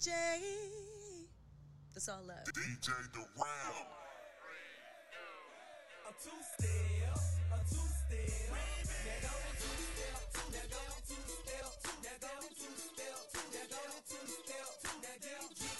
DJ. All love. DJ the round. A two step, a two step. Two step, two. Two step, two. Two step, two. Two step, two. Two.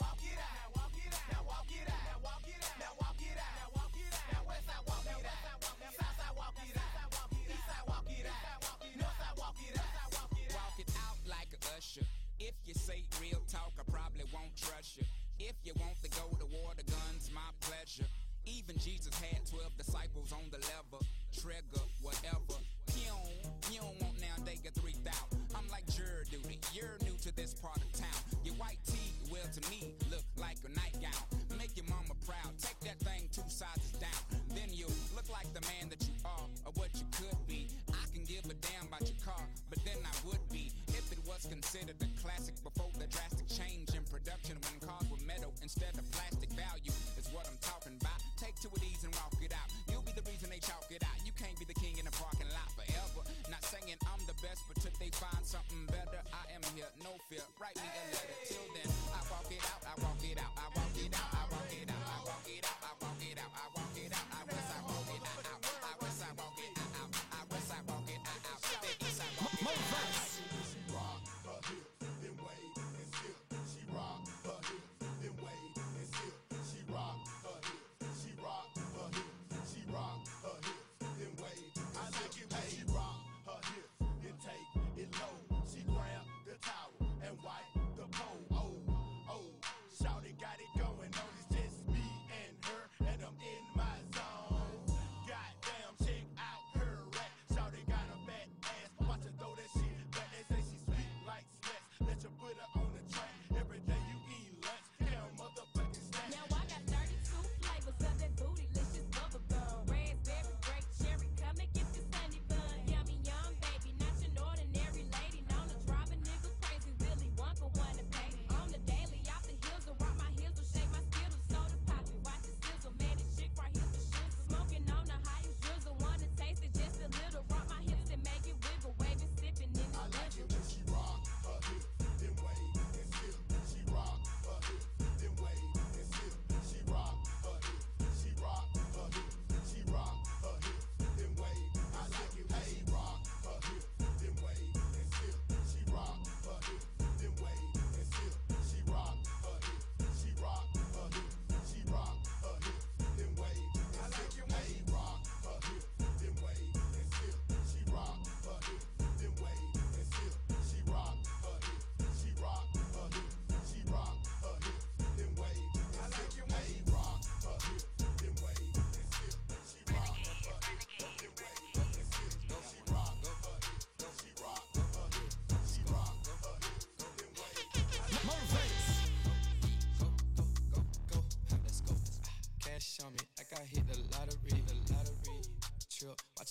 say real talk, I probably won't trust you. If you want to go to war, the gun's my pleasure. Even Jesus had 12 disciples on the lever. Trigger, whatever. instead of plastic value is what I'm talking about. Take two of these and walk it out. You'll be the reason they chalk it out. You can't be the king in the parking lot forever. Not saying I'm the best, but should they find something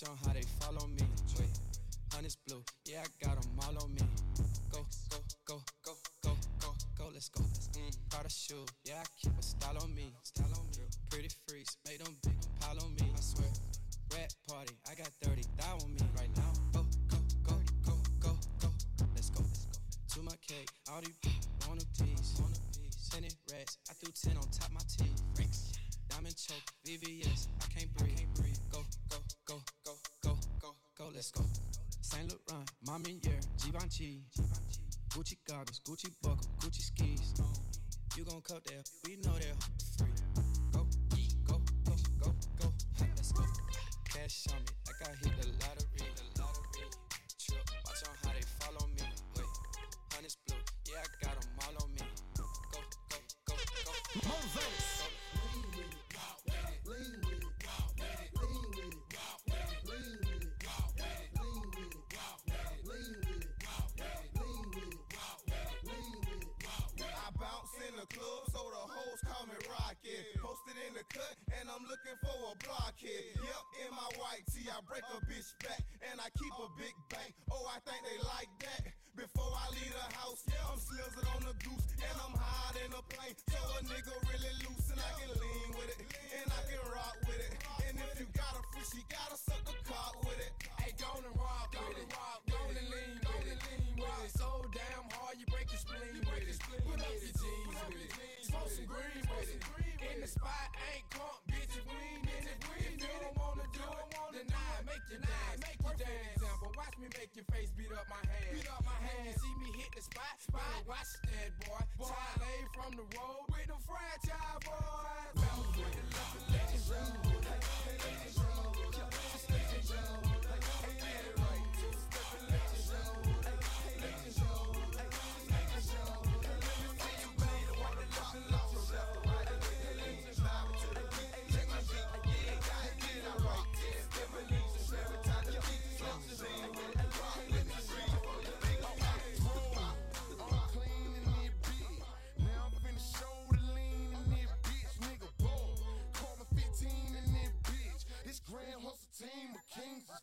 Watch on how they follow me. Wait, honey's blue. Yeah, I got them all on me. Go, go, go, go, go, go, go, let's go. Mm, Prada shoe. Yeah, I keep a style on me. Style on me. Pretty freaks, make them big pile on me. I swear. Red party, I got 30 thou on me right now. Go, go, go, go, go, go, let's go. Let's go. To my cake, all these wanna piece. Wanna piece. Ten rats, I threw 10 on top my teeth. Diamond choke, VVS, Givenchy. Gucci goggles, Gucci buckle, Gucci skis. You gon' cut that, we know that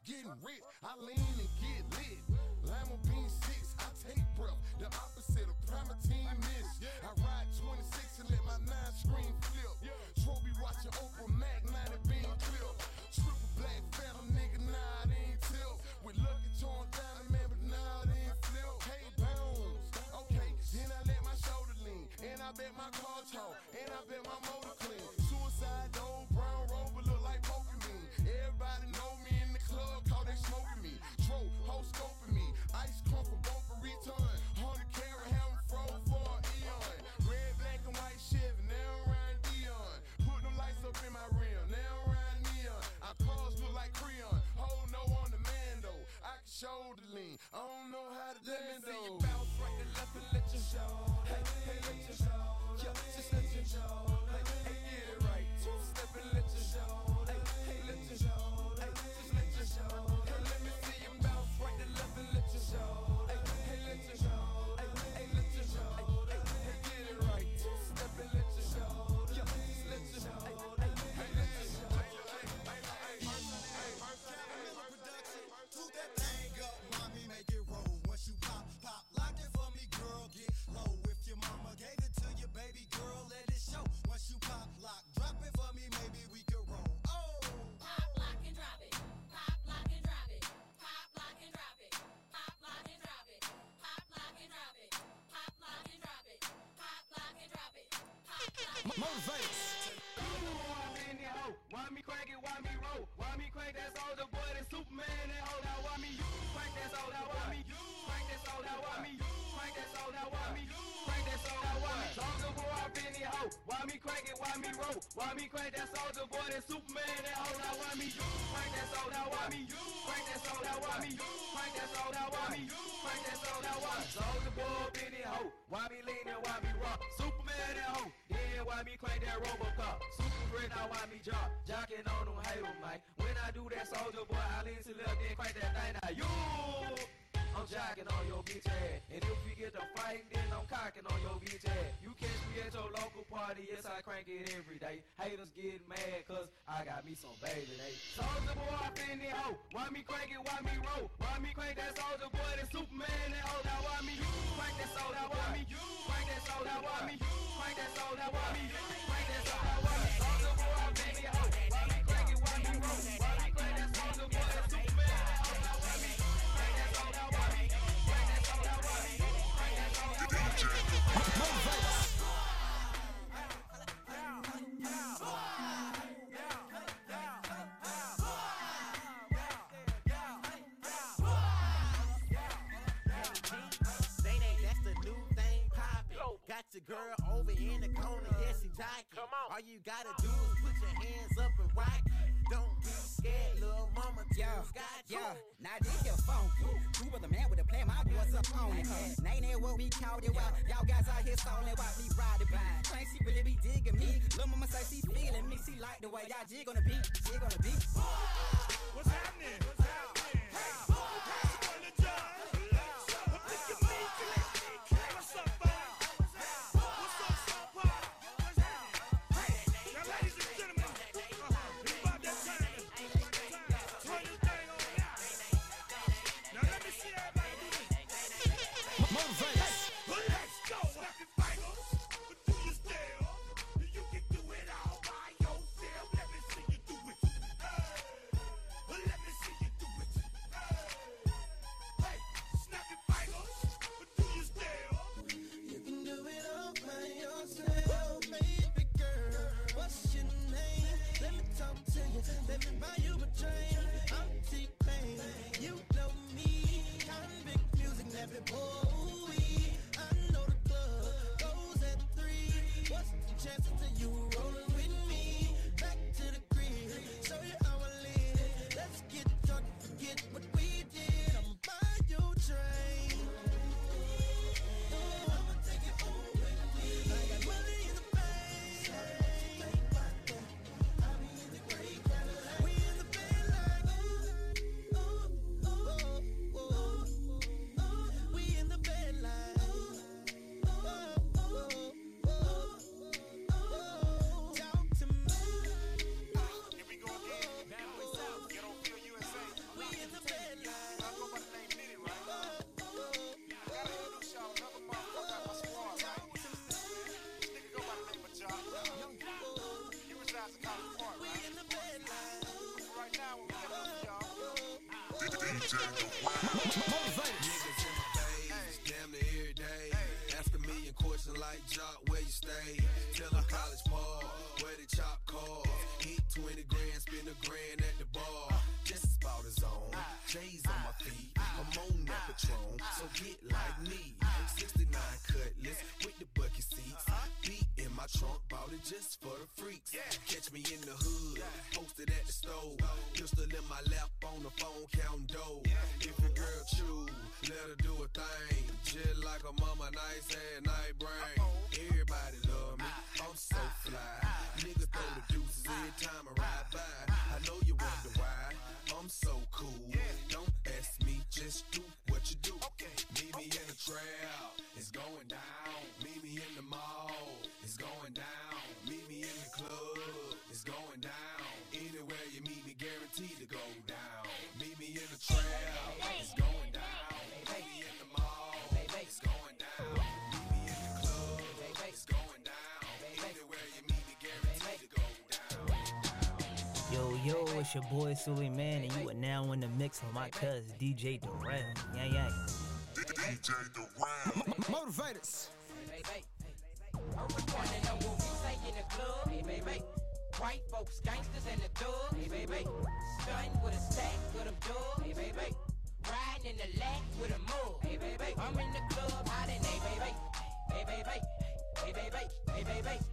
kings getting rich. I lean and get lit. Lima bean six, I take breath. The opposite of Primatine is. I ride 26 and let my nine screen flip. Trophy watching Oprah Mac, 90 bean clip. Triple black phantom nigga, nah, it ain't tilt. With lucky torn down, man, but nah, it ain't flip. Hey, bounce. Okay, then I let my shoulder lean. And I bet my car Why me crank it, why me roll? Why me crank that soldier boy, that Superman, that hold out? Why me crank that soldier? Why me crank that soldier? Why me crank that soldier? Why me crank that soldier? Why me soldier boy, I been the hoe? Why me crank it? Why me roll? Why me crank that soldier boy, that Superman, that hold out? Why me crank that soldier? Why me crank that soldier? Why me crank that soldier? Why me crank that soldier? Why me soldier boy, been the hoe? Why me lean and why me rock? Why me crank that Robocop? Super great, now why me drop? Jocking on them haters, mate. When I do that soldier boy, I lean to left and crank that thing now. You, I'm jocking on your bitch ass. And if we get to fighting, then I'm cocking on your bitch ass. You catch me at your local party, yes, I crank it every day. Haters get mad, cause I got me some baby, they. Soldier boy, I been the hoe. Why me crank it, why me roll? Why me crank that soldier boy, that Superman, that hoe? Now why me crank that soldier, why me crank that soldier, why me crank that soldier, why me crank that soldier, me soldier boy, I been the hoe. Why me crank it, why me roll? Why me crank that soldier boy, girl over in the corner, yes, she jocking. Come on. All you gotta do is put your hands up and rock. Don't be scared, little mama. Yeah, got yeah, now this here funky. True was a man with a plan, my boys up on it. Now ain't that what we called it? While y'all guys out here stalling, watch me ride the beat. Think she really be digging me. Lil' mama say she feeling me. She like the way y'all jig on the beat, jig on the beat. What's happening? What's happening? Niggas it's your boy Sully Man, and you are now in the mix with my cousin DJ Durrell. Yang yang. Motivators. Wanna know what we say in the club? Hey, baby. White folks, gangsters, and the thug. Hey, baby. Stunting with a stack of them dub. Hey, baby. Riding in the lack with a mug. Hey, baby. I'm in the club, hiding. Hey, baby. Hey, baby. Hey, baby. Hey, baby.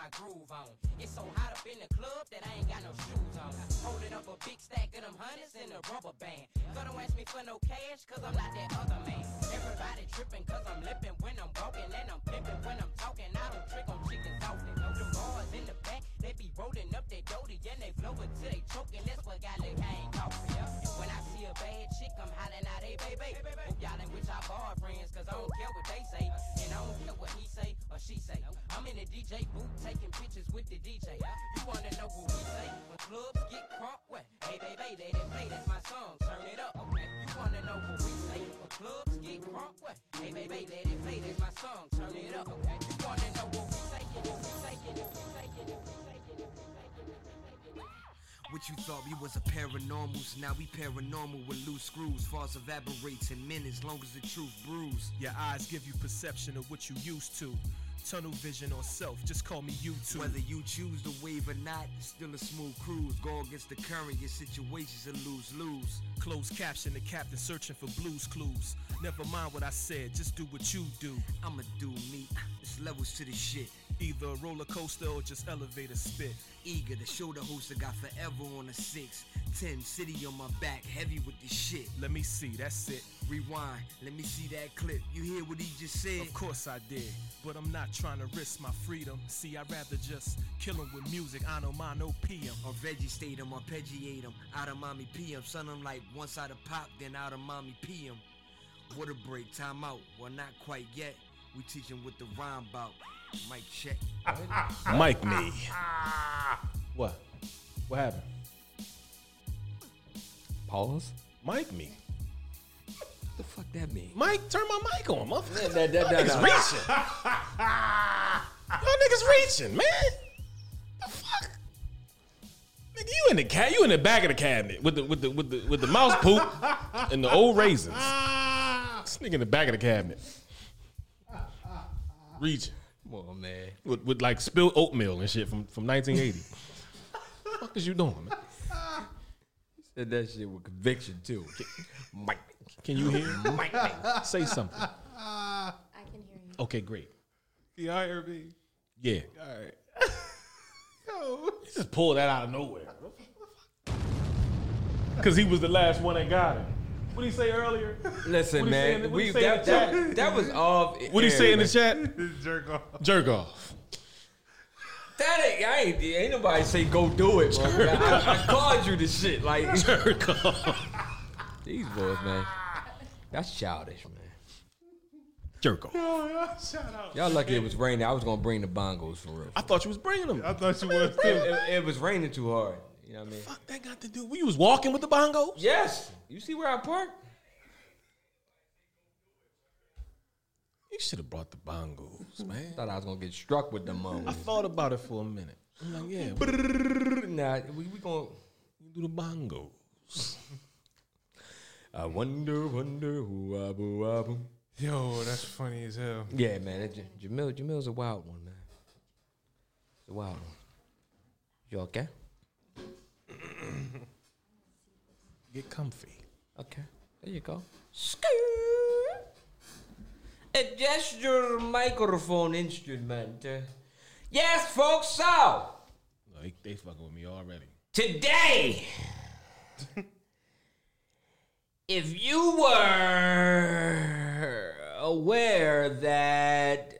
My groove on. It's so hot up in the club that I ain't got no shoes on. Holding up a big stack of them hundreds in a rubber band. So don't ask me for no cash, cause I'm not that other man. Everybody tripping, cause I'm lipping when I'm walking, and I'm pimping when I'm talking. I don't trick on chickens. Know them bars in the back, they be rolling up their doty, and they blow it till they choking. That's what got the gang coughing. Yeah. When I see a bad chick, I'm hollering out, hey, baby. Hope y'all ain't with y'all bar friends, cause I don't care what they say. And I don't care what he say or she say. I'm in the DJ booth taking pictures with the DJ. You wanna know what we say? When clubs get crunk, what? Hey, baby, let it play, that's my song. Turn it up, okay? You wanna know what we say? When clubs get crunk, what? Hey, baby, let it play, that's my song. Turn it up, okay? You wanna know what we say? What we say? What we say? What we say? What you thought we was a paranormals, now we paranormal with loose screws. False evaporates in minutes, long as the truth brews. Your eyes give you perception of what you used to. Tunnel vision or self, just call me YouTube. Whether you choose the wave or not, it's still a smooth cruise. Go against the current, your situation's a lose lose. Closed caption, the captain searching for blues clues. Never mind what I said, just do what you do. I'ma do me. It's levels to the shit. Either a roller coaster or just elevator spit. Eager to show the host I got forever on a six. Ten city on my back, heavy with this shit. Let me see, that's it. Rewind, let me see that clip. You hear what he just said? Of course I did, but I'm not trying to risk my freedom. See, I'd rather just kill 'em with music. I know my no PM. Or veggie state him, arpeggiate him. Out of mommy PM. Son, I'm like once side of pop, then out of mommy PM. What a break, time out. Well, not quite yet. We teach him what the rhyme about. Mic check. Mike me. What? What happened? Pause. Mike me. What the fuck that mean? Mike, turn my mic on, motherfucker. that- that- Y'all that- niggas reaching. Y'all niggas reaching, man. The fuck? Nigga, you in the cat? You in the back of the cabinet with the with the with the with the mouse poop and the old raisins. This nigga in the back of the cabinet. Reaching. Come on, man. With, with like spilled oatmeal and shit from, from 1980. what the fuck is you doing, man? Said that shit with conviction too. Mike. Can you hear? Mike. Say something. I can hear you. Okay, great. Can y'all hear me? Yeah. All right. Yo. You just pulled that out of nowhere. Because he was the last one that got it. What did he say earlier? Listen, What'd in man. the- what'd We he say in that, that, that was off. What did he say in the chat? Jerk off. Jerk off. That ain't, I ain't, ain't nobody say go do it, bro. I, I called you this shit. Like, Jerk off. these boys, man. That's childish, man. Jerk off. Yo, yo, shout out. Y'all lucky it was raining. I was gonna bring the bongos for real. I thought you was bringing them. I thought you was It, too. it- it was raining too hard. You know what I mean? Fuck that got to do. We was walking with the bongos. Yes. You see where I parked? You should have brought the bongos, man. Thought I was gonna get struck with the them I thought about it for a minute. I'm like, yeah, Nah, we, we gonna. do the bongos. I wonder, wonder who I boo, I. Yo, that's funny as hell. Yeah, man. That J- Jamil, Jamil's a wild one, man. It's a wild one. You okay? Get comfy. Okay. There you go. Adjust your microphone instrument. Uh, Yes, folks, so No, they, they fucking with me already. today, if you were aware that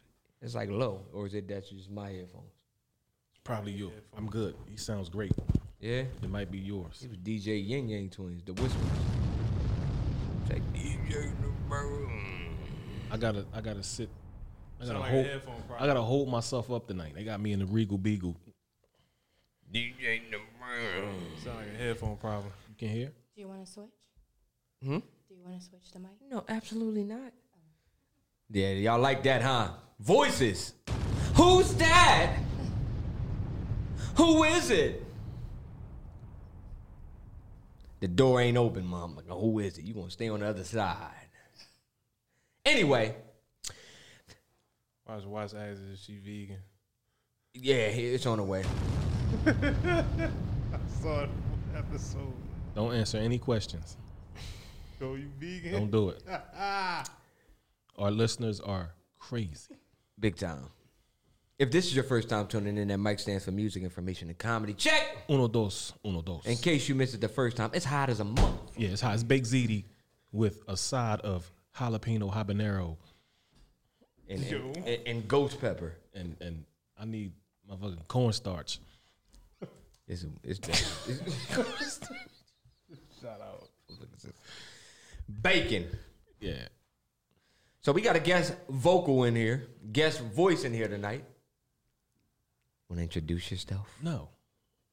it's like low or is it that's just my headphones Probably you. I'm good. He sounds great. yeah It might be yours. It was DJ Ying Yang Twins, the Whispers. It's like DJ number. I gotta, I gotta sit. I gotta Sound like hold. I gotta hold myself up tonight. They got me in the Regal Beagle. DJ number. Sound like a headphone problem. You can hear? Do you want to switch? Hmm? Do you want to switch the mic? No, absolutely not. Yeah, y'all like that, huh? Voices. Who's that? Who is it? The door ain't open, mom. Like, who is it? You gonna stay on the other side? Anyway, Why was Watts asked if she vegan? yeah, it's on the way. I saw the episode. Don't answer any questions. Yo, you vegan? Don't do it. Our listeners are crazy. Big time. If this is your first time tuning in, that mic stands for music, information, and comedy. Check! Uno dos, uno dos. In case you missed it the first time, it's hot as a month. Yeah, it's hot. It's baked ziti with a side of jalapeno habanero And, and, and, and ghost pepper. and and I need motherfucking cornstarch. It's, it's, it's Shout out. bacon. Yeah. So we got a guest vocal in here, guest voice in here tonight. Want to introduce yourself? No,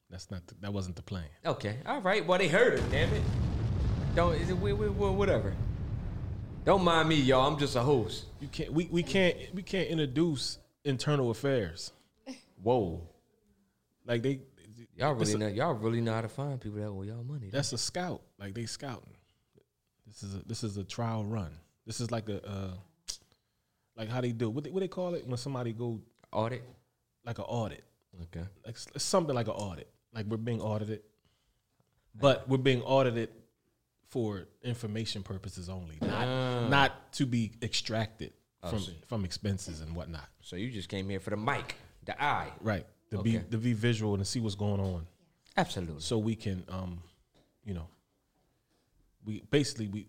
that's not. The, that wasn't the plan. Okay, all right. Well, they heard it. Damn it. Don't is it we, we, whatever. Don't mind me, y'all. I'm just a host. You can't. We, we can't. We can't introduce internal affairs. Whoa. Like they. Y'all really know. Y'all really know how to find people that owe y'all money. That's a scout. Like they scouting. This is a this is a trial run. This is like a uh, like how they do what they, what they call it when somebody go audit. Like an audit. Okay. Like it's something like an audit. Like we're being audited, but we're being audited for information purposes only, not Ah. not to be extracted I from from expenses and whatnot. So you just came here for the mic, the eye. Right. To be Okay. to be visual and to see what's going on. Absolutely. So we can um, you know, we basically we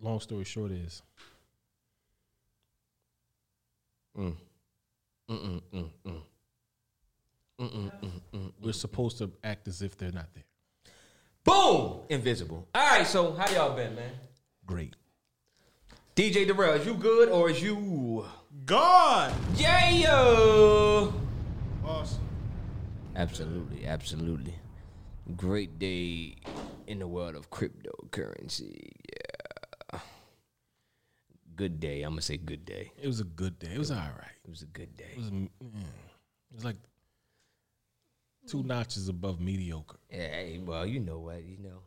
long story short is Mm. Mm-mm, mm. Mm-mm, we're supposed to act as if they're not there. Boom! Invisible. All right, so how y'all been, man? Great. DJ Darrell, is you good or is you gone? Yeah, yo. Awesome. Absolutely, absolutely. Great day in the world of cryptocurrency. Yeah. Good day. I'm gonna say good day. It was a good day. It was all right. It was a good day. It was, mm, it was like two notches above mediocre. Yeah, hey, well, you know what, you know.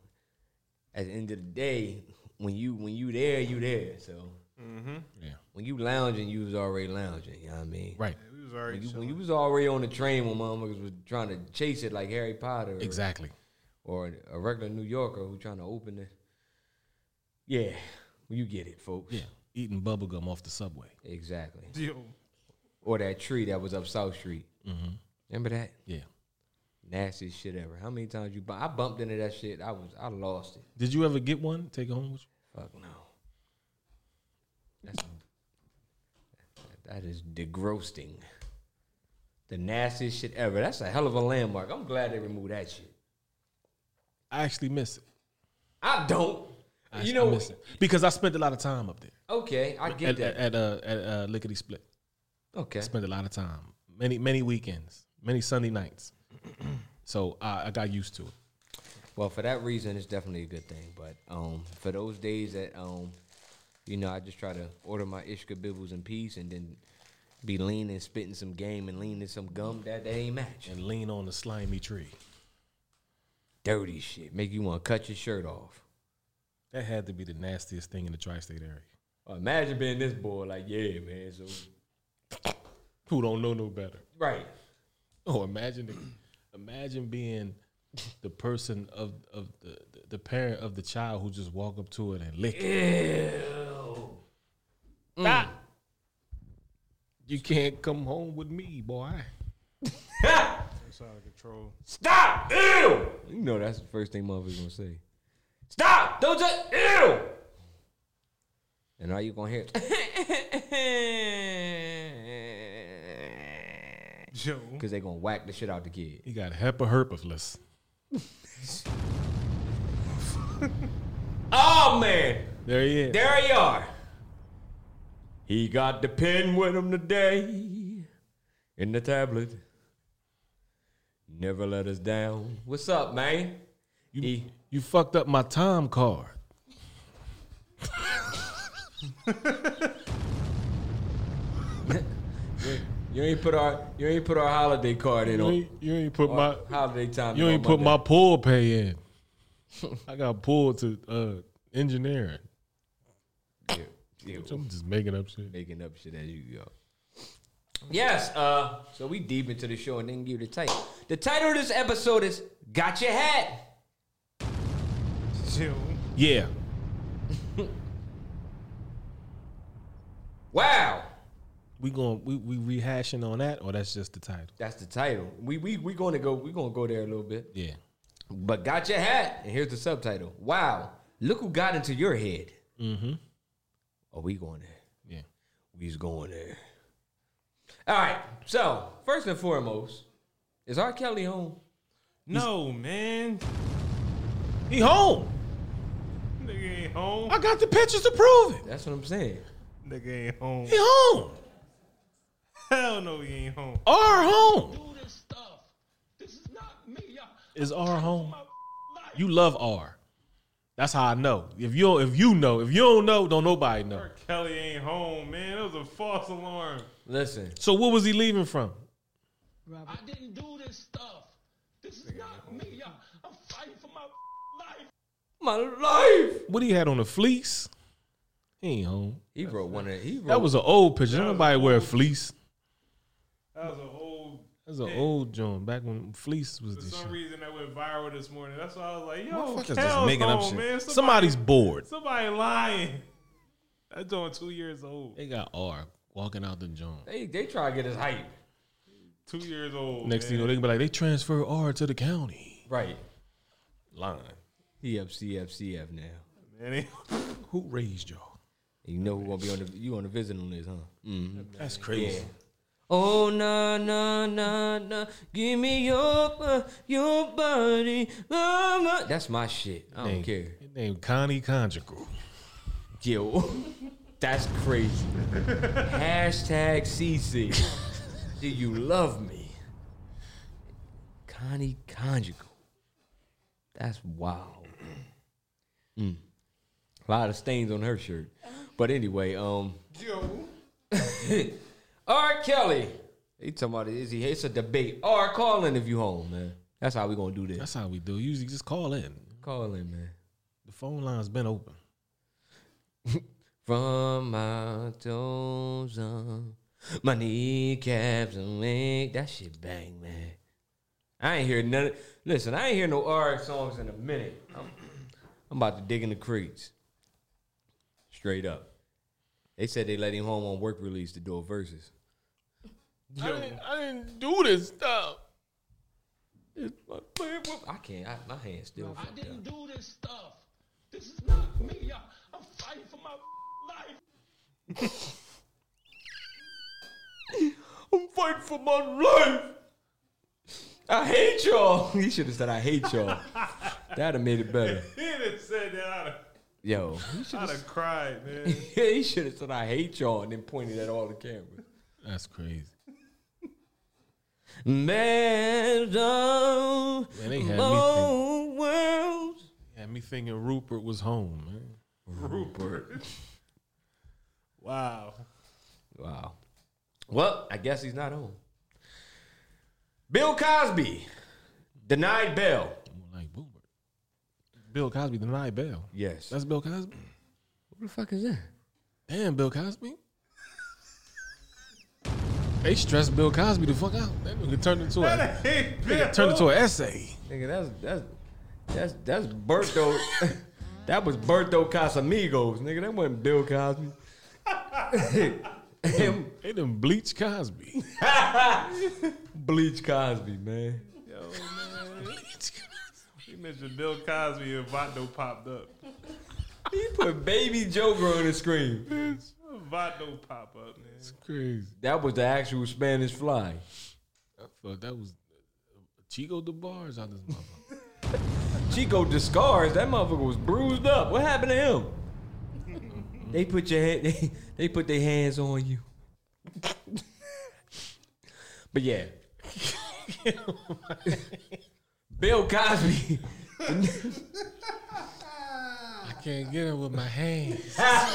At the end of the day, when you when you there, you there. So Mhm. Yeah. when you lounging, you was already lounging. You know what I mean? Right. Yeah, we was already When you, when you was already on the train when motherfuckers was trying to chase it like Harry Potter. or- Exactly. Or a regular New Yorker who trying to open it. Yeah, you get it, folks. Yeah. Eating bubble gum off the subway. Exactly. Yo. Or that tree that was up South Street. Mm-hmm. Remember that? Yeah. Nastiest shit ever. How many times you bump? I bumped into that shit. I was I lost it. Did you ever get one? Take it home with you? Fuck no. That's that is degrossing. The nastiest shit ever. That's a hell of a landmark. I'm glad they removed that shit. I actually miss it. I don't. I, you I know, miss it. because I spent a lot of time up there. Okay, I get at, that. at, at uh at uh, Lickety Split. okay. Spent a lot of time, many many weekends, many Sunday nights. so I, I got used to it. Well, for that reason, it's definitely a good thing. But um, for those days that um, you know, I just try to order my Ishkabibble's in peace and then be leaning, spitting some game and leaning some gum. That that ain't match. And lean on the slimy tree. Dirty shit. Make you want to cut your shirt off. That had to be the nastiest thing in the tri-state area. Imagine being this boy, like, yeah, man. So Who don't know no better? right. Oh, imagine the, imagine being the person of of the, the parent of the child who just walk up to it and lick it. Ew. Mm. Stop. You can't come home with me, boy. It's out of control. Stop! Ew! You know that's the first thing motherfuckers gonna say. Stop! Don't touch! Ew! And all you gonna hear? Yo. Because they gonna whack the shit out the kid. He got HEPA herpes. Oh man! There he is. There you are. He got the pen with him today in the tablet. Never let us down. What's up, man? You, you fucked up my time card. You ain't put our you ain't put our holiday card in You on ain't, you ain't put my holiday time. you ain't on put my Monday. pool pay in. I got pulled to uh, engineering. Yeah, yeah, I'm just making up shit. making up shit as you go. Yes, uh, so we deep into the show and then give you the title. The title of this episode is Got Your Hat. Yo. Yeah. Wow. We going we we rehashing on that, or that's just the title? That's the title. We we we gonna go we gonna go there a little bit. Yeah. But got your hat, and here's the subtitle. Wow, look who got into your head. Mm-hmm. Are we going there? Yeah. We's going there. All right. So first and foremost, is R. Kelly home? No, man. He home. Nigga ain't home. I got the pictures to prove it. That's what I'm saying. Nigga ain't home. He home. Hell no, he ain't home. R home. Is R home? You love R. That's how I know. If you don't, if you know, if you don't know, don't nobody know. Kelly ain't home, man. That was a false alarm. Listen. So what was he leaving from? I didn't do this stuff. This is not me. I, I'm fighting for my life. My life. What he had on a fleece? He ain't home. He wrote one of he wrote, That was an old picture. Don't nobody wear a fleece. That was an old. That was an old joint back when fleece was For the some shit. reason that went viral this morning. That's why I was like, yo, Motherfuckers Kel's just making up home, shit. man. Somebody's bored. Somebody lying. That joint two years old. They got R walking out the joint. They they try to get his hype. Two years old. Next thing you know, man. they can be like, they transfer R to the county. Right. Line. He up CF CF now. Man, Who raised y'all? You know who gonna be on the you on the visiting list, huh? Mm-hmm. That's crazy. Oh na na na na, give me your uh, your body, mama. That's my shit. I don't Name- care. His name Connie Conjugal. Yo, that's crazy. Hashtag CC. Do you love me? Connie Conjugal. That's wild. Mm. A lot of stains on her shirt. But anyway, um. Joe R. Kelly. He talking about is he? It's a debate. R. Call in if you home, man. That's how we gonna do this. That's how we do. Usually just call in. Call in, man. The phone line's been open. From my toes on my kneecaps and leg. That shit bang, man. I ain't hear none. Listen, I ain't hear no R songs in a minute. I'm, I'm about to dig in the crates. Straight up. They said they let him home on work release to do a verses. I didn't, I didn't do this stuff. I can't. I, my hands still. I didn't do this stuff. This is not me. I, I'm fighting for my life. I'm fighting for my life. I hate y'all. He should have said I hate y'all. That'd have made it better. he didn't say that. I'd have, Yo, he I'd should have cried, man. he should have said I hate y'all and then pointed at all the cameras. That's crazy. Man, Man, they had me whole world. Had me thinking Rupert was home, man. Rupert. wow. Wow. Well, I guess he's not home. Bill Cosby denied bail. Bill Cosby denied bail. Yes. That's Bill Cosby. What the fuck is that? Damn, Bill Cosby. They stressed Bill Cosby the fuck out. That nigga turned into a That nigga turned into an essay. Nigga, that's that's that's that's Berto. that was Berto Casamigos, nigga. That wasn't Bill Cosby. Him They done bleach Cosby. Bleach Cosby, man. He mentioned Bill Cosby and Vato popped up. He put Baby Joker on the screen. Vato pop up, man. It's crazy. That was the actual Spanish fly. I thought that was uh, Chico the bars out this motherfucker. Chico Descars, that motherfucker was bruised up. What happened to him? they put your hand, they, they put their hands on you. but yeah. Bill Cosby. I can't get it with my hands. that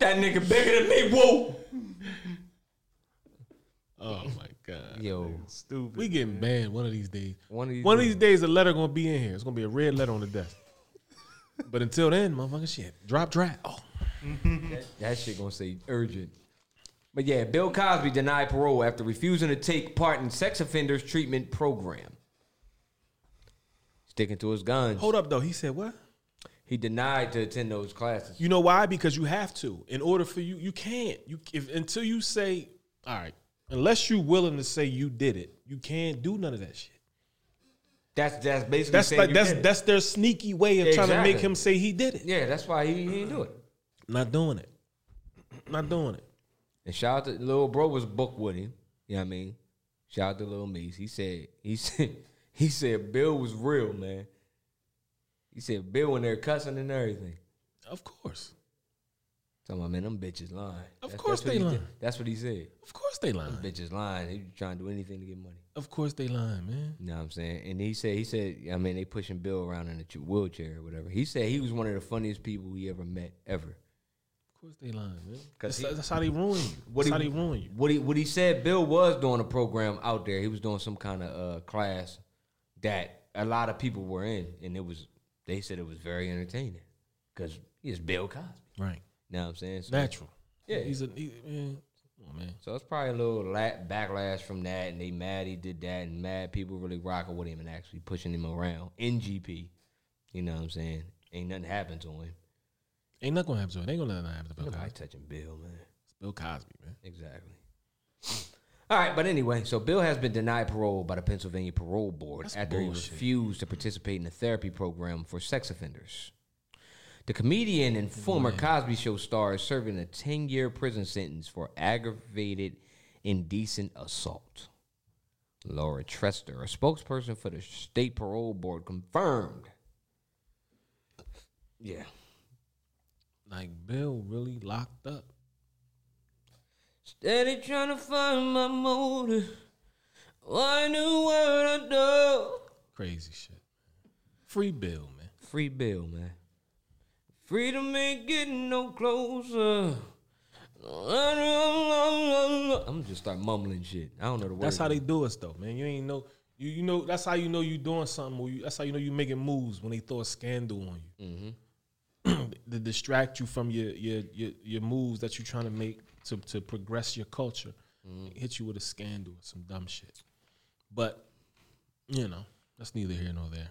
nigga bigger than me. Whoa. Oh my god. Yo. Stupid. We getting banned one of these days. One of these One of these days, a letter gonna be in here. It's gonna be a red letter on the desk. But until then, motherfucker, shit, drop draft. Oh, that, that shit gonna say urgent. But yeah, Bill Cosby denied parole after refusing to take part in sex offenders treatment program. Sticking to his guns. hold up though. He said what? He denied to attend those classes. You know why? Because you have to. In order for you, you can't. You if until you say, all right, unless you're willing to say you did it, you can't do none of that shit. That's that's basically That's saying like that's that's their sneaky way of trying to make him say he did it. yeah. That's why he, he didn't do it. Not doing it. Not doing it. And shout out to little bro was booked with him. You know what I mean? Shout out to little Mace. He said he said he said Bill was real, man. He said Bill in there cussing and everything. Of course. Talking about man, them bitches lying. Of course what they he lying. did. That's what he said. Of course they lying. Them bitches lying. They trying to do anything to get money. Of course they lying, man. You know what I'm saying? And he said, he said, I mean, they pushing Bill around in a wheelchair or whatever. He said he was one of the funniest people he ever met ever. Course they lying, man. That's, he- that's how they ruin you. What That's he, how they ruin you. What he what he said, Bill was doing a program out there. He was doing some kind of uh, class that a lot of people were in, and it was they said it was very entertaining because he's Bill Cosby. Right. You know what I'm saying? So- Natural. Yeah. He's a he, man. On, man. So it's probably a little la- backlash from that, and they mad he did that, and mad people really rocking with him and actually pushing him around in GP. You know what I'm saying? Ain't nothing happened to him. Ain't nothing gonna happen to it. Ain't gonna let nothing happen to Bill Nobody Cosby. touching Bill, man. It's Bill Cosby, man. Exactly. All right, but anyway, so Bill has been denied parole by the Pennsylvania Parole Board That's after he refused to participate in a therapy program for sex offenders. The comedian and former Cosby Show star is serving a 10 year prison sentence for aggravated indecent assault. Laura Treaster, a spokesperson for the state parole board, confirmed. Yeah. Like Bill really locked up. Steady trying to find my motive. Why knew what I know. Crazy shit. Free Bill, man. Free Bill, man. Freedom ain't getting no closer. I'm just start mumbling shit. I don't know the words. That's how they do us, though, man. You ain't know. You you know. That's how you know you doing something. Or you, that's how you know you making moves when they throw a scandal on you. Mm-hmm. to distract you from your your your, your moves that you're trying to make to to progress your culture. Mm-hmm. Hit you with a scandal, some dumb shit. But you know, that's neither here nor there.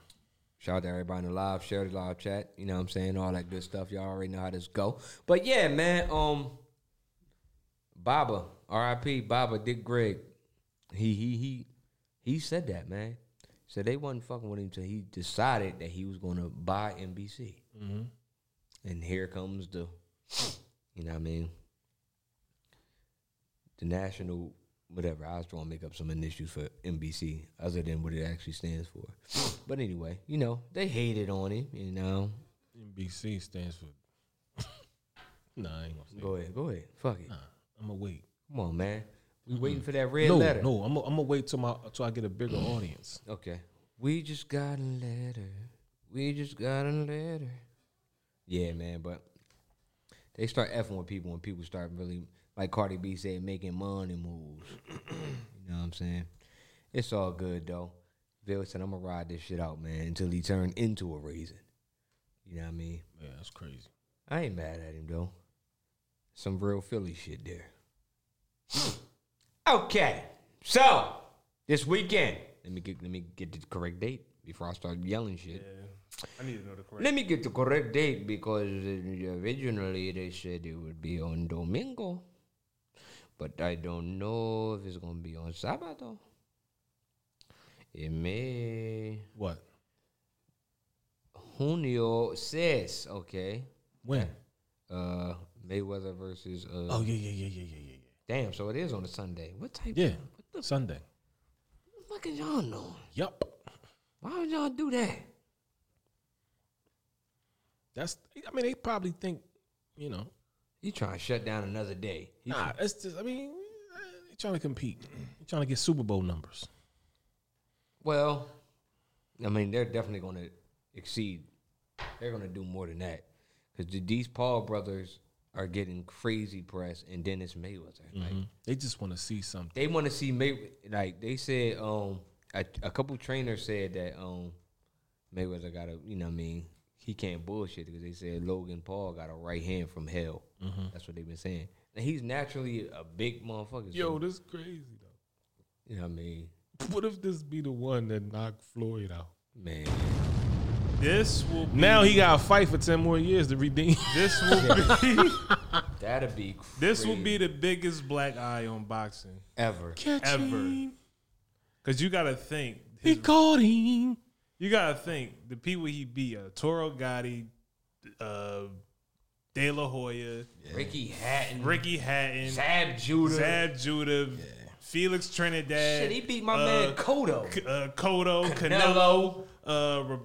Shout out to everybody in the live, share the live chat. You know what I'm saying? All that good stuff. Y'all already know how this go. But yeah, man, um Baba, R.I.P. Baba Dick Greg. He he he he said that, man. Said they wasn't fucking with him till he decided that he was gonna buy NBC. Mhm. And here comes the you know what I mean? The national whatever. I was trying to make up some initials for NBC other than what it actually stands for. But anyway, you know, they hated on him, you know. NBC stands for. nah, I ain't gonna say. Go ahead, go ahead. Fuck it. Nah, I'm gonna wait. Come on, man. We waiting for that red no, letter. No, I'm gonna wait till my till I get a bigger audience. Okay. We just got a letter. We just got a letter. Yeah, man, but they start effing with people when people start really, like Cardi B said, making money moves. you know what I'm saying? It's all good though. Bill said, I'm gonna ride this shit out, man, until he turned into a raisin. You know what I mean? Yeah, that's crazy. I ain't mad at him though. Some real Philly shit there. okay, so this weekend, let me get let me get the correct date before I start yelling shit. I need to know the correct. Let me get the correct date because originally they said it would be on Domingo, but I don't know if it's gonna be on Sábado. It may. What? Junio says okay. When? Uh, Mayweather versus. Uh, Oh yeah, yeah, yeah, yeah, yeah, yeah, yeah. Damn, so it is on a Sunday. What type? Yeah, Of, Sunday. what the fuck is y'all know? Yup. Why would y'all do that? That's. I mean, they probably think, you know. He trying to shut down another day. He Nah, it's just. I mean, they trying to compete. They trying to get Super Bowl numbers. Well, I mean, they're definitely going to exceed. They're going to do more than that because these Paul brothers are getting crazy press, and Dennis Mayweather. Like Mhm. They just want to see something. they want to see May. Like they said, um, a, a couple trainers said that um, Mayweather got a. You know, what I mean, he can't bullshit because they said Logan Paul got a right hand from hell. Mhm. That's what they've been saying. And he's naturally a big motherfucker. Yo, so, this crazy though. you know what I mean, What if this be the one that knocked Floyd out? man. This will be, Now he got to fight for ten more years to redeem. This will be. That'd be this will be the biggest black eye on boxing ever. Catch ever. Him. Because you got to think. He his- caught him. You gotta think the people he beat: uh, Toro Gotti, uh, De La Hoya, Ricky Hatton, Ricky Hatton, Zab Judah. Zab Judah, Felix Trinidad. Shit, he beat my uh, man Cotto. K- uh, Cotto, Canelo. Canelo, uh,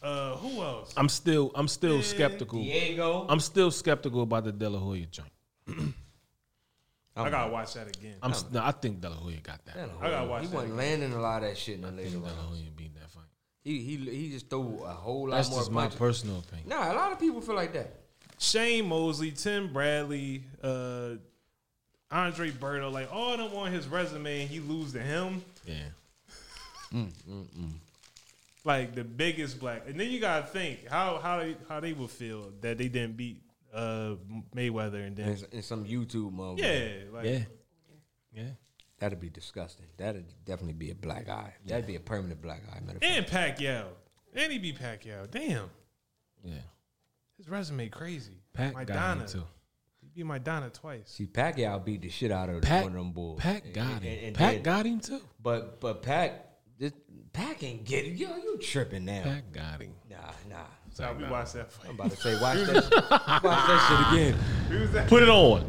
Uh, who else? I'm still I'm still Yeah. skeptical. Diego. I'm still skeptical about the De La Hoya joint. I gotta watch that again. I'm s- no, I think De La Hoya got that. I gotta watch He that wasn't again. landing a lot of that shit in the later De La rounds. Hoya beat that fight. He he he just threw a whole lot That's more just my punches. personal opinion. Nah, a lot of people feel like that. Shane Mosley, Tim Bradley, uh, Andre Berto, like all of them on his resume, and he lose to him. Yeah. Mm, mm, mm. Like the biggest black, and then you gotta think how how how they would feel that they didn't beat uh Mayweather, and then And, and some YouTube motherfucker. yeah, like Yeah. Yeah. That'd be disgusting. That'd definitely be a black eye. That'd be a permanent black eye. Matter of fact. and Pacquiao, and he beat Pacquiao. Damn, Yeah. his resume crazy. Pat my got Donna, him too. he beat Maidana twice. See, Pacquiao beat the shit out of Pat- one of them bulls. Pat And- got and- him. and Pat then- got him too. But but Pac, this, Pac ain't get it. Yo, you tripping now? Pat got him. Nah, nah. Now we watched that fight. I'm about to say, watch that. shit. Watch that shit again. We was at, Put it on.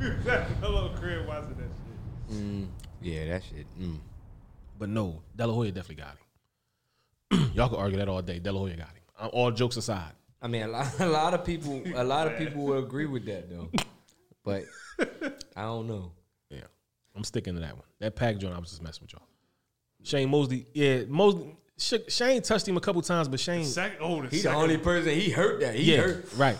we was at a crib watching that shit. Mm, yeah, that shit. Mm. But no, De La Hoya definitely got him. Y'all can argue that all day. De La Hoya got him. Uh, All jokes aside. I mean, a lot, a lot of people, a lot of people will agree with that though. But I don't know. Yeah. I'm sticking to that one. That pack joint, I was just messing with y'all. Shane Mosley, yeah, Mosley. Sh- Shane touched him a couple times, but Shane, Second, oh, the He the only person he hurt that. He yeah, hurt. right.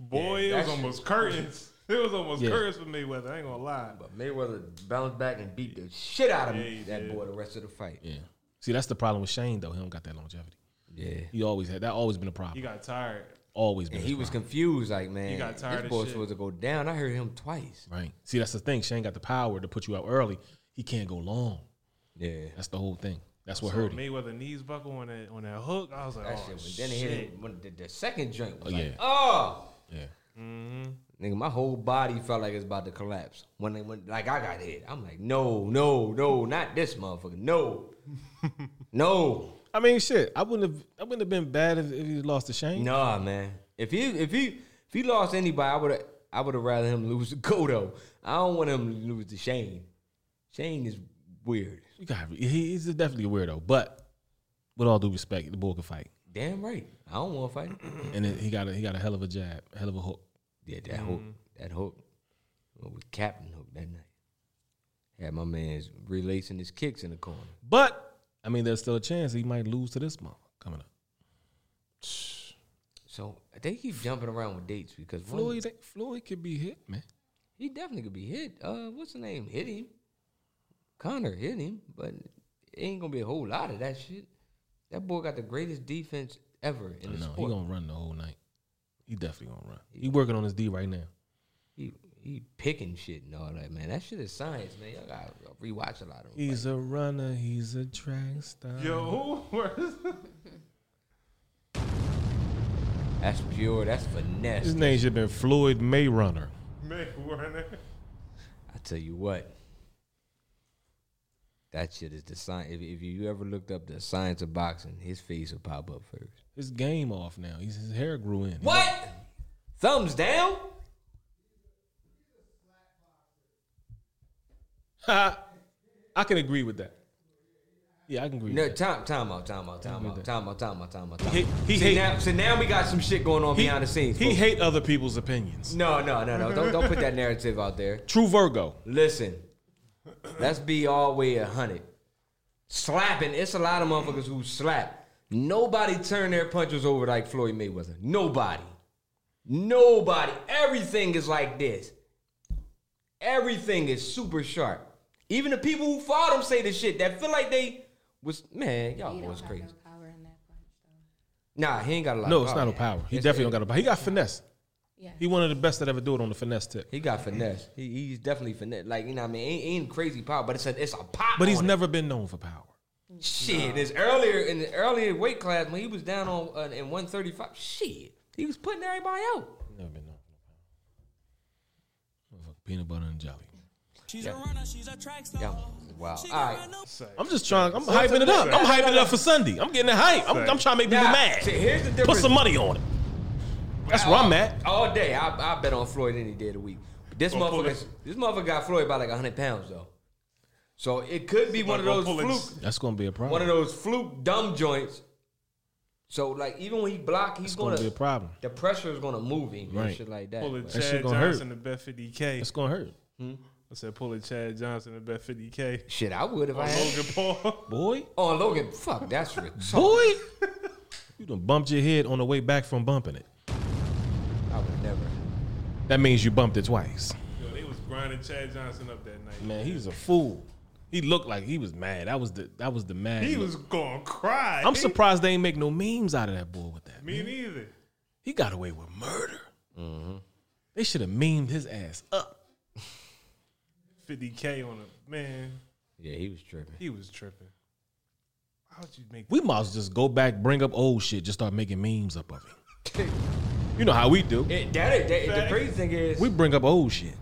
boy, Yeah, it was almost curtains. It was almost Yeah. curtains for Mayweather. I ain't gonna lie. But Mayweather bounced back and beat the shit out of Yeah, that did. boy the rest of the fight. Yeah. See, that's the problem with Shane though. He don't got that longevity. Yeah. He always had that. Always been a problem. He got tired. Always been. And his he was confused, like, man, he got tired this of boy's shit. supposed to go down. I heard him twice. right. See, that's the thing. Shane got the power to put you out early. He can't go long. Yeah. That's the whole thing. That's what So hurt him. Mayweather knees buckle on that on that hook. I was like, That oh shit was, shit. then it hit him when the, the second drink was Oh, like, yeah. oh, Yeah. Mm-hmm. nigga, my whole body felt like it's about to collapse when they went like I got hit. I'm like, no, no, no, not this motherfucker, no, no, I mean, shit. I wouldn't have. I wouldn't have been bad if, if he lost to Shane. nah, man. If he if he if he lost anybody, I would have I would have rather him lose to Cotto. I don't want him to lose to Shane. Shane is weird. You got. He's definitely a weirdo. But with all due respect, the boy can fight, Damn right. I don't want to fight and then he got a, he got a hell of a jab, hell of a hook. Yeah, that hook, that hook, it was Captain Hook that night. Had my man's relacing his kicks in the corner. But I mean, there's still a chance he might lose to this month coming up. So they keep jumping around with dates because one- Floyd, Floyd could be hit, man. he definitely could be hit. Uh, what's the name? Hit him. Conor hit him, but it ain't gonna be a whole lot of that shit. That boy got the greatest defense ever in the No, he sport. gonna run the whole night. He definitely gonna run. He working on his D right now. He he picking shit and all that, man. That shit is science, man. Y'all gotta rewatch a lot of them. He's a runner. He's a track star. Yo, where's That's pure. That's finesse. His name should have been Floyd Mayrunner. Mayweather? I tell you what. That shit is the science. If, if you ever looked up the science of boxing, his face will pop up first. His game off now. He's, his hair grew in. What? Thumbs down? I can agree with that. Yeah, I can agree. No, with that. time, time out, time out, time out, time out, time out, time out. Time He- out. he see, hate- now, so now we got some shit going on He- behind the scenes. He folks. hate other people's opinions. No, no, no, no. Don't don't put that narrative out there. True Virgo. Listen, let's be all way a hundred. Slapping, it's a lot of motherfuckers who slap. Nobody turn their punches over like Floyd Mayweather. Nobody. Nobody. Everything is like this. Everything is super sharp. Even the people who fought him say this shit that feel like they was man, y'all He don't boys have crazy. no power in that punch, though. Nah, he ain't got a lot. No, of it's not no power. He It's- definitely don't got a power. He got finesse. Yeah. He one of the best that ever do it on the finesse tip. He got finesse. He, he's definitely finesse. Like you know, what I mean, ain't, ain't crazy power, but it's a it's a pop. But he's on it. never been known for power. Shit, it's earlier in the earlier weight class when he was down on uh, in one thirty five. Shit, he was putting everybody out. Never been known for power. Peanut butter and jelly. She's a runner, she's a track star. Yeah, wow. All right, I'm just trying. I'm hyping it up. I'm hyping it up for Sunday. I'm getting it hype. I'm, I'm trying to make people Now, mad. see, here's the Put some money on it. That's where I'm at. all day. I, I bet on Floyd any day of the week. This Gonna motherfucker, it. this motherfucker got Floyd by like hundred pounds though. So it could be one of Gonna those pull fluke, That's gonna be a problem. one of those fluke dumb joints. So like even when he block, he's It's gonna, gonna be a problem. The pressure is gonna move him and Right. shit like that. Pull a but- That shit Chad gonna hurt. Johnson to bet 50K. It's gonna hurt. Hmm? I said pull a Chad Johnson to bet 50K. Shit, I would if On I had Logan Paul. Boy, on Logan. Fuck, that's rich. boy, you done bumped your head on the way back from bumping it. I would never. That means you bumped it twice. Yo, they was grinding Chad Johnson up that night. Man, he's a fool. He looked like he was mad. That was the that was the mad. He look. was gonna cry. I'm surprised they ain't make no memes out of that boy with that. Me neither. He got away with murder. Mm-hmm. They should have memed his ass up. 50K on a man. Yeah, he was tripping. He was tripping. How'd you make We might as well just go back, bring up old shit, just start making memes up of him. You know how we do. It, that, that, the crazy thing is, We bring up old shit.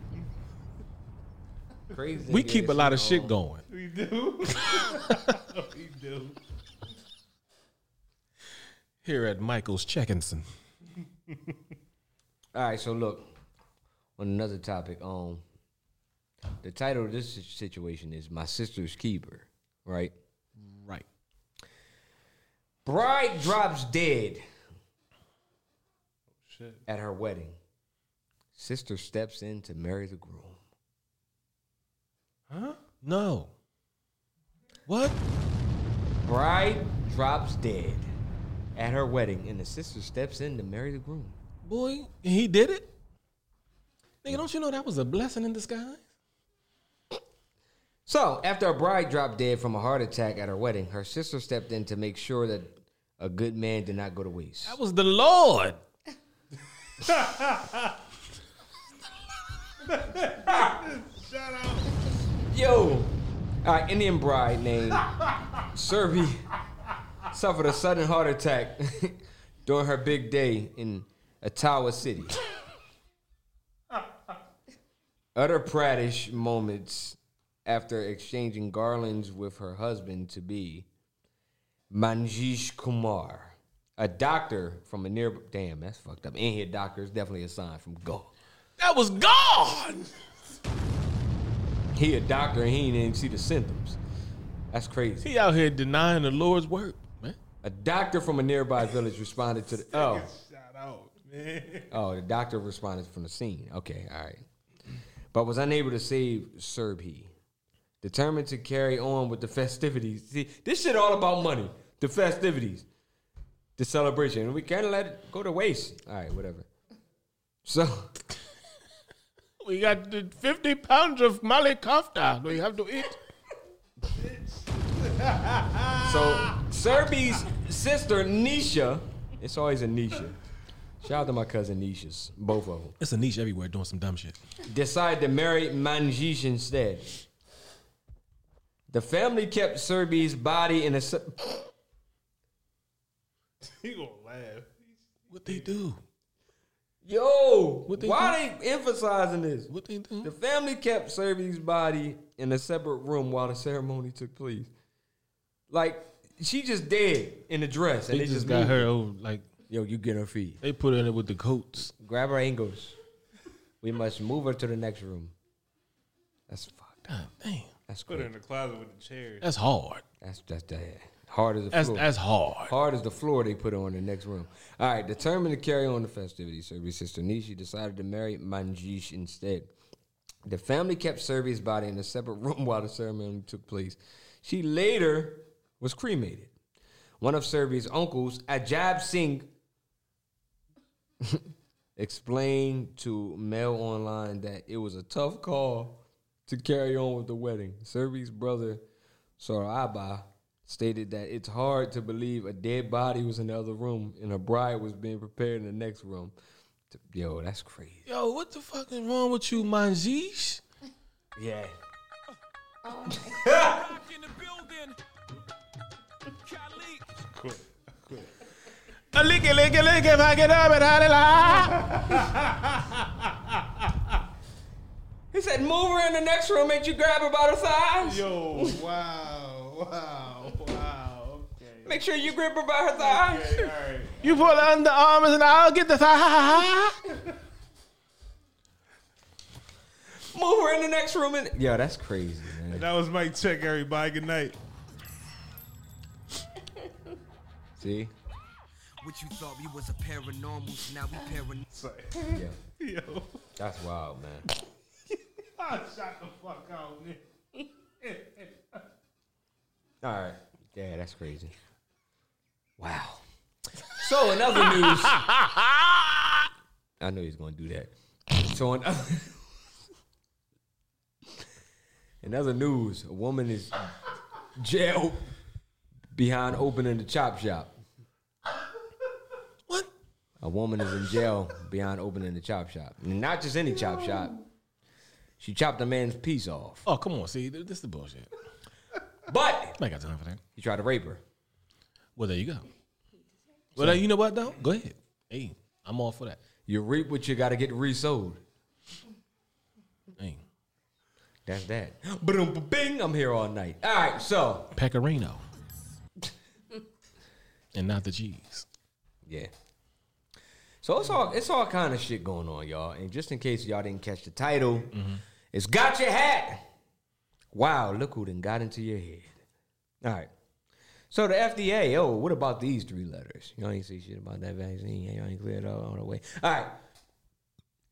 crazy thing We keep is, a lot of shit going. We do. we do. Here at Michael's Checkinson. All right, so look on another topic. Um, the title of this situation is "My Sister's Keeper." Right. Right. Bride drops dead Shit. at her wedding. Sister steps in to marry the groom. Huh? No. What? Bride drops dead at her wedding, and the sister steps in to marry the groom. Boy, he did it? Nigga, don't you know that was a blessing in disguise? So, after a bride dropped dead from a heart attack at her wedding, her sister stepped in to make sure that a good man did not go to waste. That was the Lord. Yo, all right, Indian bride named Surbhi suffered a sudden heart attack during her big day in Ottawa City. Uttar Pradesh moments after exchanging garlands with her husband to be Manjish Kumar, a doctor from a near. Damn, that's fucked up. Ain't here, doctor is definitely a sign from God. That was God. He a doctor and he ain't even see the symptoms. That's crazy. He out here denying the Lord's work, man. A doctor from a nearby village responded to the. Oh, Shout out, man. oh, the doctor responded from the scene. Okay, all right. But was unable to save Surbhi. Determined to carry on with the festivities. See, this shit all about money. The festivities. The celebration. We can't let it go to waste. All right, whatever. So, We got the 50 pounds of malai kofta we have to eat. so Surbhi's sister Nisha, it's always a Nisha. Shout out to my cousin Nisha's, both of them. It's a niche everywhere doing some dumb shit. decided to marry Manjish instead. The family kept Surbhi's body in a. se- He gonna laugh. What they do? Yo, What they why they emphasizing this? What they do? The family kept Surbhi's body in a separate room while the ceremony took place. Like she just dead in a dress, and They they, just got moved her it. over, like, Yo, you get her feet. they put her in it with the coats. Grab her ankles. We must move her to the next room. That's fucked. God damn. That's Put her in the closet with the chairs. That's hard. That's that's that hard as the That's floor. that's hard. Hard as the floor they put on the next room. All right, determined to carry on the festivities, Surbhi's sister Nishi decided to marry Manjish instead. The family kept Surbhi's body in a separate room while the ceremony took place. She later was cremated. One of Surbhi's uncles, Ajab Singh, explained to Mail Online that it was a tough call to carry on with the wedding. Surbhi's brother, Soraba, stated that it's hard to believe a dead body was in the other room and a bride was being prepared in the next room. Yo, that's crazy. Yo, what the fuck is wrong with you, Manjish? Yeah. Quit. Quit. A licky, licky, licky, back it up and He said, move her in the next room, make you grab her by the thighs. Yo, wow, wow, wow. Okay. Make sure you grip her by her thighs. Okay, all right. You pull the underarms and I'll get the thigh. Move her in the next room. And Yo, that's crazy, man. That was Mike Check, everybody. Good night. See? What you thought we was a paranormal, so now we paranormal. Yeah. Yo. That's wild, man. I shot the fuck out, man. All right. Yeah, that's crazy. Wow. So in other news, I know he's gonna do that. So in other, in other news, a woman is jailed behind opening the chop shop. What? A woman is in jail behind opening the chop shop. And not just any chop shop. She chopped a man's piece off. Oh, come on. See, this is the bullshit. But I got time for that. he tried to rape her. Well, there you go. Well, you know what though? Go ahead. Hey, I'm all for that. You reap what you gotta get resold. Hey, That's that. Boom, bing. I'm here all night. All right, so Pecorino, and not the cheese. yeah. So it's all it's all kind of shit going on, y'all. And just in case y'all didn't catch the title, mm-hmm. it's got your hat. Wow, look who done got into your head. All right. So the FDA, oh, what about these three letters? Y'all ain't say shit about that vaccine. Y'all ain't cleared up all the way. All right.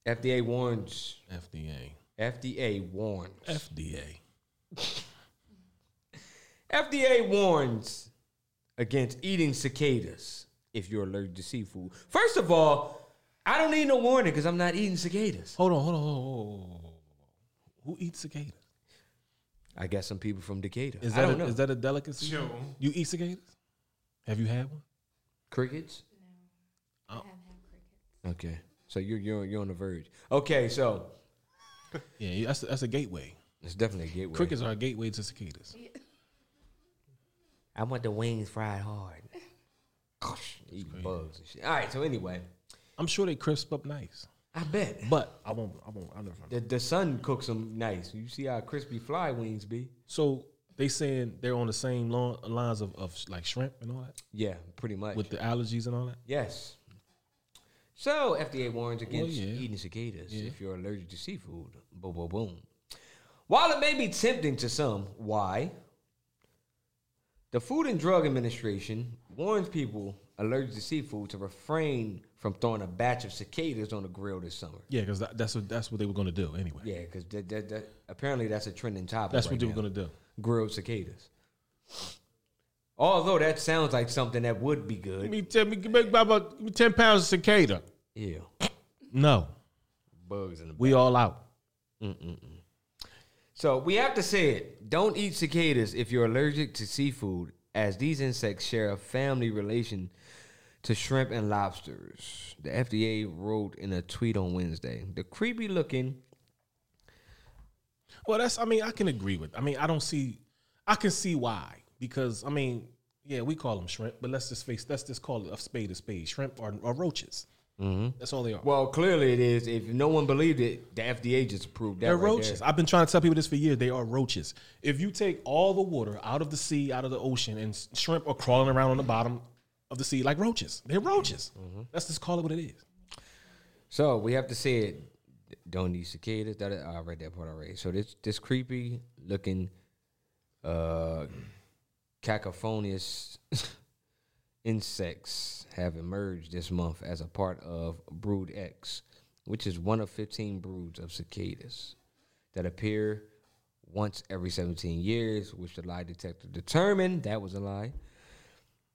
FDA warns. FDA. FDA warns. FDA. FDA warns against eating cicadas if you're allergic to seafood. First of all, I don't need no warning because I'm not eating cicadas. Hold on, hold on, hold on, hold on. Who eats cicadas? I guess some people from Decatur. Is I that don't a, know. is that a delicacy? Sure. You eat cicadas? Have you had one? crickets? I haven't had crickets. Okay, so you're you're you're on the verge. Okay, so Yeah, that's that's a gateway. it's definitely a gateway. Crickets are a gateway to cicadas. I want the wings fried hard. Eat bugs and shit. All right, so anyway, I'm sure they crisp up nice, I bet but I won't. I won't. I'll never. the the sun cooks them nice. You see how crispy fly wings be? So they saying they're on the same lo- lines of, of like shrimp and all that Yeah, pretty much. with the allergies and all that. Yes. So FDA warns against yeah. eating cicadas Yeah. if you're allergic to seafood. Boom, boom, boom. While it may be tempting to some, why? The Food and Drug Administration warns people allergic to seafood to refrain from throwing a batch of cicadas on the grill this summer. Yeah, because that, that's what that's what they were going to do anyway. Yeah, because that, that, that, apparently that's a trending topic. That's right what they now. were going to do. Grilled cicadas. Although that sounds like something that would be Give good. me ten, give me about give me ten pounds of cicada. Yeah. No, Bugs in the we all out. So we have to say it. Don't eat cicadas if you're allergic to seafood, as these insects share a family relation to shrimp and lobsters. The FDA wrote in a tweet on Wednesday. The creepy looking Well, that's. I mean, I can agree with. I mean, I don't see. I can see why because I mean, yeah, we call them shrimp, but let's just face. Let's just call it a spade a spade. Shrimp are, roaches. That's all they are. well, clearly it is. If no one believed it, the FDA just approved that. They're right roaches. there. I've been trying to tell people this for years. They are roaches. If you take all the water out of the sea, out of the ocean, and shrimp are crawling around on the bottom of the sea like roaches. They're roaches. Let's just call it what it is. So we have to say it. Don't need cicadas. That I read that part already. So this this creepy looking, uh, cacophonious insects have emerged this month as a part of Brood X, which is one of fifteen broods of cicadas that appear once every seventeen years. Which the lie detector determined that was a lie.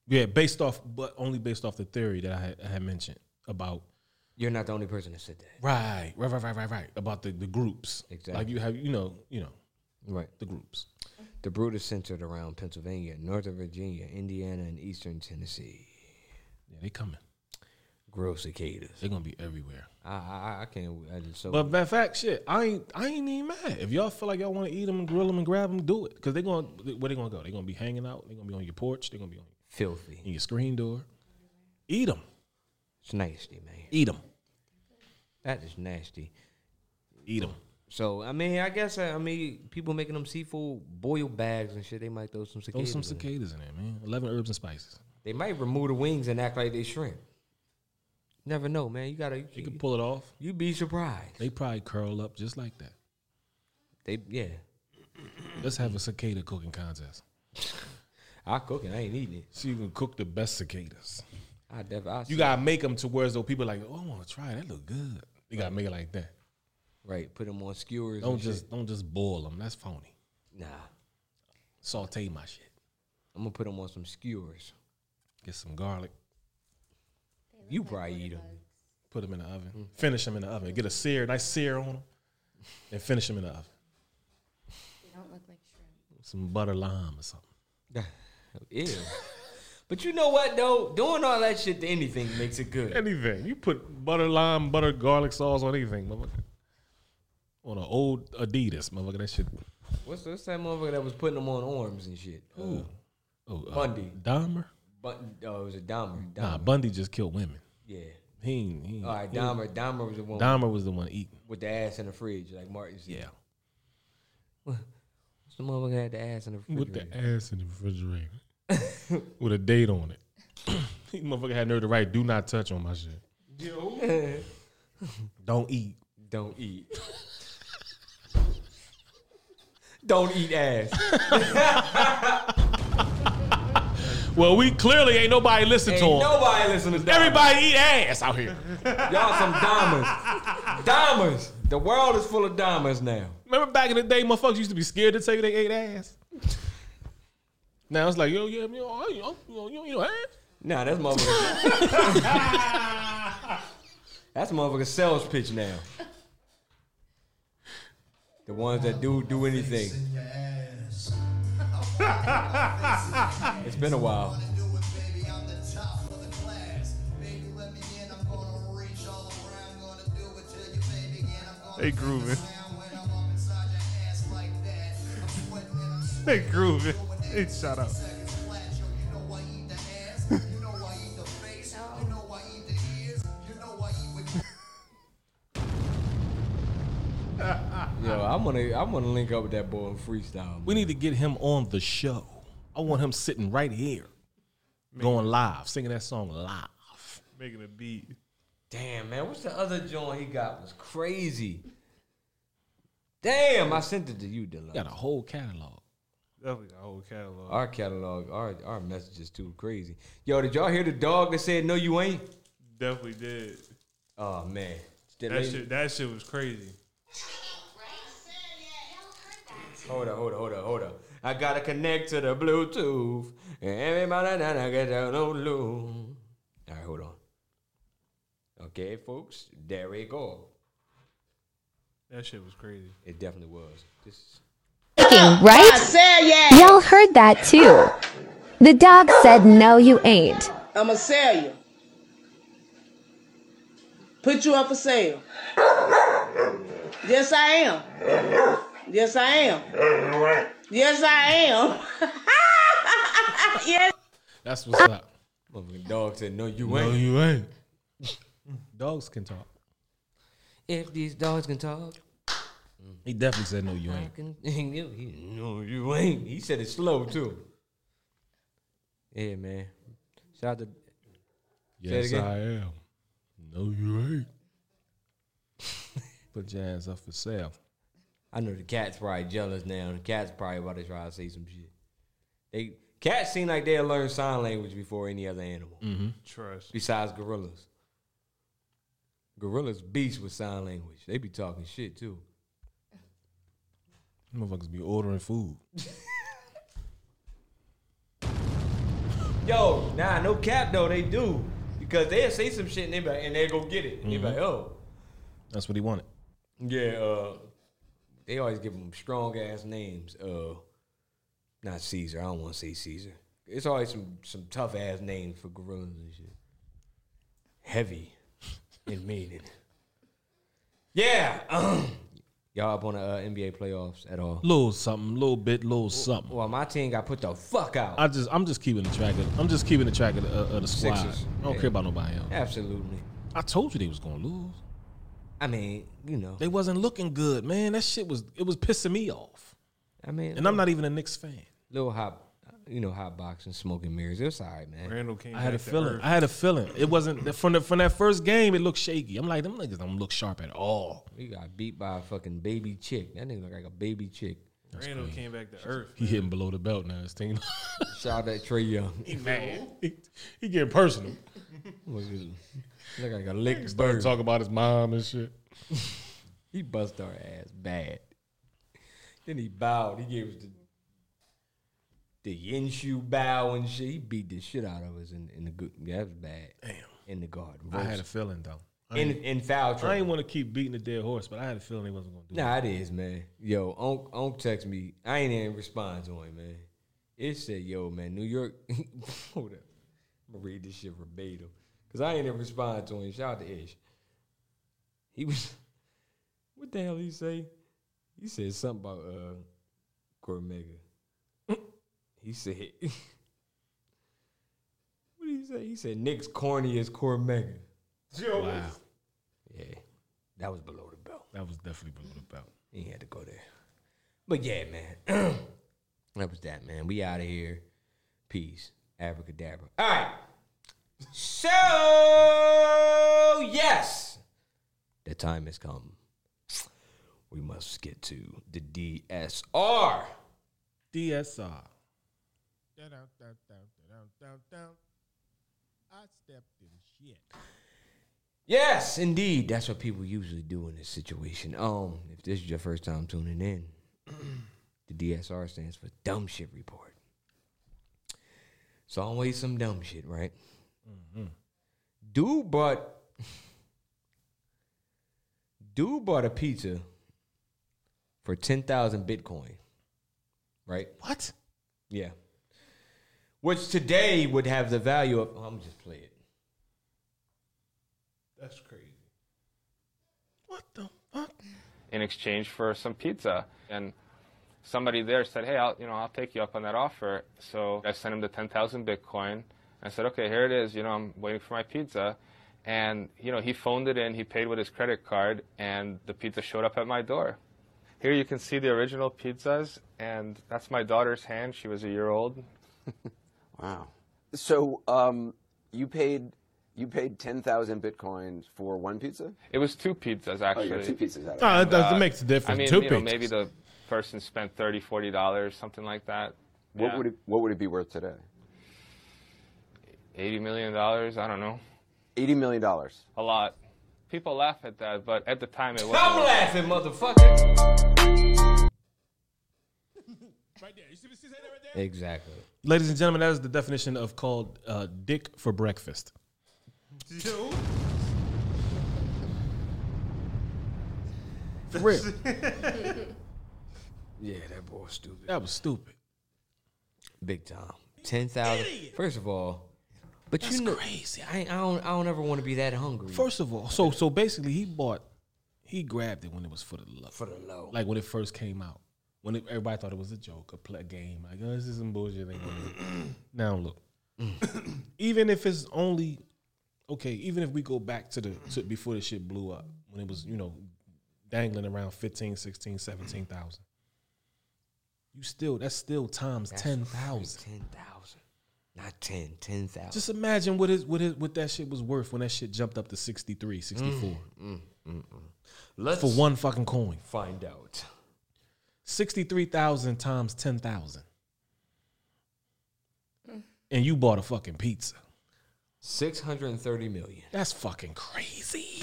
Yeah, based off, but only based off the theory that I had, I had mentioned about. You're not the only person that said that. Right, right, right, right, right, right. About the, the groups. Exactly. Like you have, you know, you know, Right. the groups. The brood is centered around Pennsylvania, Northern Virginia, Indiana, and Eastern Tennessee. Yeah, they coming. Grilled cicadas. They're gonna be everywhere. I I, I can't. I just so But in fact, shit, I ain't I ain't even mad. If y'all feel like y'all want to eat them and grill them and grab them, do it. Because they're gonna where they gonna go? They're gonna be hanging out. They're gonna be on your porch. They're gonna be on filthy. in your screen door. Eat them. It's nasty, man. Eat them. That is nasty. Eat them. So I mean, I guess uh, I mean people making them seafood boil bags and shit. They might throw some Throw cicadas. some in cicadas in there, man. Eleven herbs and spices. They might remove the wings and act like they shrimp. Never know, man. You gotta. You You, can pull it off. You'd be surprised. They probably curl up just like that. They yeah. Let's have a cicada cooking contest. I cook it. I ain't eating it. See who can cook the best cicadas. I definitely. You gotta make them to where though people like, oh, I want to try it. That look good. You gotta make it like that. Right. Put them on skewers. Don't and just shit. don't just boil them. That's phony. Nah. Saute my shit. I'm gonna put them on some skewers. Get some garlic. You probably eat them. Put them in the oven. Mm. Finish them in the oven. Get a sear, nice sear on them, and finish them in the oven. They don't look like shrimp. Some butter lime or something. Ew. But you know what though? Doing all that shit to anything makes it good. Anything. You put butter lime, butter garlic sauce on anything, motherfucker. On an old Adidas, motherfucker. That shit. What's, what's that motherfucker that was putting them on arms and shit? Ooh. Oh, uh, Bundy. Dahmer. Bun- oh, it was a Dahmer. Dahmer. Nah, Bundy just killed women. Yeah. He, ain't- he, ain't- All right, he ain't- Dahmer. Dahmer was the one. Dahmer was the one eating. with the ass in the fridge, like Martin said. Yeah. What's the motherfucker had the ass in the fridge? With the ass in the refrigerator. With a date on it. he motherfucker had nerve to write, do not touch on my shit. Yo. Don't eat. Don't eat. Don't eat ass. Well, we clearly ain't nobody listening Ain't to him. nobody listen to. Everybody eat ass out here. Y'all some diamonds. diamonds. The world is full of diamonds now. Remember back in the day, motherfuckers used to be scared to tell you they ate ass. Now it's like, yo, yeah, oh, you know, you know, you know, you know, you know ass. Nah, that's motherfucker. that's motherfucker sales pitch now. The ones that do do anything. It's been a while. They grooving. They grooving. Hey, shout out. I'm gonna I'm gonna link up with that boy in freestyle. We need to get him on the show. I want him sitting right here, going live, singing that song live. Making a beat. Damn, man, what's the other joint he got was crazy. Damn, I sent it to you, Dylan. Got a whole catalog. Definitely got a whole catalog. Our catalog, our our message is too crazy. Yo, did y'all hear the dog that said no you ain't? Definitely did. Oh man. That That lady- shit, that shit was crazy. Hold up, hold up, hold up, hold up. I gotta connect to the Bluetooth. And everybody that I get down on low. All right, hold on. Okay, folks, there we go. That shit was crazy. It definitely was. This oh, right? Y'all heard that too. The dog said, No, you ain't. I'ma sell you. Put you up for sale. Yes, I am. Yes, I am. Yes, I am. yes. That's what's up. Motherfucking dog said, No, you No, ain't. you ain't. Dogs can talk. If these dogs can talk, He definitely said no, you ain't. can. he- no, you ain't. He said it slow too. Yeah, man. Shout out to. Yes. I am. No, you ain't. Put your ass up for sale. I know the cat's probably jealous now. The cat's probably about to try to say some shit. They cats seem like they'll learn sign language before any other animal. Mm-hmm. Trust. Besides gorillas. Gorillas beast with sign language. They be talking shit too. Motherfuckers be ordering food. Yo, nah, no cap though, they do. Because they'll say some shit and they be like, and they go get it. And they be Mhm. like, oh. That's what he wanted. Yeah, uh, they always give them strong ass names. Uh, not Caesar. I don't want to say Caesar. It's always some some tough ass names for gorillas and shit. Heavy in meaning. Yeah. Y'all up on the uh, NBA playoffs at all? Little something, little bit, little something. Well, my team got put the fuck out. I just, I'm just keeping the track of, I'm just keeping the track of the, uh, of the squad. Sixers. I don't Yeah. care about nobody else. Absolutely. I told you they was gonna lose. I mean, you know, They wasn't looking good, man. That shit was, it was pissing me off. I mean, And I'm not even a Knicks fan. little hot, you know, hot boxing, smoking mirrors. It was all right, man. Randle came I had a to feeling. earth. I had a feeling. It wasn't from the from that first game. It looked shaky. I'm like, them niggas don't look sharp at all. We got beat by a fucking baby chick. That nigga look like a baby chick. Randle crazy. came back to earth. He hitting below the belt now. His team. Shout out to Trae Young. he mad. He, he getting personal. Look, look like a lick Started bird. talking about his mom and shit. He bust our ass bad. Then he bowed. He gave us the the yin shoe bow and shit. He beat the shit out of us in, in the good. Yeah, that was bad. Damn. In the garden. I had a feeling though. I In ain't- in foul trouble. I ain't want to keep beating the dead horse, but I had a feeling he wasn't gonna do it. Nah, it is, man. Yo, Unc, Unc text me. I ain't even respond to him, man. It said, yo, man, New York. Hold up. I'm gonna read this shit verbatim. Cause I ain't even respond to him. Shout out to Ish. He was what the hell did he say? He said something about uh Cormega. he said What did he say? He said Knicks corny as Cormega. Wow. Yeah. That was below the belt. That was definitely below the belt. He had to go there. But yeah, man. that was that, man. We out of here. Peace. Abracadabra. All right. So, yes, the time has come. We must get to the DSR. DSR. Down, down, down, down, down, down. I stepped in shit. Yes, indeed. That's what people usually do in this situation. Um, if this is your first time tuning in, the DSR stands for Dumb Shit Report. It's always some dumb shit, right? Dude bought Dude bought a pizza for ten thousand Bitcoin. Right? What? Yeah. Which today would have the value of I'm just play it. That's crazy. What the fuck? in exchange for some pizza. And somebody there said, "Hey, I'll you know I'll take you up on that offer." So I sent him the 10,000 Bitcoin. I said, "Okay, here it is. You know, I'm waiting for my pizza." And you know, he phoned it in. He paid with his credit card, and the pizza showed up at my door. Here you can see the original pizzas, and that's my daughter's hand. She was a year old. Wow. So um, you paid you paid ten thousand bitcoins for one pizza? It was two pizzas actually. Oh, you got two pizzas out of it. Oh, And, that, that makes a difference. I mean, Two you know, pizzas. maybe the person spent 30 40 dollars, something like that. What Yeah. would it What would it be worth today? 80 million dollars? I don't know. Eighty million dollars. A lot. People laugh at that, but at the time it wasn't. I'm laughing, motherfucker. Right there. You see what she said right there? Exactly. Ladies and gentlemen, that is the definition of called uh, dick for breakfast. Yo. For real. Yeah, that boy was stupid. That was stupid. Big time. Ten thousand. First of all, but That's you know, crazy. I, I don't. I don't ever want to be that hungry. First of all, so so basically, he bought, he grabbed it when it was for the low. For the low, like when it first came out, when it, everybody thought it was a joke, a, play, a game. Like, oh, this is some bullshit. now look, mm. even if it's only okay, even if we go back to the to before the shit blew up, when it was you know dangling around 15, 16, 17,000. You still that's still times that's 10,000. 10,000. Not ten. Ten thousand. Just imagine what his what his what that shit was worth when that shit jumped up to 63, 64. Mm, mm, mm. Let's for one fucking coin. find out. 63,000 times 10,000. And you bought a fucking pizza. Six hundred and thirty million. That's fucking crazy.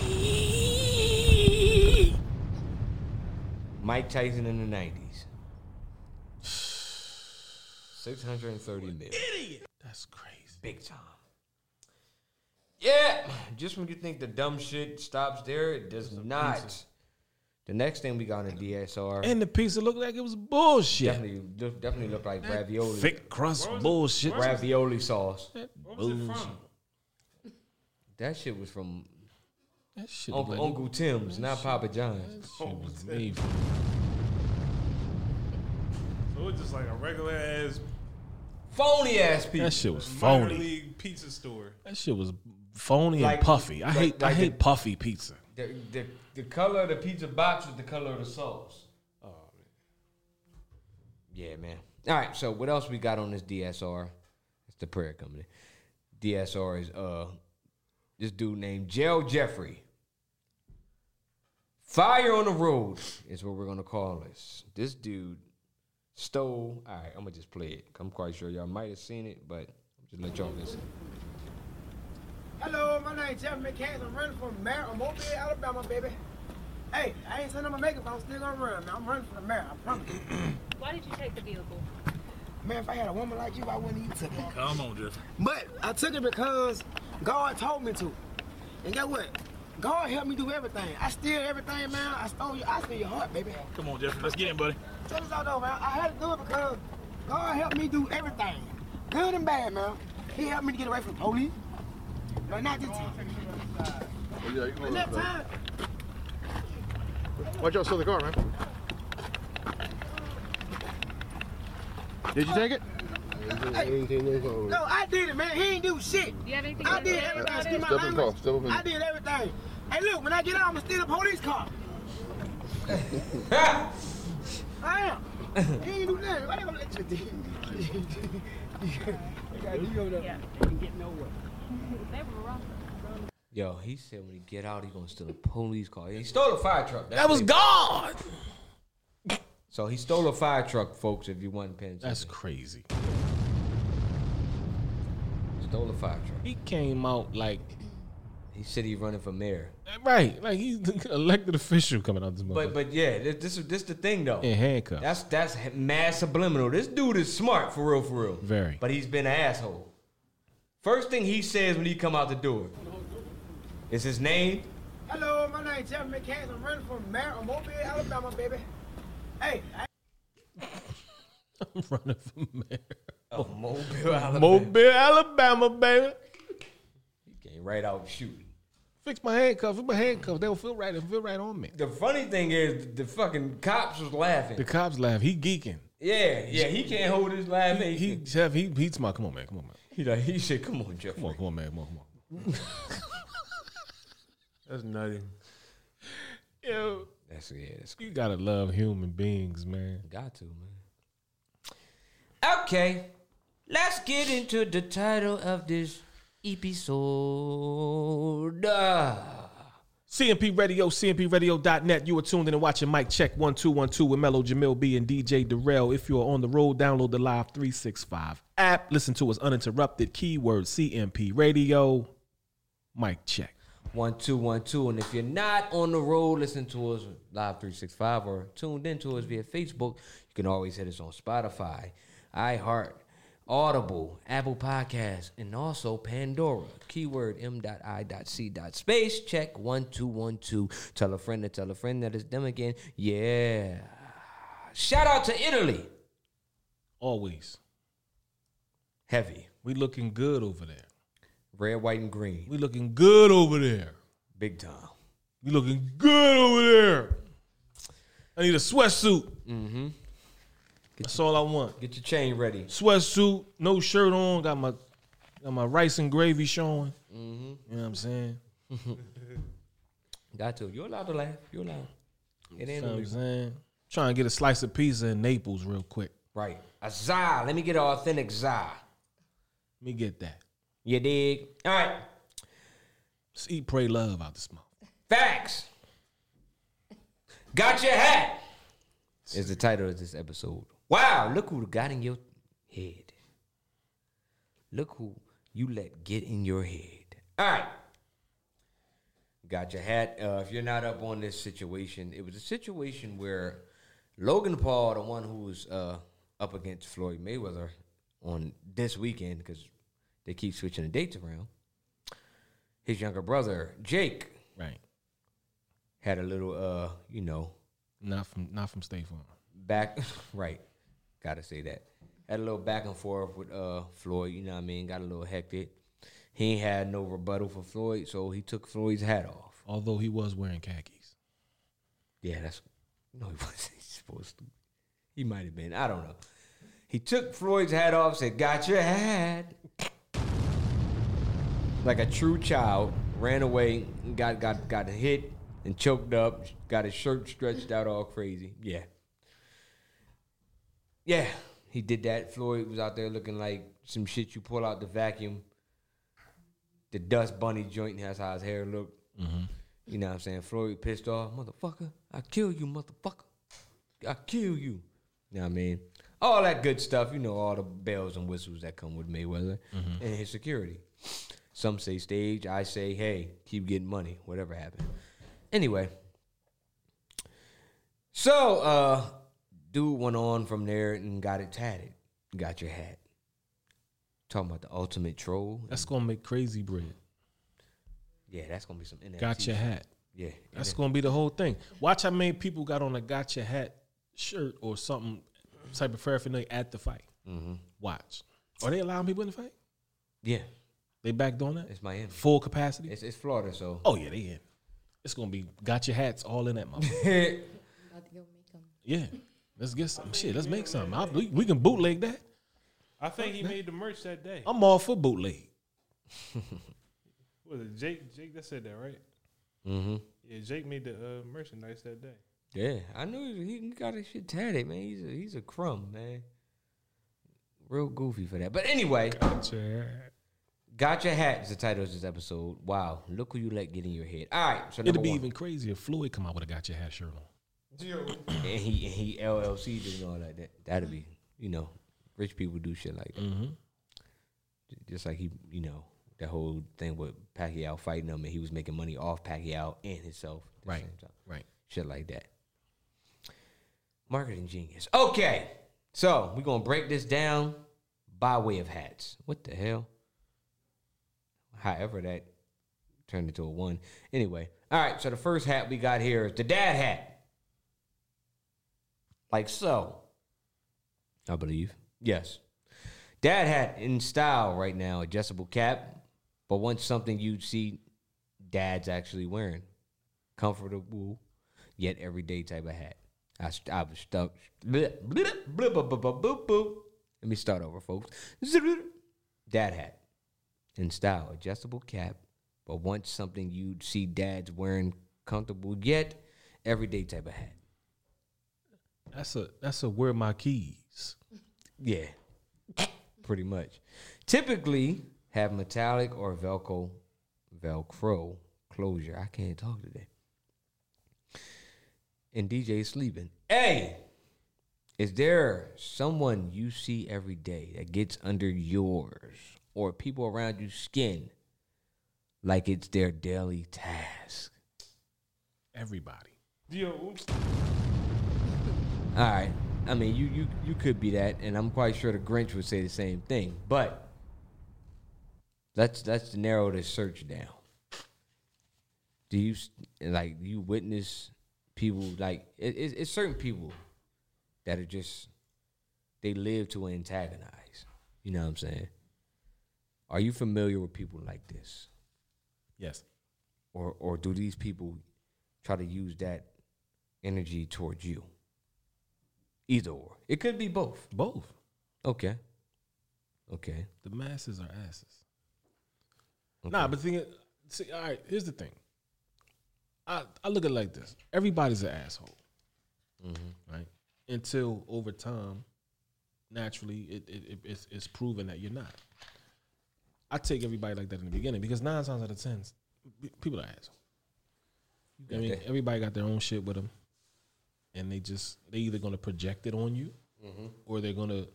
Mike Tyson in the nineties. Six hundred and thirty million. That's crazy. Big time. Yeah. Just when you think the dumb shit stops there, it does not. The next thing we got in DSR. And the pizza looked like it was bullshit. Definitely, de- definitely looked like ravioli. Thick crust bullshit. Ravioli sauce. Bullshit. That shit was from That shit Uncle, look Uncle Tim's, not Papa John's. Shit was made from- So it's just like a regular ass Phony ass pizza. That shit was minor phony. league pizza store. That shit was phony Like- and puffy. I like- hate I like hate the- puffy pizza. The, the, the color of the pizza box was the color of the sauce. Oh, Yeah, man. All right, so what else we got on this DSR? It's the prayer company. DSR is uh this dude named Jell Jeffrey. Fire on the road is what we're gonna call this. This dude Stole. All right, I'm gonna just play it. I'm quite sure y'all might have seen it, but I'm just let y'all listen. Hello, my name Jeff McCann. I'm running from mayor of Mobile, Alabama, baby. Hey, I ain't saying I'm gonna make it, but I'm still gonna run. Man. I'm running for the mayor. I promise. Why did you take the vehicle? Man, if I had a woman like you, I wouldn't even took it. Come on, Jeff. But I took it because God told me to. And guess what? God helped me do everything. I steal everything, man. I stole your, I steal your heart, baby. Come on, Jeffrey. Let's get in, buddy. Tell us all though, man. I had to do it because God helped me do everything. Good and bad, man. He helped me to get away from the police. But not this time. Oh, yeah, you The next time, Why'd y'all steal the car, man? Did you take it? no, I did it, man. He ain't do shit. You have anything I did everything. about Excuse it? my Step in the car. Step up in I did everything. Hey, look, when I get out, I'm gonna steal a police car. I am. He ain't do nothing. Why they gonna let you do Yeah. Get nowhere. They were rough. Yo, he said when he get out, he gonna steal a police car. He stole a fire truck. That's That was it. God. So he stole a fire truck, folks. If you wasn't paying That's crazy. stole a fire truck. He came out like He said he's running for mayor. right, like he's the elected official coming out this But motherfucker. but yeah, this this is this the thing though. in handcuffs. That's that's mad subliminal. This dude is smart for real, for real. Very. But he's been an asshole. First thing he says when he come out the door is his name. Hello, my name is Jeff McCann. I'm running for mayor of Mobile, Alabama, baby. Hey, I I'm running for mayor. Oh, Mobile, Alabama. Mobile, Alabama, baby. He came right out shooting. Fix my handcuffs. Fix my handcuffs. They'll feel right. They'll feel right on me. The funny thing is, the fucking cops was laughing. The cops laugh. He geeking. yeah, yeah, he can't hold his laugh. He, he Jeff. He he's my. Come on, man. Come on, man. he, like, he said, "Come on, Jeff." Come on, come on, man. Come on, come on. That's nutty. Yo, That's yeah. That's you gotta love human beings, man. got to man. Okay, let's get into the title of this episode. CMP Radio, CMPRadio.net. You are tuned in and watching Mic Check 1212 with Mello Jamil B and DJ Darrell. If you are on the road, download the Live 365 app. Listen to us uninterrupted. Keyword CMP Radio. Mic Check. One two one two, and if you're not on the road, listen to us live three six five or tuned in to us via Facebook. You can always hit us on Spotify, iHeart, Audible, Apple Podcasts, and also Pandora. Keyword m.i.c.space. Check one two one two. Tell a friend to tell a friend that it's them again. Yeah. Shout out to Italy. Always. Heavy. We looking good over there. Red, white, and green. We looking good over there. Big time. We looking good over there. I need a sweatsuit. Mm-hmm. That's all I want. Get your chain ready. Sweatsuit, no shirt on, got my got my rice and gravy showing. Mm-hmm. You know what I'm saying? Got to. You're allowed to laugh. You're allowed. It ain't know what I'm saying? Trying to get a slice of pizza in Naples real quick. Right. A za. Let me get an authentic za. Let me get that. You dig? All right. Let's eat, pray, love out the smoke. Facts. Got your hat. Is the title of this episode. Wow, look who got in your head. Look who you let get in your head. All right. Got your hat. Uh, if you're not up on this situation, it was a situation where Logan Paul, the one who was uh, up against Floyd Mayweather on this weekend, because they keep switching the dates around, his younger brother, Jake, Right. had a little, uh, you know, Not from not from State Farm. back right gotta say that. Had a little back and forth with uh floyd you know what i mean? Got a little hectic. He ain't had no rebuttal for floyd so he took floyd's hat off. Although he was wearing khakis. yeah that's no he wasn't supposed to. He might have been i don't know. He took floyd's hat off said got your hat. Like a true child ran away got got got hit and choked up got his shirt stretched out all crazy. Yeah Yeah, he did that. Floyd was out there looking like some shit you pull out the vacuum. The dust bunny joint, has how his hair looked. Mhm. You know what I'm saying? Floyd pissed off, motherfucker. I kill you, motherfucker. I kill you. You know what I mean? All that good stuff, you know, all the bells and whistles that come with Mayweather Mhm. and his security. Some say stage, I say, hey, keep getting money, whatever happened. Anyway, so uh dude went on from there and got it tatted. Got your hat. Talking about the ultimate troll. That's gonna make crazy bread. Yeah, that's gonna be some NFT Got your shit. hat. Yeah, That's and gonna be the whole thing. Watch how many people got on a got your hat shirt or something type of paraphernalia at the fight. Mhm. Watch. Are they allowing people in the fight? Yeah. They back doing that? It's Miami. Full capacity? It's, it's Florida, so. Oh yeah, they in. It's gonna be got your hats all in that motherfucker. About to go make them. yeah. Let's get some shit. Let's make something. I, we, we can bootleg that. I think he made the merch that day. I'm all for bootleg. Was it Jake? Jake that said that, right? Mm-hmm. Yeah, Jake made the uh, merchandise that day. Yeah, I knew he he got his shit tatted, man. He's a, he's a crumb, man. Real goofy for that. But anyway, Got Your Hat is the title of this episode. Wow, look who you let get in your head. All right, so It'd be one. even crazier if Floyd come out with a got your hat shirt on. And he and he LLC did and all that. that. That'd be, you know, rich people do shit like that. Mm-hmm. Just like he, you know, that whole thing with Pacquiao fighting him, and he was making money off Pacquiao and himself. At Right, same time. right. Shit like that. Marketing genius. Okay, so we're gonna break this down by way of hats. What the hell? However, that turned into a one. Anyway, all right. So the first hat we got here is the dad hat, like so. I believe. Yes. Dad hat in style right now, adjustable cap, but once something you'd see dads actually wearing. Comfortable, yet everyday type of hat. I, st- I was stuck. Let me start over, folks. Dad hat in style, adjustable cap, but once something you'd see dads wearing comfortable, yet everyday type of hat. That's a that's a where my keys. Yeah, pretty much. Typically have metallic or Velcro, Velcro closure. I can't talk today. And DJ sleeping. Hey, is there someone you see every day that gets under yours or people around you skin like it's their daily task? Everybody. Yo, oops. All right. I mean, you you you could be that, and I'm quite sure the Grinch would say the same thing. But let's let's narrow this search down. Do you like you witness people like it, it's, it's certain people that are just they live to antagonize. You know what I'm saying? Are you familiar with people like this? Yes. Or or do these people try to use that energy towards you? Either or. It could be both. Both. Okay. Okay. The masses are asses. Nah, but thing is, see, all right, here's the thing. I, I look at it like this. Everybody's an asshole. Mm-hmm. Right? Until over time, naturally, it, it, it it's, it's proven that you're not. I take everybody like that in the beginning because nine times out of ten, people are assholes. I mean, everybody got their own shit with them, and they just they either gonna project it on you, Mhm. or they're gonna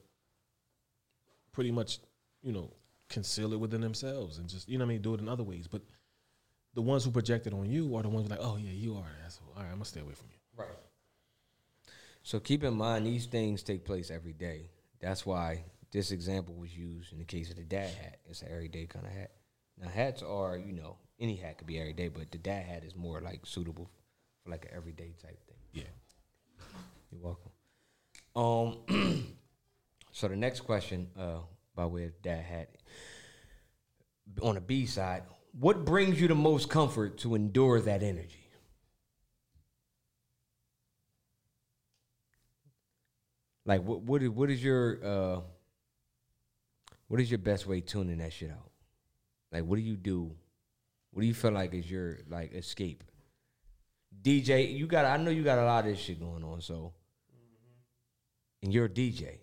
pretty much, you know, conceal it within themselves and just you know what I mean, do it in other ways. But the ones who project it on you are the ones who are like, oh yeah, you are an asshole. All right, I'm gonna stay away from you. Right. So keep in mind these things take place every day. That's why this example was used in the case of the dad hat. It's an everyday kind of hat. Now hats are, you know, any hat could be every day, but the dad hat is more like suitable for like an everyday type thing. Yeah. You're welcome. Um so the next question, uh, by way of dad hat, on the B side, what brings you the most comfort to endure that energy? Like what what is what is your uh what is your best way tuning that shit out? Like what do you do? What do you feel like is your like escape? DJ, you got I know you got a lot of this shit going on, so and you're a DJ.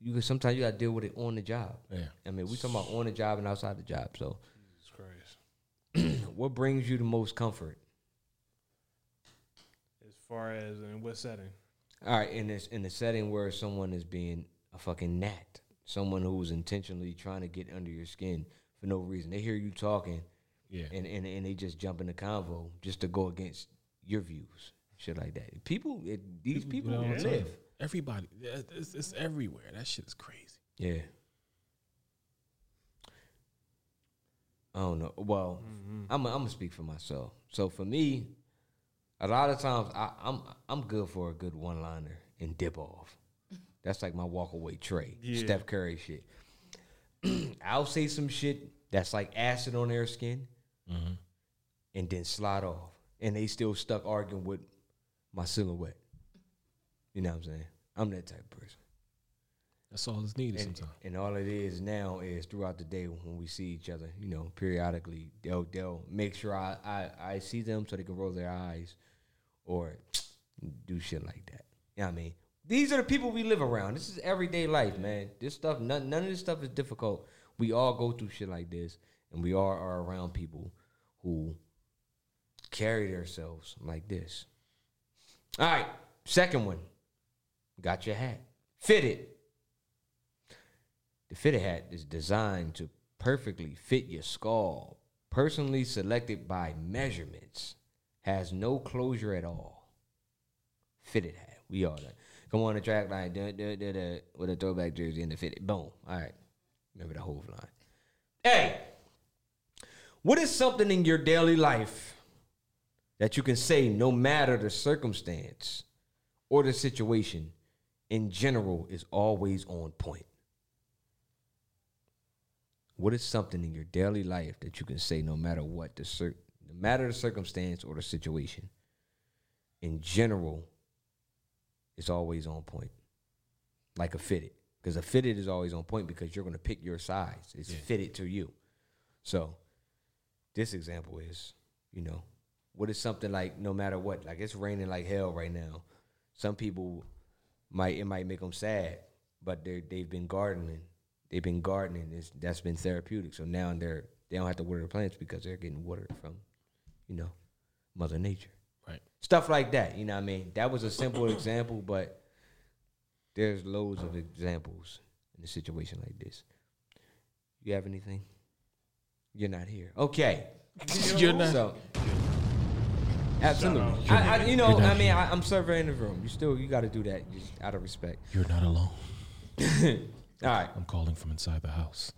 You can sometimes you gotta deal with it on the job. Yeah. I mean, we talking about on the job and outside the job. So Jesus Christ. what brings you the most comfort? As far as in what setting? All right, in this in the setting where someone is being a fucking gnat, someone who's intentionally trying to get under your skin for no reason. They hear you talking, Yeah. and and, and they just jump in the convo just to go against your views, shit like that. People, it, these people, do that all the live. Time. Everybody, it's, it's everywhere. That shit is crazy. Yeah. I don't know. Well, I'm I'm gonna speak for myself. So for me, a lot of times I, I'm I'm good for a good one liner and dip off. That's like my walk away trey. Yeah. Steph Curry shit. I'll say some shit that's like acid on their skin, Mhm. and then slide off, and they still stuck arguing with my silhouette. You know what I'm saying? I'm that type of person. That's all that's needed And, sometimes. and all it is now is throughout the day when we see each other, you know, periodically, they'll they'll make sure I, I, I see them so they can roll their eyes or do shit like that. You know what I mean? These are the people we live around. This is everyday life, man. This stuff, none, none of this stuff is difficult. We all go through shit like this, and we all are around people who carry themselves like this. All right, second one. Got your hat. Fitted. The fitted hat is designed to perfectly fit your skull, personally selected by measurements, has no closure at all. Fitted hat. We all done. Come on the track line duh, duh, duh, duh, with a throwback jersey and the fitted. Boom. All right. Remember the whole line. Hey, what is something in your daily life that you can say no matter the circumstance or the situation in general is always on point? What is something in your daily life that you can say no matter what the cir- no matter the circumstance or the situation in general is always on point? Like a fitted. Because a fitted is always on point because you're going to pick your size. It's Yeah. fitted to you. So this example is, you know, what is something like no matter what? Like it's raining like hell right now. Some people might it might make them sad, but they they've been gardening. They've been gardening. It's, that's been therapeutic. So now they're they don't have to water the plants because they're getting water from, you know, Mother Nature. Right. Stuff like that. You know what I mean? That was a simple example, but there's loads of examples in a situation like this. You have anything? You're not here. Okay. You're not- So, absolutely. I, I, you know, I mean, I, I'm surveying the room. You still, you got to do that just out of respect. You're not alone. All right. I'm calling from inside the house.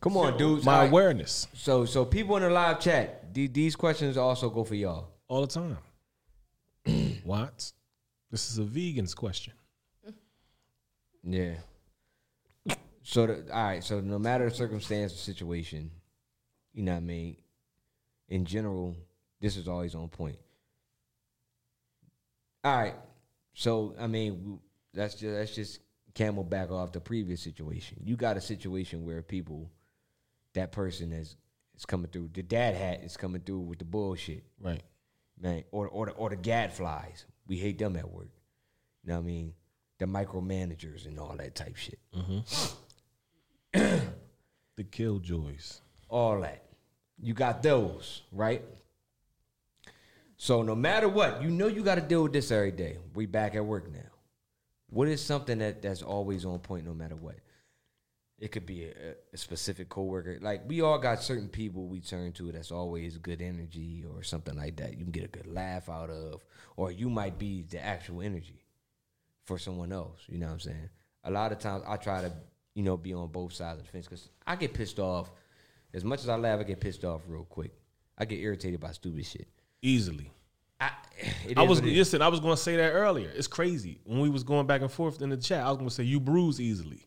Come on, dudes. My right. awareness. So, so people in the live chat, the- these questions also go for y'all. All the time. Watts, this is a vegan's question. Yeah. So, the, all right. So, no matter the circumstance or situation, you know what I mean. In general, this is always on point. All right. So, I mean, that's just that's just camel back off the previous situation. You got a situation where people, that person is is coming through. The dad hat is coming through with the bullshit. Right. Man, or or the or the gadflies. We hate them at work. You know what I mean? The micromanagers and all that type shit. Mm-hmm. The killjoys. all that. You got those, right? So no matter what, you know you got to deal with this every day. We back at work now. What is something that that's always on point no matter what? It could be a, a specific coworker. Like we all got certain people we turn to that's always good energy or something like that. You can get a good laugh out of, or you might be the actual energy for someone else. You know what I'm saying? A lot of times I try to, you know, be on both sides of the fence because I get pissed off. As much as I laugh, I get pissed off real quick. I get irritated by stupid shit. Easily. It I was it listen. I was going to say that earlier. It's crazy when we was going back and forth in the chat. I was going to say you bruise easily.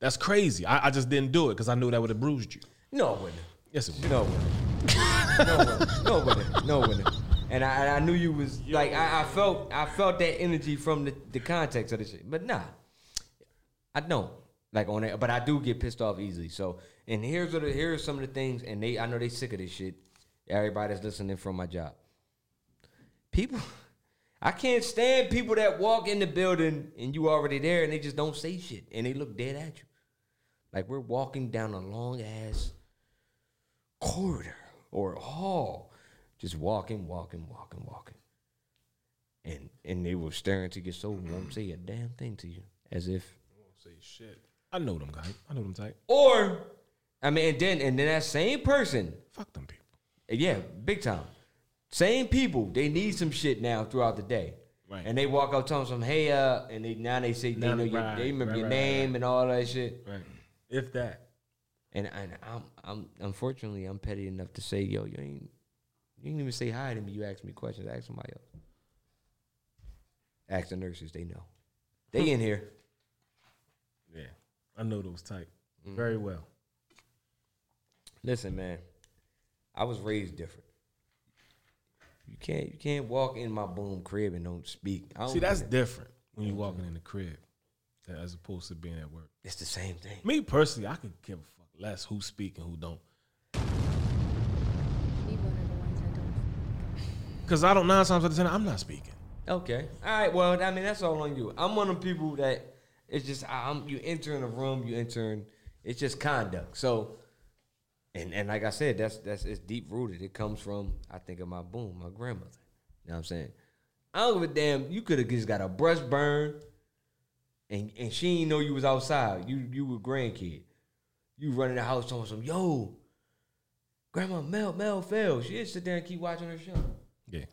That's crazy. I, I just didn't do it because I knew that would have bruised you. No, it wouldn't. Yes, it would. No, it wouldn't. no, it wouldn't. No, it wouldn't. No, it wouldn't. And I, and I knew you was like I, I felt I felt that energy from the, the context of the shit. But nah, I don't like on that. But I do get pissed off easily. So and here's what here's some of the things. And they I know they sick of this shit. Everybody that's listening from my job. People, I can't stand people that walk in the building and you already there and they just don't say shit and they look dead at you. Like we're walking down a long ass corridor or hall, just walking, walking, walking, walking. and and they were staring to your soul and won't say a damn thing to you, as if won't Say shit. I know them guys. I know them type. Or, I mean, and then and then that same person, fuck them people. Yeah, big time. Same people, they need some shit now throughout the day. Right. And they walk up telling some, hey, uh, and they now they say they know they- your, they remember right, your right, name right. and all that shit. Right. If that. And and I'm I'm unfortunately I'm petty enough to say, yo, you ain't you ain't even say hi to me. You ask me questions. Ask somebody else. Ask the nurses. They know. They in here. Yeah. I know those type. Mm. Very well. Listen, man. I was raised different. You can't you can't walk in my boom crib and don't speak. I don't See, that's get it. different when you're walking in the crib as opposed to being at work. It's the same thing. Me personally, I could give a fuck less who speak and who don't. Cause I don't nine times out of ten, I'm not speaking. Okay. All right. Well, I mean, that's all on you. I'm one of the people that it's just I'm you enter in a room, you enter in. It's just conduct. So, and and like I said, that's that's it's deep rooted. It comes from I think of my boom, my grandmother. You know what I'm saying? I don't give a damn. You could have just got a breast burn, and and she didn't know you was outside. You you were grandkid. You running the house telling some yo, grandma Mel Mel fell. She just sit there and keep watching her show. Yeah.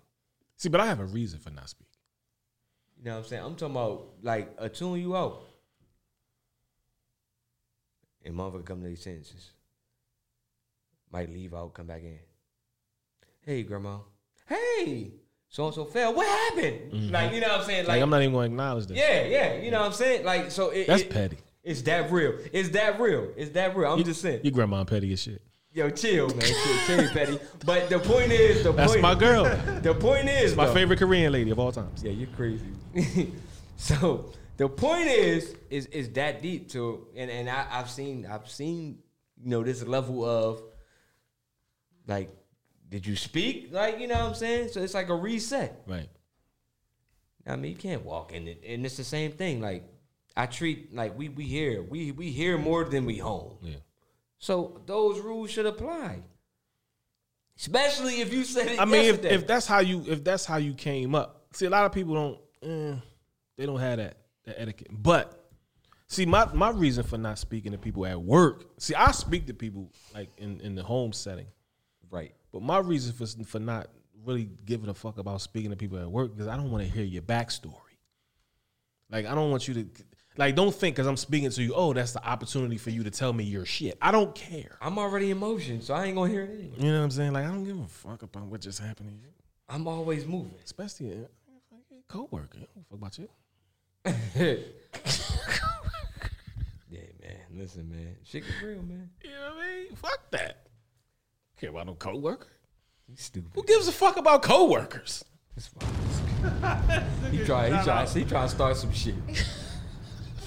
See, but I have a reason for not speaking. You know what I'm saying? I'm talking about like a tune you out. And motherfucker come to these sentences. Might leave out, come back in. Hey, grandma. Hey, so and so fell. What happened? Mhm. Like, you know what I'm saying? Like, Like, I'm not even going to acknowledge that. yeah, yeah. You know what I'm saying? Like, so it, That's it- petty. It's that real. It's that real. It's that real. I'm just saying. Your grandma petty as shit. Yo, chill, man. Chill, chill, petty. But the point is, the That's point, my girl. The point is, my though- favorite Korean lady of all times. Yeah, you're crazy. so the point is, is is that deep to and and I, I've seen I've seen you know this level of like, did you speak? Like you know what I'm saying? So it's like a reset. Right. I mean, you can't walk in it, and it's the same thing. Like I treat like we we hear we we hear more than we home. Yeah. So those rules should apply. Especially if you said it I mean, if, if that's how you if that's how you came up, see, a lot of people don't eh, they don't have that that etiquette. But see, my my reason for not speaking to people at work, see, I speak to people like in in the home setting, right? But my reason for for not really giving a fuck about speaking to people at work because I don't want to hear your backstory. Like, I don't want you to like don't think because I'm speaking to you, oh, that's the opportunity for you to tell me your shit. I don't care. I'm already in motion, so I ain't gonna hear it anyway. You know what I'm saying? Like, I don't give a fuck about what just happened to you. I'm always moving. Especially a co-worker. I don't fuck about you. yeah, man. Listen, man. Shit is real, man. You know what I mean? Fuck that. Care about no co-worker. You stupid. Who gives a fuck about co-workers? He try, he try, he try to start some shit.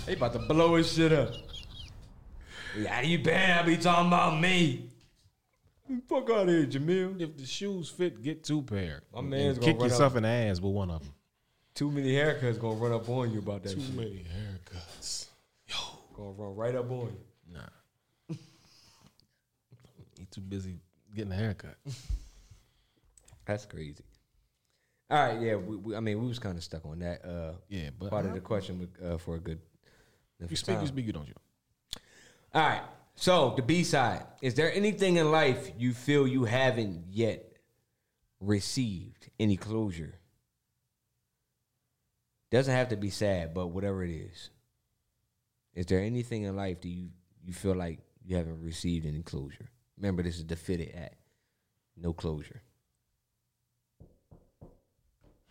He about to blow his shit up. Yeah, you better be talking about me. Fuck out of here, Jamil. If the shoes fit, get two pair. My man's And gonna kick run yourself up. in the ass with one of them. Too many haircuts gonna run up on you about that Too shit. many haircuts. Gonna run right up on you. Nah. he too busy getting a haircut. That's crazy. All right, yeah. We, we, I mean, we was kind of stuck on that. Uh, yeah, but part of the question uh, for a good. You speak, you speak, you don't you? All right. So the B side. Is there anything in life you feel you haven't yet received any closure? Doesn't have to be sad, but whatever it is. Is there anything in life that you you feel like you haven't received any closure? Remember, this is the fitted act. No closure.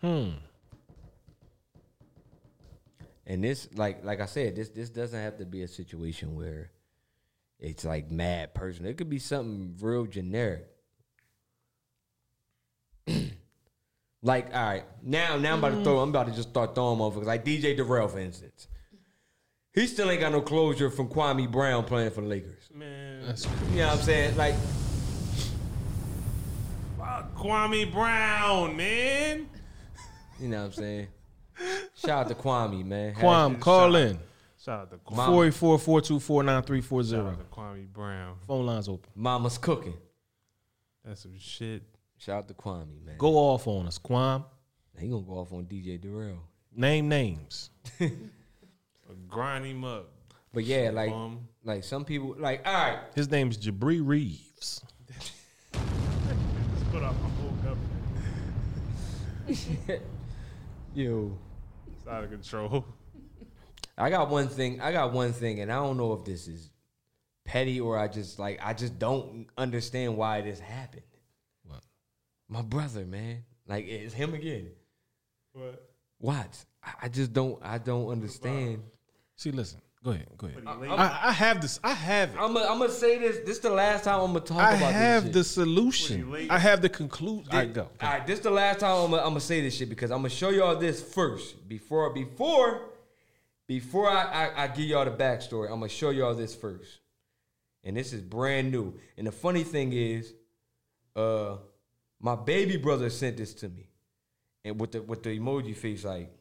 Hmm. And this, like, like I said, this this doesn't have to be a situation where it's like mad personal. It could be something real generic. like, all right, now now I'm about to throw. I'm about to just start throwing motherfuckers. Like DJ Darrell, for instance. He still ain't got no closure from Kwame Brown playing for the Lakers. Man, That's You know what I'm saying? Like, fuck Kwame Brown, man. you know what I'm saying? Shout out to Kwame, man. Quam, call in. Shout out to Kwame. Mama. 484 424 9340. Shout out to Kwame Brown. Phone lines open. Mama's cooking. That's some shit. Shout out to Kwame, man. Go off on us, Quam. He gonna go off on DJ Durrell. Name names. Grind him up. But yeah, like Bum. like some people like all right. His name's Jabri Reeves. Just put up my whole government. Yo, It's out of control. I got one thing. I got one thing, and I don't know if this is petty or I just like I just don't understand why this happened. What? My brother, man. Like it's him again. What? Watts. I, I just don't. I don't understand. See, listen. Go ahead. Go ahead. But I, I have this. I have it. I'm gonna say this. This is the last time I'm gonna talk I about have the shit. solution. I have the conclusion. I go. All right, this is the last time I'm gonna, I'm gonna say this shit because I'm gonna show y'all this first before before before I, I, I give y'all the backstory. I'm gonna show y'all this first, and this is brand new. And the funny thing is, uh, my baby brother sent this to me, and with the with the emoji face like,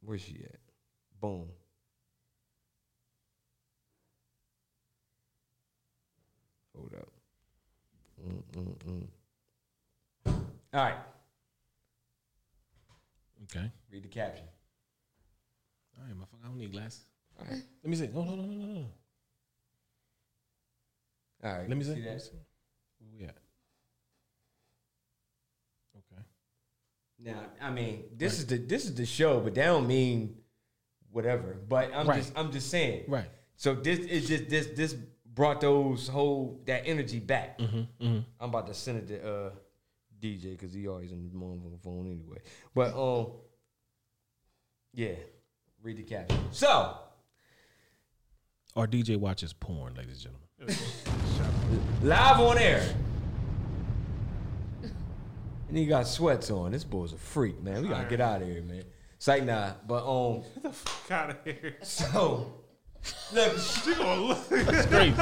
where's she at? Boom. Hold up. Mm-mm-mm. All right. Okay. Read the caption. All right, motherfucker. I don't need glasses. All right. Let me see. No, no, no, no, no. All right. Let me see. See that? Where we at? Okay. Now, I mean, this is the this is the show, but that don't mean whatever. But I'm Right. just I'm just saying. Right. So this is just this this brought those whole that energy back. Mhm, mhm. I'm about to send it to uh DJ because he always on the motherfucking phone anyway. But um, yeah, read the caption. So Our DJ watches porn, ladies and gentlemen. live on air. And he got sweats on. This boy's a freak, man. We gotta get out of here, man. It's like nah, but um, Get the fuck out of here. so look, She gonna look. That's crazy.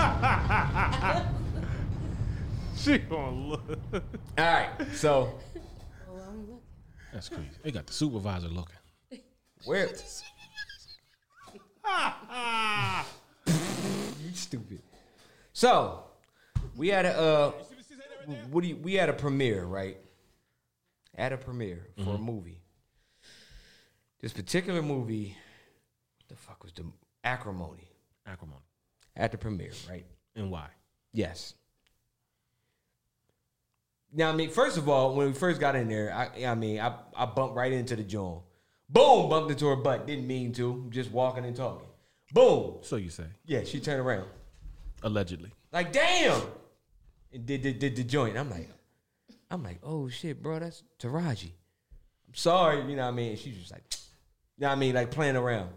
she gonna look. all right, so That's crazy. They got the supervisor looking. where? you stupid. So we had a uh, what do you, we had a premiere, right? At a premiere for a movie. This particular movie, what the fuck was the acrimony Acrimony. at the premiere, right? And why? Yes. Now, I mean, first of all, when we first got in there, I, I mean, I, I bumped right into the joint. Boom, bumped into her butt. Didn't mean to. Just walking and talking. Boom. So you say. Yeah, she turned around. Allegedly. Like, damn. And did, did, did the joint. I'm like, I'm like, oh shit, bro, that's Taraji. I'm sorry, you know what I mean? She's just like, know what I mean? Like playing around.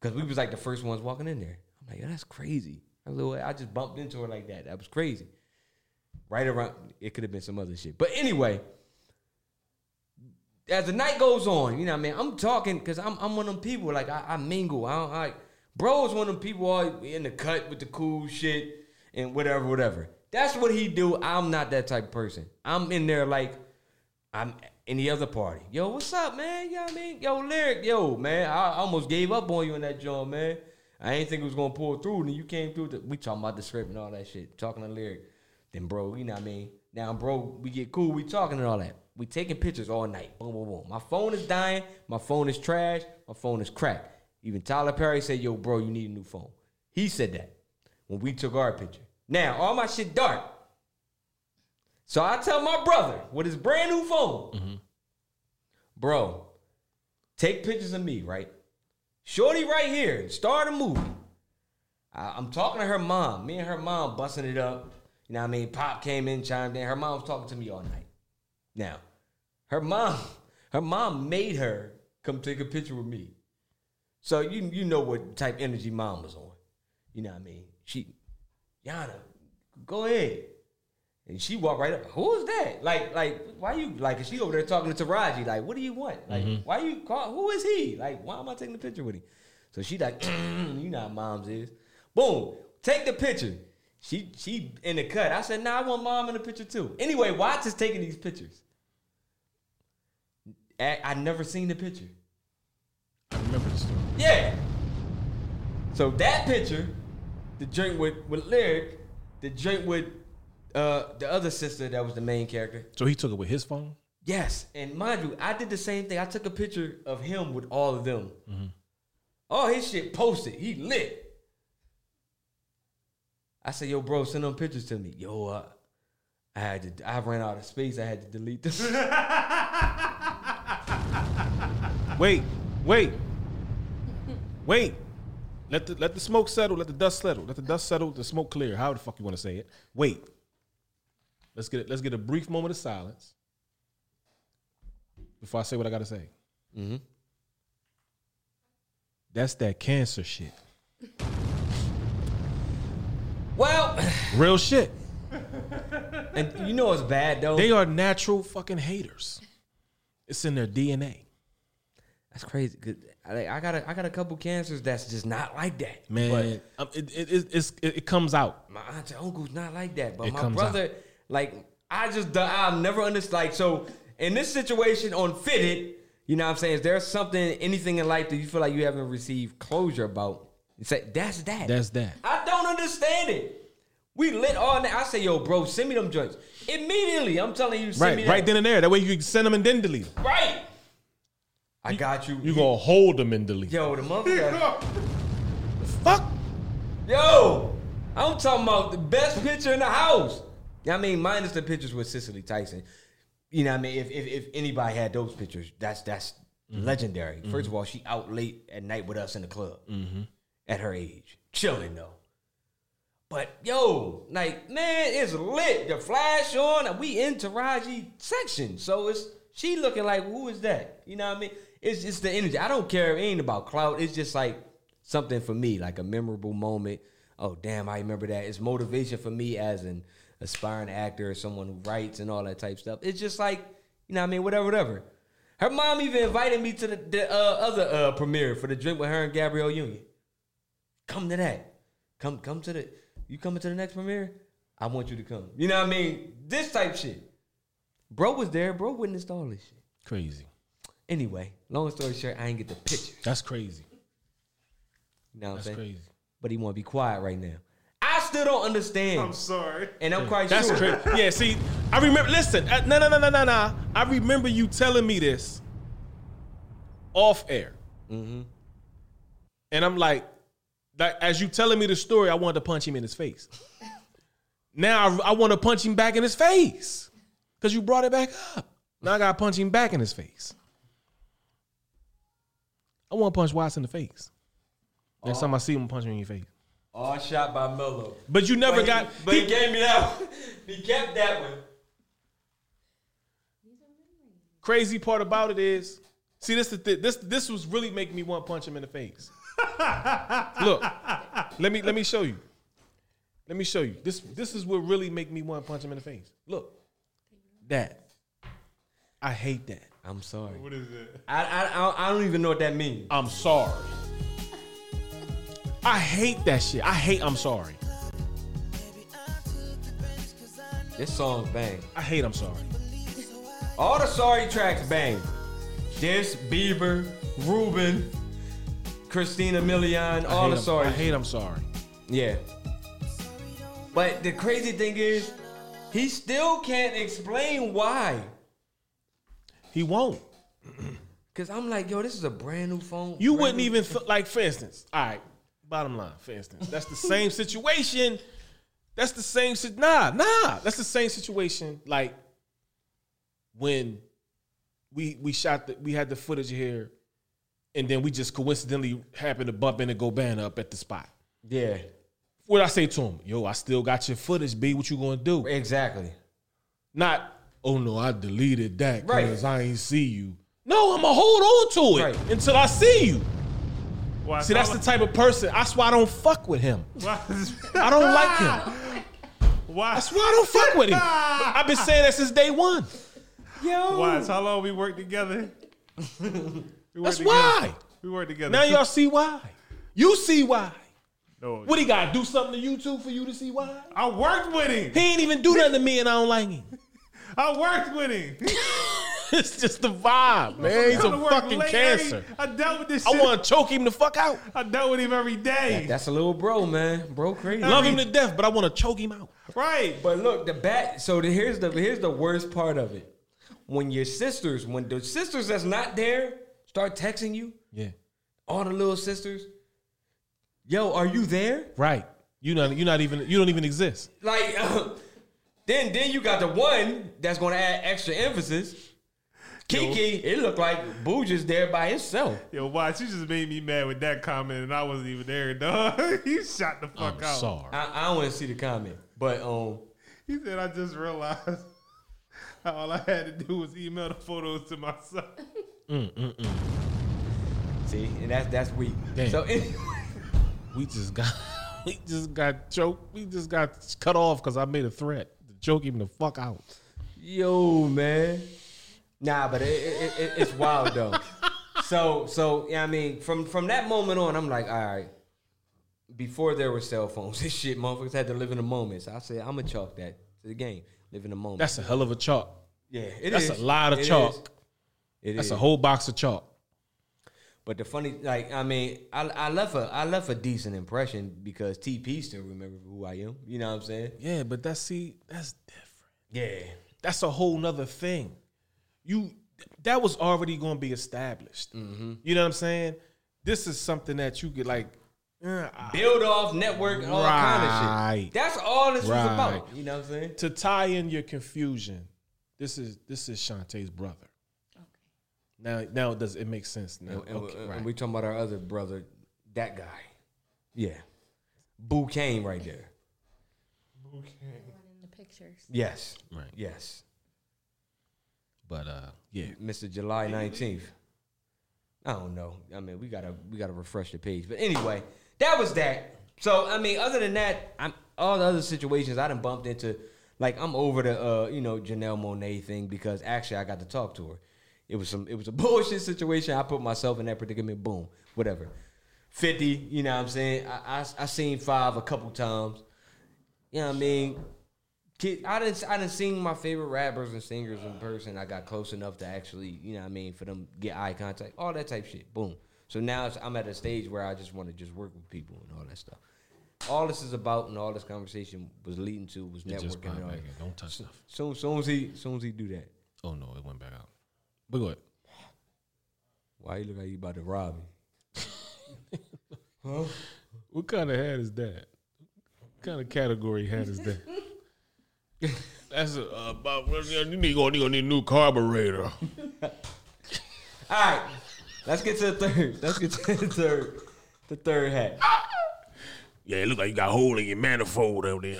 Cause we was like the first ones walking in there. I'm like, yo, that's crazy. I, just bumped into her like that. That was crazy. Right around, it could have been some other shit. But anyway, as the night goes on, you know what I mean? I'm talking because I'm, I'm one of them people, like, I, I mingle. I, don't, Bro is one of them people all in the cut with the cool shit and whatever, whatever. That's what he do. I'm not that type of person. I'm in there like I'm in the other party. Yo, what's up, man? You know what I mean? Yo, Lyric, yo, man. I almost gave up on you in that joint, man. I ain't think it was gonna pull through, and you came through. The, we talking about the script and all that shit, talking to Lyric. Then, bro, you know what I mean? Now, bro, we get cool. We talking and all that. We taking pictures all night. Boom, boom, boom. My phone is dying. My phone is trash. My phone is cracked. Even Tyler Perry said, "Yo, bro, you need a new phone." He said that when we took our picture. Now, all my shit dark. So I tell my brother with his brand new phone, mm-hmm. bro, take pictures of me, right? Shorty right here, start a movie. I, I'm talking to her mom. Me and her mom busting it up. You know what I mean? Pop came in, chimed in. Her mom was talking to me all night. Now, her mom, her mom made her come take a picture with me. So you you know what type energy mom was on. You know what I mean? She, Yana, go ahead. And she walked right up. Who is that? Like, like, why you like? Is she over there talking to Taraji? Like, what do you want? Like, Mhm. why you call? Who is he? Like, why am I taking the picture with him? So she like, you know how moms is. Boom, take the picture. She she in the cut. I said, nah, I want mom in the picture too. Anyway, Watts is taking these pictures. I, I never seen the picture. I remember the story. Yeah. So that picture, the drink with with Lyric, the drink with Uh, the other sister that was the main character. So he took it with his phone. Yes, and mind you, I did the same thing. I took a picture of him with all of them. Mm-hmm. All his shit posted. He lit. I said, "Yo, bro, send them pictures to me." Yo, uh, I had to. I ran out of space. I had to delete them. Wait, wait, wait. Let the let the smoke settle. Let the dust settle. Let the dust settle. The smoke clear. How the fuck you want to say it? Wait. Let's get it. Let's get a brief moment of silence before I say what I got to say. Mm-hmm. That's that cancer shit. well, Real shit. and you know it's bad though? They are natural fucking haters. It's in their DNA. That's crazy. I, I got a, I got a couple cancers that's just not like that. Man, um, it, it, it, it, comes out. my aunt and uncle's not like that. But It my comes brother, like, I just I'll never understand. Like, so in this situation on Fitted, you know what I'm saying? Is there something, anything in life that you feel like you haven't received closure about? You say that's that. That's that. I don't understand it. We lit all night. I say, yo, bro, send me them joints immediately. I'm telling you, send me Right, right then and there. That way you can send them and then delete them. Right. I got you. You gonna hold them and delete. Yo, the motherfucker. fuck? Yo, I'm talking about the best picture in the house. I mean, minus the pictures with Cicely Tyson. You know what I mean? If if, if anybody had those pictures, that's that's Mm-hmm. legendary. First of all, she out late at night with us in the club Mm-hmm. at her age. Chilling though. But yo, like, man, it's lit. The flash on, and we in Taraji section. So it's she looking like, who is that? You know what I mean? It's just the energy. I don't care. It ain't about clout. It's just like something for me, like a memorable moment. Oh, damn, I remember that. It's motivation for me as an aspiring actor or someone who writes and all that type stuff. It's just like, you know what I mean? Whatever, whatever. Her mom even invited me to the, the uh, other uh, premiere for the drink with her and Gabrielle Union. Come to that. Come come to the you coming to the next premiere? I want you to come. You know what I mean? This type shit. Bro was there. Bro witnessed all this shit. Crazy. Anyway, long story short, I ain't get the picture. That's crazy. You know what That's I'm saying? crazy. But he want to be quiet right now. I still don't understand. I'm sorry. And I'm quite That's sure. crazy. Yeah, see, I remember. Listen, uh, no, no, no, no, no, no. I remember you telling me this off air, Mm-hmm. and I'm like, like as you telling me the story, I wanted to punch him in his face. now I, I want to punch him back in his face because you brought it back up. Now I got to punch him back in his face. I want to punch Watts in the face. Next time I see him, punch him in your face. All shot by Mello. But you never But he- got. But he, he- gave me that one. He kept that one. Crazy part about it is, see, this is the, this this was really making me want to punch him in the face. Look, let me let me show you. Let me show you. This this is what really make me want to punch him in the face. Look, that. I hate that. I'm sorry. What is it? I, I I- I don't even know what that means. I'm sorry. I hate that shit. I hate. I'm sorry. This song bang. I hate. I'm sorry. All the sorry tracks bang. This Bieber, Ruben, Christina Milian, all the I'm- sorry. I hate. I'm sorry. Yeah. But the crazy thing is, he still can't explain why. He won't. Cause I'm like, yo, this is a brand new phone. You brand wouldn't new- even th- like, for instance. All right, bottom line. For instance, that's the same situation. That's the same. si- Nah, nah. That's the same situation. Like when we we shot the we had the footage here, and then we just coincidentally happened to bump into Goban up at the spot. Yeah. What I say to him? Yo, I still got your footage. B, what you gonna do? Exactly. Not. Oh no, I deleted that Right. because I ain't see you. No, I'ma hold on to it Right. until I see you. Why, See, that's the type of person. That's why I don't fuck with him. Why? I don't like him. Why? That's why I don't fuck with him. I've been saying that since day one. Yo. Why? How long we worked together? We worked That's together. why. We worked together. Now y'all see why. You see why. No, What he got to do something to you too for you to see why? I worked with him. He ain't even do nothing to me and I don't like him. I worked with him. it's just the vibe, man. He's a fucking late, cancer. I, ain't- dealt with this. I want to choke him the fuck out. I dealt with him every day. That- that's a little bro, man. Bro, crazy. Love him to death, but I want to choke him out. right. But look, the bat. So the, here's the here's the worst part of it. When your sisters, when the sisters that's not there start texting you, Yeah. all the little sisters, yo, are you there? Right. You not you not even you don't even exist. Like, then then you got the one that's gonna add extra emphasis. Kiki, it looked like Boo just there by himself. Yo, watch, you just made me mad with that comment, and I wasn't even there, dog. he shot the fuck I'm out. sorry. I, I don't want to see the comment, but um, He said, I just realized all I had to do was email the photos to myself. Mm, mm, mm. see, and that's that's weak. Damn. So anyway, We just got we just got choked. We just got cut off because I made a threat to choke him the fuck out. Yo, man. Nah, but it, it, it, it's wild though. so so yeah, I mean, from from that moment on, I'm like, all right. Before there were cell phones, this shit, motherfuckers had to live in the moment. So I said, I'm gonna chalk that to the game. Live in the moment. That's a hell of a chalk. yeah, it That's is. a lot of It chalk. is. That's is. a whole box of chalk. But the funny, like, I mean, I, I left a I left a decent impression because TP still remember who I am. You know what I'm saying? Yeah, but that's see, that's different. Yeah. That's a whole nother thing. You that was already going to be established. Mm-hmm. You know what I'm saying? This is something that you could like eh, Build off network and all kind of shit. That's all this was about. You know what I'm saying? to tie in your confusion. This is this is Shantae's brother. Now now does it make sense now? And, and- okay, and right. we talking about our other brother, that guy. Yeah. Boo Kane right there. in the pictures. Yes. Right. Yes. But uh yeah. Mr. July 19th. I don't know. I mean, we gotta we gotta refresh the page. But anyway, that was that. So I mean, other than that, I'm all the other situations I done bumped into. Like I'm over the uh, you know Janelle Monáe thing because actually I got to talk to her. It was some it was a bullshit situation. I put myself in that predicament. Boom, whatever. Fifty, you know what I'm saying. I I, I seen five a couple times. You know what I mean. Kid, I didn't I didn't seen my favorite rappers and singers in person. I got close enough to actually, you know what I mean, for them get eye contact, all that type shit. Boom. So now I'm at a stage where I just want to just work with people and all that stuff. All this is about and all this conversation was leading to was It networking. And all that. Don't touch stuff. Soon, soon as he, soon as he do that, Oh no, it went back out. But go ahead. why you look like you about to rob me? huh? What kind of hat is that? What kind of category hat is that? That's a, uh, about you need gonna, you gonna need a new carburetor. All right, let's get to the third. Let's get to the third. The third hat. Yeah, it look like you got a hole in your manifold out there.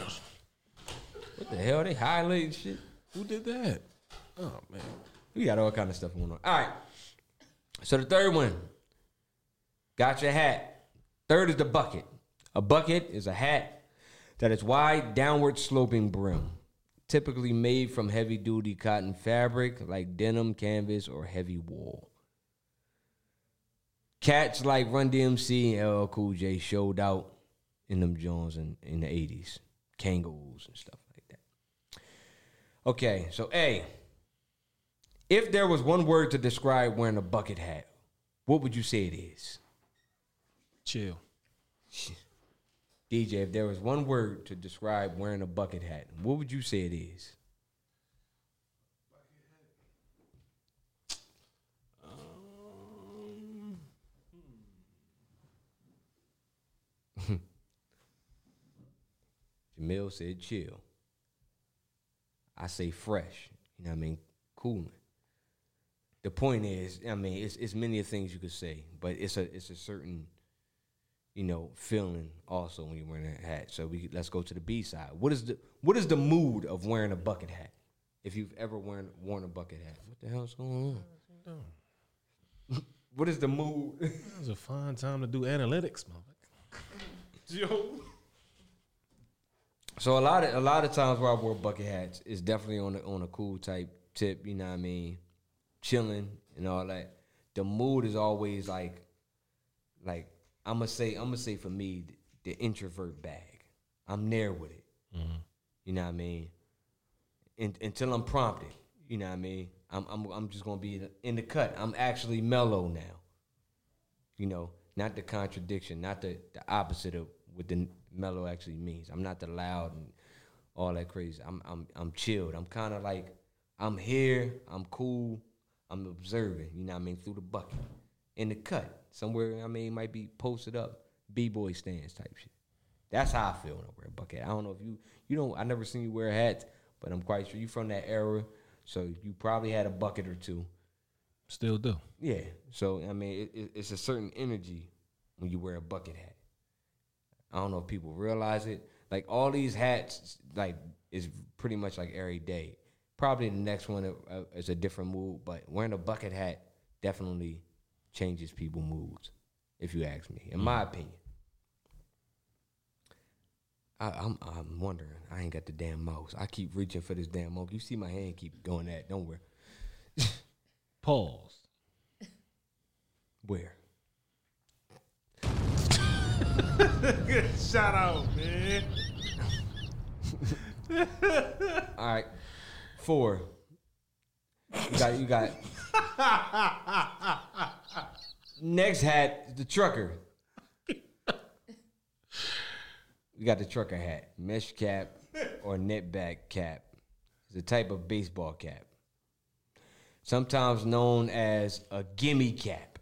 What the hell? They highlighting shit. Who did that? Oh man. We got all kind of stuff going on. All right. So the third one. Got your hat. Third is the bucket. A bucket is a hat that is wide, downward sloping brim, typically made from heavy duty cotton fabric like denim, canvas, or heavy wool. Cats like Run DMC and LL Cool J showed out in them Jones in, in the 80s. Kangaroos and stuff like that. Okay, so A. If there was one word to describe wearing a bucket hat, what would you say it is? Chill. DJ, if there was one word to describe wearing a bucket hat, what would you say it is? Um, Jamil said chill. I say fresh. You know what I mean? Cooling. The point is, I mean, it's it's many things you could say, but it's a it's a certain, you know, feeling also when you're wearing a hat. So we let's go to the B side. What is the what is the mood of wearing a bucket hat? If you've ever worn worn a bucket hat, what the hell's going on? what is the mood? It was a fine time to do analytics, motherfucker. Yo. So a lot of a lot of times where I wore bucket hats is definitely on a, on a cool type tip. You know what I mean? Chilling and all that. The mood is always like, like I'm gonna say I'm gonna say for me the, the introvert bag. I'm there with it. Mm-hmm. You know what I mean? In, until I'm prompted. You know what I mean? I'm I'm I'm just gonna be in the cut. I'm actually mellow now. You know, not the contradiction, not the the opposite of what the mellow actually means. I'm not the loud and all that crazy. I'm I'm I'm chilled. I'm kind of like I'm here. I'm cool. I'm observing. You know what I mean through the bucket, in the cut somewhere. I mean might be posted up, b boy stands type shit. That's how I feel when I wear a bucket. I don't know if you you don't. I never seen you wear hats, but I'm quite sure you from that era, so you probably had a bucket or two. Still do. Yeah. So I mean, it, it, it's a certain energy when you wear a bucket hat. I don't know if people realize it. Like all these hats, like is pretty much like every day. Probably the next one uh, uh, is a different mood, but wearing a bucket hat definitely changes people's moods. If you ask me, in my mm. opinion. I, I'm I'm wondering. I ain't got the damn mouse. I keep reaching for this damn mouse. You see my hand keep going that. Don't worry. Pause. Where? Good shout out, man. All right. Four. You got you got next hat, the trucker. We got the trucker hat, mesh cap or net back cap. It's a type of baseball cap. Sometimes known as a gimme cap.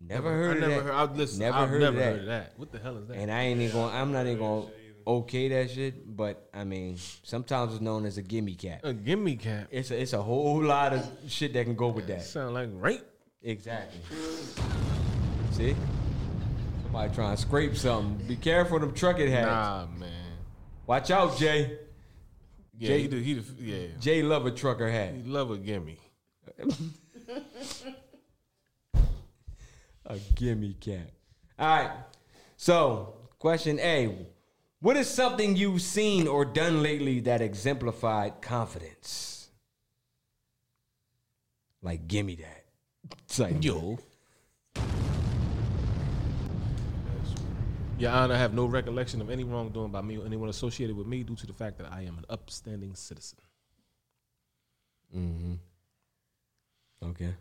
Never heard I of never that. heard- I've Never I've heard never of that. heard of that. What the hell is that? And I ain't even going. I'm not even going. Okay, that shit. But I mean, sometimes it's known as a gimme cap. A gimme cap. It's a, it's a whole lot of shit that can go with that. Sound like rape. Exactly. See? Somebody trying to scrape something. Be careful them trucket hats. Nah, man. Watch out, Jay. Yeah, Jay, he do- he do- yeah. Jay love a trucker hat. He love a gimme. a gimme cap. All right. So, question A. What is something you've seen or done lately that exemplified confidence? Like, gimme that. It's like, yo. Your Honor, I have no recollection of any wrongdoing by me or anyone associated with me due to the fact that I am an upstanding citizen. Mm-hmm. Okay.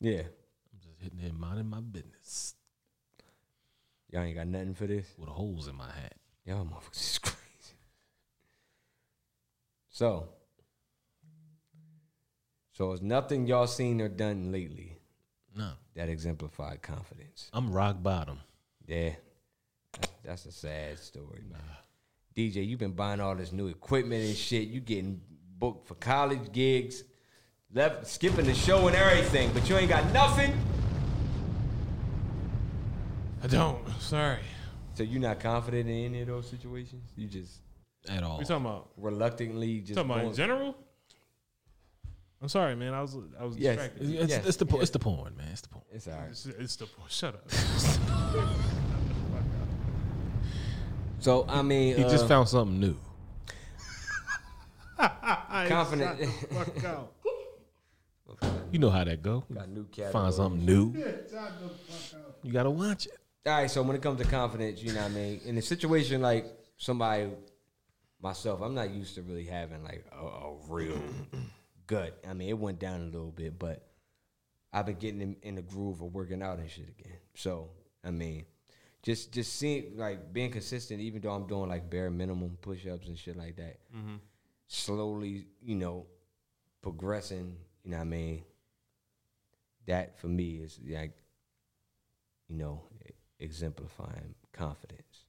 Yeah. I'm just hitting here minding my business Y'all ain't got nothing for this? with holes in my hat. Y'all motherfuckers is crazy. So, so it's nothing y'all seen or done lately. No. That exemplified confidence. I'm rock bottom. Yeah. That's, that's a sad story, man. DJ, you've been buying all this new equipment and shit. You getting booked for college gigs, left skipping the show and everything, but you ain't got nothing. I don't. Sorry. So you're not confident in any of those situations? You just at all. We talking about? reluctantly just talking about in general? I'm sorry, man. I was I was Yes. distracted. It's, it's, it's the po- it's the porn, man. It's the porn. It's all right. It's, it's the porn. shut up. So I mean, He just uh, found something new. Confident. The fuck out. You know how that go. Got new Find something new. Shut the fuck out. You gotta watch it. All right, so when it comes to confidence, you know what I mean? In a situation like somebody, myself, I'm not used to really having like a, a real gut. I mean, it went down a little bit, but I've been getting in, in the groove of working out and shit again. So, I mean, just just seeing like being consistent, even though I'm doing like bare minimum push ups and shit like that. Mhm. Slowly, you know, progressing. You know what I mean? That for me is like, you know, exemplifying confidence.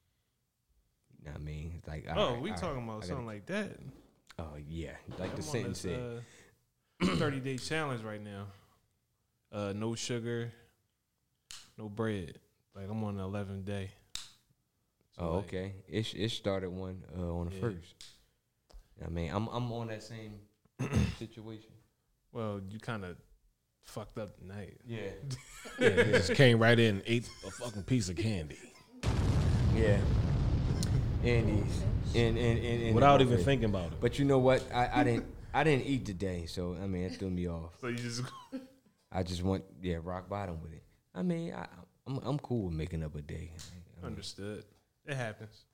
You know what I mean? Like, Oh, right, we talking right, about gotta- something like that. Oh yeah, like the I'm on sentence said. uh, 30 day challenge right now. Uh, no sugar, no bread. Like I'm on the 11th day. oh, okay. It it started one uh, on the Yeah. first. I mean, I'm I'm on that same situation. Well, you kind of fucked up tonight. Yeah. Yeah, he just came right in and ate a fucking piece of candy. Yeah. Andy's and and, and, and Without even thinking about it. But you know what? I, I didn't I didn't eat today, so I mean it threw me off. So you just I just went yeah rock bottom with it. I mean I I'm I'm cool with making up a day. understood. It happens.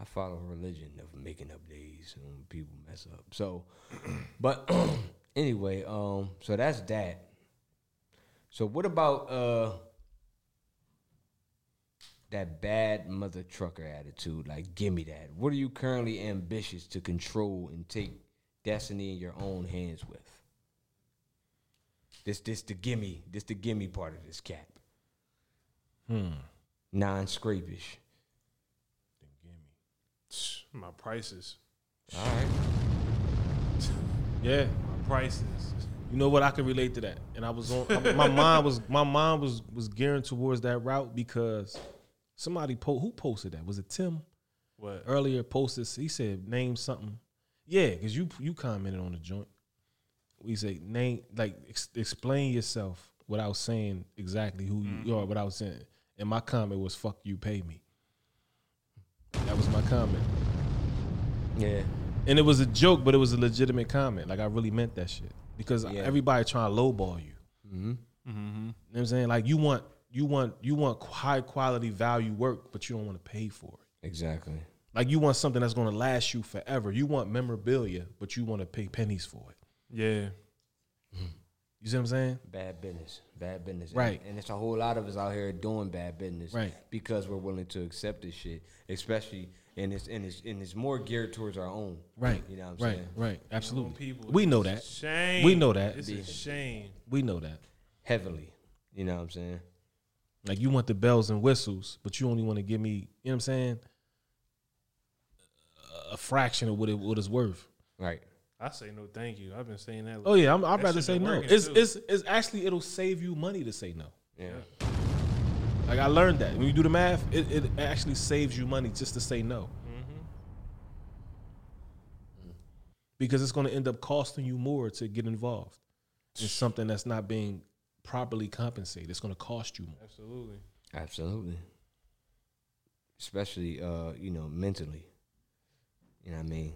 I follow a religion of making up days when people mess up. So, but anyway, um, so that's that. So what about uh that bad mother trucker attitude? Like, give me that. What are you currently ambitious to control and take destiny in your own hands with? This, this the gimme, this the gimme part of this cap. Hmm. Non-scrapish. The gimme. My prices. All right. Yeah, prices. You know what? I can relate to that, and I was on. my mind was my mind was was gearing towards that route because somebody po- who posted that was it Tim? What? earlier posted? He said name something. Yeah, because you you commented on the joint. We say name like ex- explain yourself without saying exactly who you mm-hmm. are. Without saying, and my comment was "fuck you, pay me." That was my comment. Yeah. And it was a joke, but it was a legitimate comment. Like I really meant that shit because Yeah. everybody trying to lowball you. Mm-hmm. You know what I'm saying? Like you want you want you want high quality value work, but you don't want to pay for it. Exactly. Like you want something that's going to last you forever. You want memorabilia, but you want to pay pennies for it. Yeah. You see what I'm saying? Bad business. Bad business. And- Right. And, it's a whole lot of us out here doing bad business. Right. Because we're willing to accept this shit. Especially and it's and it's and it's more geared towards our own. Right. You know what I'm right. saying? Right. Absolutely. people, we know that. a shame. We know that. It's a shame. We know that. Heavily. You know what I'm saying? Like you want the bells and whistles, but you only want to give me, you know what I'm saying? A fraction of what it what it's worth. Right. I say no, thank you. I've been saying that. Oh yeah, I'm, I'd rather say no. It's too. it's it's actually it'll save you money to say no. Yeah. Like I learned that when you do the math, it, it actually saves you money just to say no. Mm-hmm. Because it's going to end up costing you more to get involved in something that's not being properly compensated. It's going to cost you more. Absolutely. Absolutely. Especially uh, you know, mentally. You know what I mean?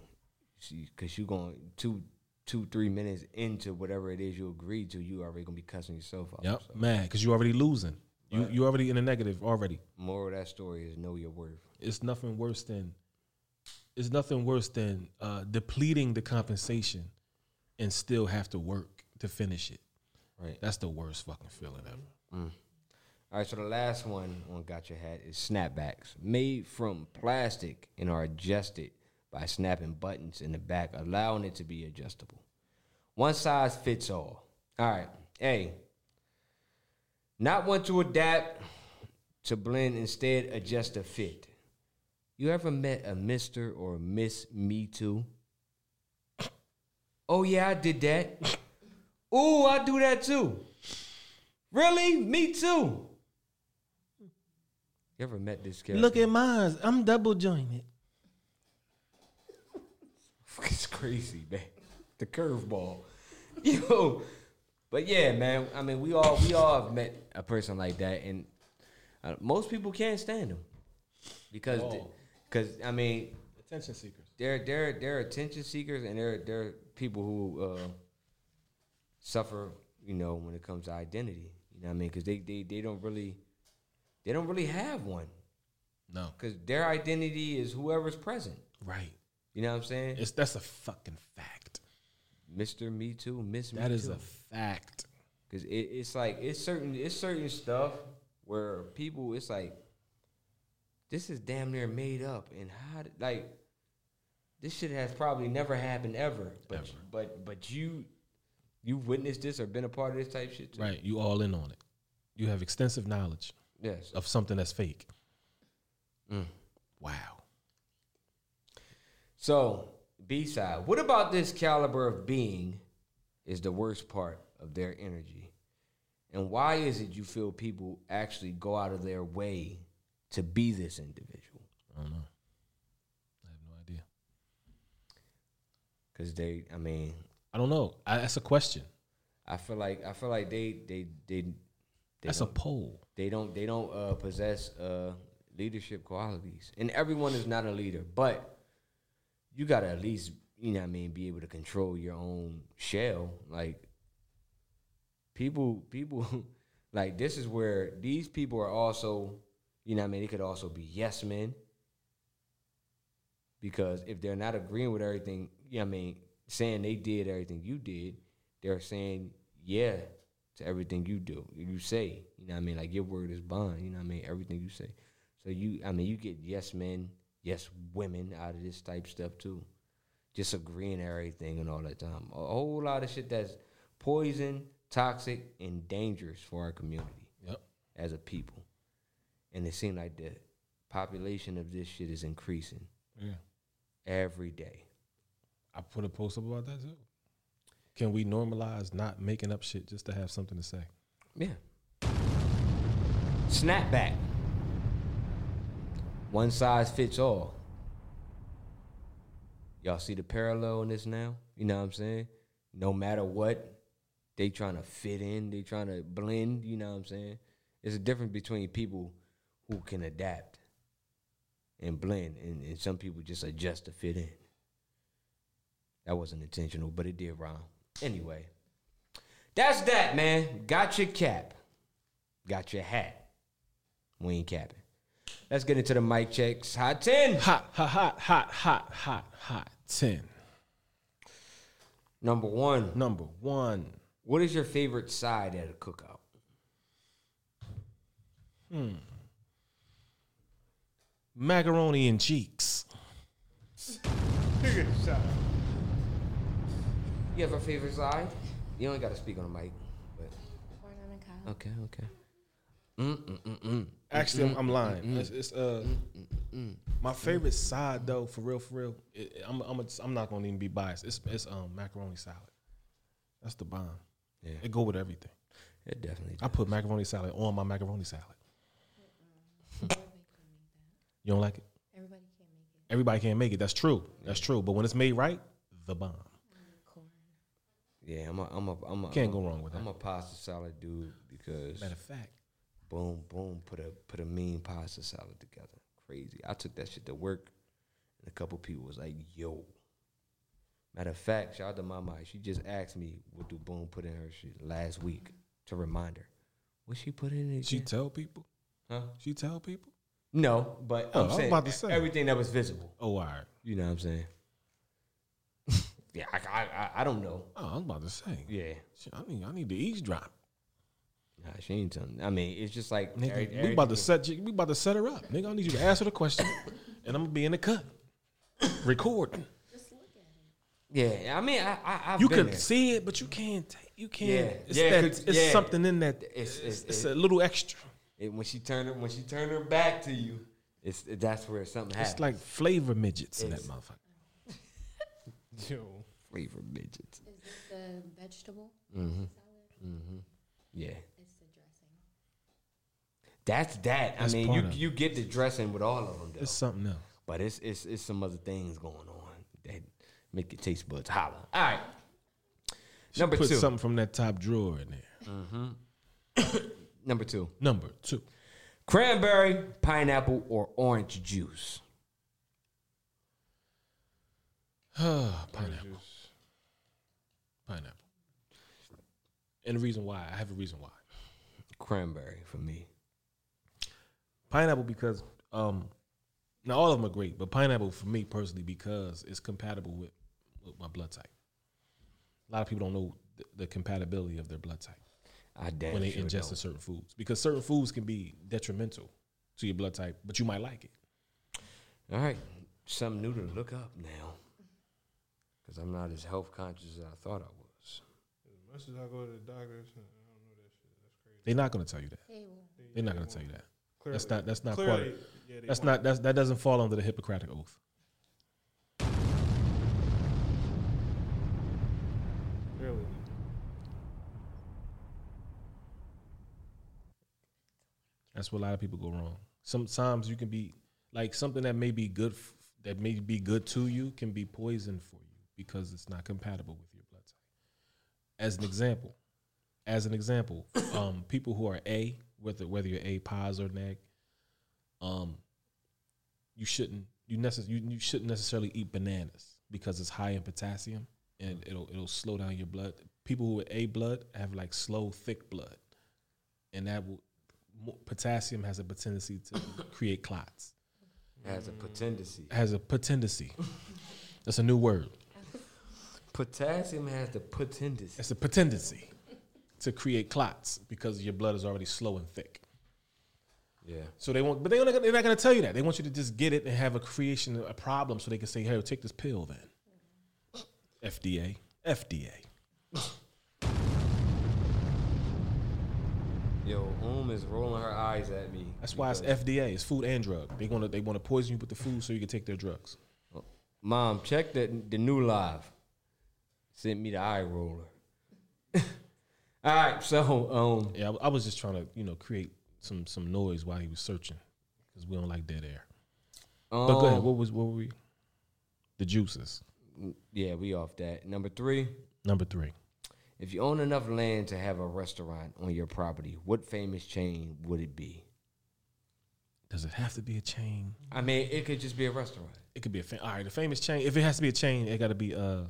Because you're going two, two, three minutes into whatever it is you agreed to, you already gonna be cussing yourself out. Yep, mad because you're already losing. You you already in the negative already. Moral of that story is know your worth. It's nothing worse than it's nothing worse than uh, depleting the compensation and still have to work to finish it. Right. That's the worst fucking feeling ever. Mm. All right, so the last one on Gotcha Hat is snapbacks, made from plastic and are adjusted by snapping buttons in the back, allowing it to be adjustable. One size fits all. All right, A. Not want to adapt to blend, instead adjust to fit. You ever met a Mr. or Miss Me Too? Oh yeah, I did that. Ooh, I do that too. Really? Me too. You ever met this character? Look at mine. I'm double jointed. it's crazy, man. The curveball. Yo. But yeah, man. I mean, we all we all have met a person like that, and uh, most people can't stand them because Oh. because I mean Attention seekers. they're they're they're attention seekers and they're they're people who uh, suffer, you know, when it comes to identity. You know what I mean? Because they, they they don't really they don't really have one. No. Because their identity is whoever's present. Right. You know what I'm saying? It's that's a fucking fact. Mr. Me Too, Miss Me Too. That is Too. a fact. Cause it, it's like it's certain it's certain stuff where people it's like this is damn near made up and how did, like this shit has probably never happened ever. But but but you you've witnessed this or been a part of this type shit too. Right. You all in on it. You have extensive knowledge. Yes. Of something that's fake. Mm. Wow. So B side, what about this caliber of being is the worst part of their energy? And why is it you feel people actually go out of their way to be this individual? I don't know. I have no idea. Because they, I mean, I don't know. I, that's a question. I feel like I feel like they they they. they That's a poll. They don't they don't uh, possess uh, leadership qualities, and everyone is not a leader. But you gotta at least you know what I mean be able to control your own shell. Like people people like this is where these people are also you know I mean they could also be yes men. Because if they're not agreeing with everything, you yeah, I mean, saying they did everything you did, they're saying yeah to everything you do, you say. You know I mean? Like your word is bond. You know I mean? Everything you say. So you, I mean, you get yes men, yes women out of this type stuff too. Just agreeing everything and all that time. A whole lot of shit that's poison, toxic, and dangerous for our community. Yep. As a people. And it seems like the population of this shit is increasing. Yeah. Every day. I put a post up about that too. Can we normalize not making up shit just to have something to say? Yeah. Snapback. One size fits all. Y'all see the parallel in this now? You know what I'm saying? No matter what, they trying to fit in, they trying to blend, you know what I'm saying? There's a difference between people who can adapt and blend, and, and some people just adjust to fit in. That wasn't intentional, but it did rhyme. Anyway, that's that, man. Got your cap. Got your hat. We ain't capping. Let's get into the mic checks. Hot 10. Hot, hot, hot, hot, hot, hot, hot 10. Number one. Number one. What is your favorite side at a cookout? Hmm. Macaroni and cheeks. You have a favorite side? You only got to speak on the mic. But. Corn on the cob. Okay, okay. Mm, mm, mm. Actually, I'm, I'm lying. It's, it's, uh, my favorite side though, for real, for real. It, it- I'm, I'm, a, I'm not gonna even be biased. It's, it's um macaroni salad. That's the bomb. Yeah. it go with everything. It definitely. I put macaroni salad on my macaroni salad. you don't like it? Everybody can't make it. Everybody can't make it. That's true. That's true. But when it's made right, the bomb. Yeah, I'm a, I'm a, I'm a, Can't I'm go a- wrong with I'm a pasta salad dude because Matter of fact. boom, boom, put a put a mean pasta salad together. Crazy. I took that shit to work, and a couple people was like, "Yo." Matter of fact, shout out to Mama. She just asked me what do Boom put in her shit last week to remind her. What she put in it? She again? tell people? Huh? She tell people? No, but Oh, I'm saying about to say. everything that was visible. Oh, all right. You know what I'm saying? yeah, I, I, I, don't know. Oh, I was about to say. Yeah. I need I need to eavesdrop. Nah, she ain't telling. I mean, it's just like Nigga, every- we about to set you, we about to set her up. Nigga, I need you to answer the question, and I'm gonna be in the cut, recording. Yeah, I mean, I, I I've You been can there. see it, but you can't. ta- You can't. Yeah, it's yeah, that, 'cause- it's yeah. something in that. It's It's, it's, it's it- a little extra. it- when she turned her when she turned her back to you, it's that's where something happens. It's like flavor midgets in that It's- motherfucker. Yo. flavor midgets. Is this the vegetable Mm-hmm. salad? Mm-hmm. Yeah, It's the dressing. that's that. That's I mean, you you get the dressing with all of them, though. It's something else. but it's it's it's some other things going on that make your taste buds holler. All right, She number put two. something from that top drawer in there. Mm-hmm. number two. Number two. Cranberry, pineapple, or orange juice. Pineapple. Pineapple. And the reason why, I have a reason why. Cranberry for me. Pineapple because um now all of them are great, but pineapple for me personally because it's compatible with my blood type. A lot of people don't know the, the compatibility of their blood type I damn when they sure ingest certain foods because certain foods can be detrimental to your blood type, but you might like it. All right, something new to look up now, because I'm not as health conscious as I thought I was. As much as I go to the doctors, I don't know that shit. That's crazy. They're not going to tell you that. They will. They're not going to tell you that. that's not. That's not clearly, part. Of, yeah, that's won't. not. That's, that doesn't fall under the Hippocratic oath. That's where a lot of people go wrong. Sometimes you can be like something that may be good, f- that may be good to you, can be poison for you because it's not compatible with your blood type. As an example, as an example, um, people who are A, whether whether you're A pos or neg, um, you shouldn't you necess- you, you shouldn't necessarily eat bananas because it's high in potassium and it'll it'll slow down your blood. People who are A blood have like slow, thick blood, and that will potassium has a tendency to create clots. Has a potency. Has a potency. That's a new word. Potassium has the potency. It's a potency to create clots because your blood is already slow and thick. Yeah. So they want, but they're not, they're not going to tell you that. They want you to just get it and have a creation, a problem, so they can say, "Hey, take this pill." Then FDA, FDA. Yo, Um is rolling her eyes at me. That's why it's because- FDA. It's food and drug. They want to they want to poison you with the food so you can take their drugs. Mom, check the the new live. Sent me the eye roller. All right, so um, yeah, I, I was just trying to you know create some some noise while he was searching because we don't like dead air. but go ahead. Um, What was what were we? The juices. Yeah, we off that. Number three. Number three. If you own enough land to have a restaurant on your property, what famous chain would it be? Does it have to be a chain? I mean, it could just be a restaurant. It could be a fa- all right. A famous chain. If it has to be a chain, it got to be uh.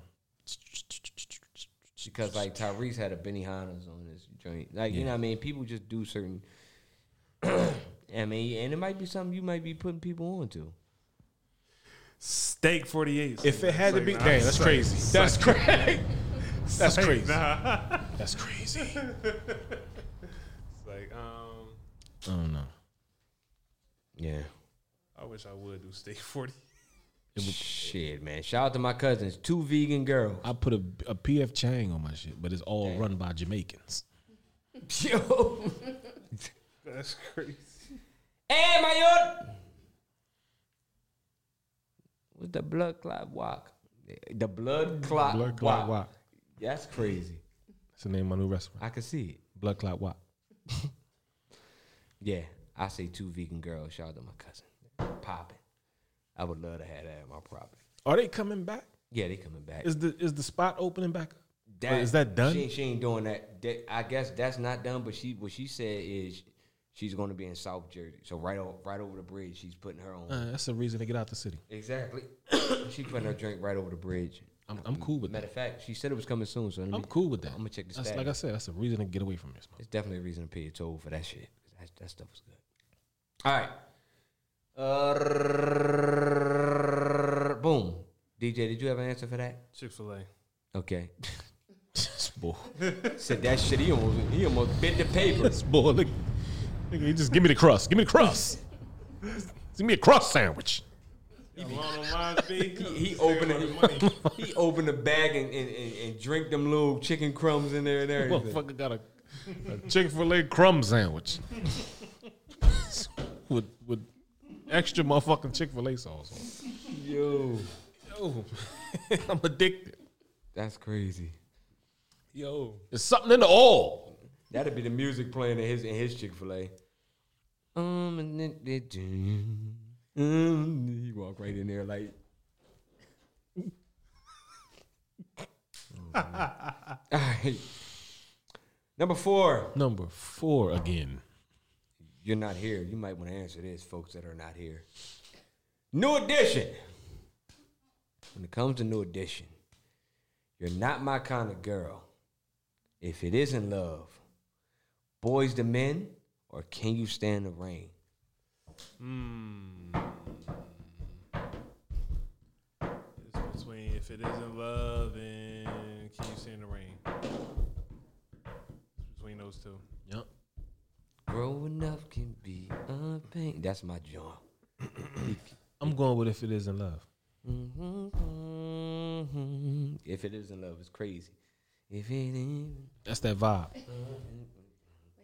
Because like Tyrese had a Benihana's on his joint. Like you know what I mean? People just do certain I mean, and it might be something you might be putting people on to. Steak 48. If it had to be, like, damn, that's crazy. like- That's it's like- crazy. That's crazy. That's crazy. It's like, um, I don't know. Yeah. I wish I would do steak 40. Shit, man. Shout out to my cousins, two vegan girls. I put a, a PF Chang on my shit, but it's all run by Jamaicans. Yo. That's crazy. Hey, Mayor. What's the blood clot walk? The blood clot Blood clot walk. walk. That's crazy. That's the name of my new restaurant. I can see it. Blood clot walk. Yeah, I say two vegan girls. Shout out to my cousin. Popping. I would love to have that at my property. Are they coming back? Yeah, they coming back. Is the is the spot opening back? Or is that done? She, she ain't doing that. That- I guess that's not done. But she, what she said is, she's going to be in South Jersey. So right over, right over the bridge, she's putting her on. Uh, that's a reason to get out the city. exactly. she putting her drink right over the bridge. I'm, I'm cool with Matter that. of fact, she said it was coming soon. So let me, I'm cool with that. I'm gonna check this. That's, status. like I said, that's a reason to get away from this. It's definitely a reason to pay a toll for that shit. That, that stuff was good. All right. Uh, boom. DJ, did you have an answer for that? Chick fil A. Okay. boy. Said that shit. He almost he almost bit the paper. This boy, look, nigga, you just give me the crust. Give me the crust. give me a crust sandwich. Along those lines, B. He, he opened it, he opened the bag and, and, and, and drink them little chicken crumbs in there and everything. Motherfucker got a, a Chick Fil A crumb sandwich with with extra motherfucking Chick Fil A sauce on. Yo, Yo, I'm addicted. that's crazy. Yo, there's something in the oil. That'd be the music playing in his in his Chick Fil A. Um, and then they do- um, he walk right in there like. All right. Number four. Number four again. You're not here. You might want to answer this, folks that are not here. New edition. When it comes to new edition, you're not my kind of girl. If it isn't love, boys to men, or can you stand the rain? Hmm. It's between if it isn't love and can you stand the rain. It's between those two. Yep. Growing up can be a pain. That's my joint. I'm going with if it isn't love. Mm-hmm. If it isn't love, it's crazy. If it ain't. That's that vibe.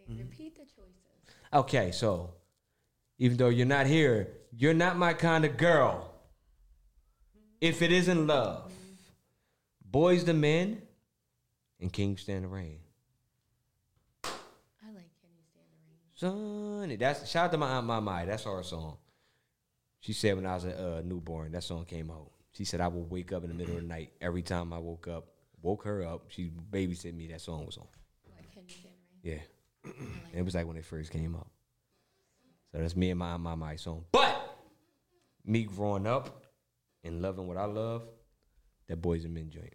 Wait, repeat the choices. Okay, so even though you're not here, you're not my kind of girl. Mm-hmm. If it isn't love, mm-hmm. boys the men, and kings stand the rain? I like You Stand the Rain? Son, that's shout out to my aunt Mama. That's our song. She said when I was a uh, newborn, that song came out. She said I would wake up in the middle of the night every time I woke up. Woke her up. She babysit me. That song was on. Like You Stand the Rain? Yeah, it was like when it first came out. So that's me and my my Mama song. But me growing up and loving what I love, that boys and men joint.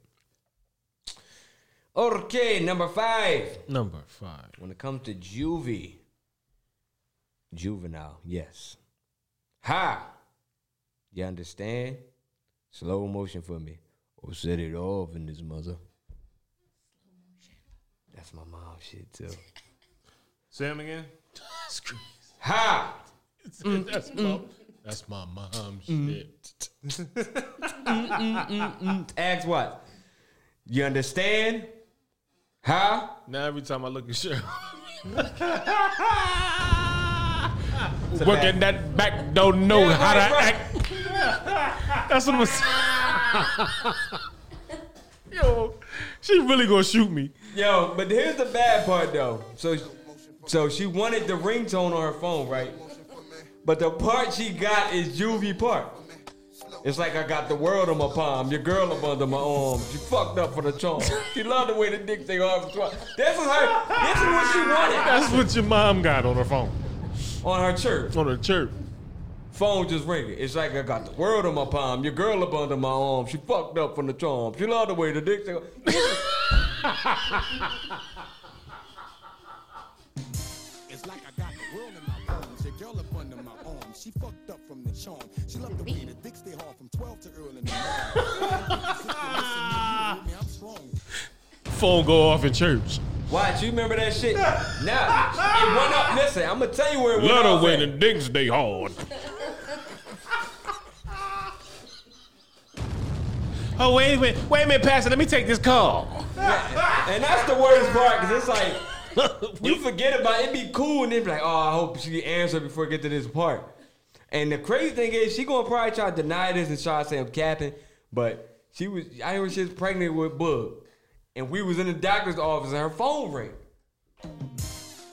Okay, number five. Number five. When it comes to juvie, juvenile, yes. Ha! You understand? Slow motion for me. Or set it off in this mother. That's my mom shit too. Say him again. Ha! that's, my, that's my mom shit. Ask what? You understand? Huh? Now every time I look at Cheryl, working that back, don't know Yeah, how to right, act. That's what I'm saying. Yo, she really gonna shoot me. Yo, but here's the bad part though. So, so she wanted the ringtone on her phone, right? But the part she got is Juvie part. It's like I got the world on my palm, your girl up under my arm. She fucked up for the charm. She loved the way the dick hard for. This is her. This is what she wanted. That's what your mom got on her phone. On her chirp. On her chirp. Phone just ringing. It's like I got the world on my palm, your girl up under my arm. She fucked up from the charm. She loved the way the dick stay. It's She fucked up from the charm. She loved the way the dick stay hard from 12 to early in the morning. I'm strong. Phone go off in church. Watch, you remember that shit? Now, it went up. Listen, I'm gonna tell you where it went Let off her at. way the dicks stay hard. Oh wait a minute, wait a minute, Pastor. Let me take this call. And that's the worst part, because it's like, you forget about it, It'd be cool, and then be like, oh, I hope she answer before I get to this part. And the crazy thing is, she gonna probably try to deny this and try to say I'm capping, but she was, I heard she was pregnant with Bug. And we was in the doctor's office, and her phone rang.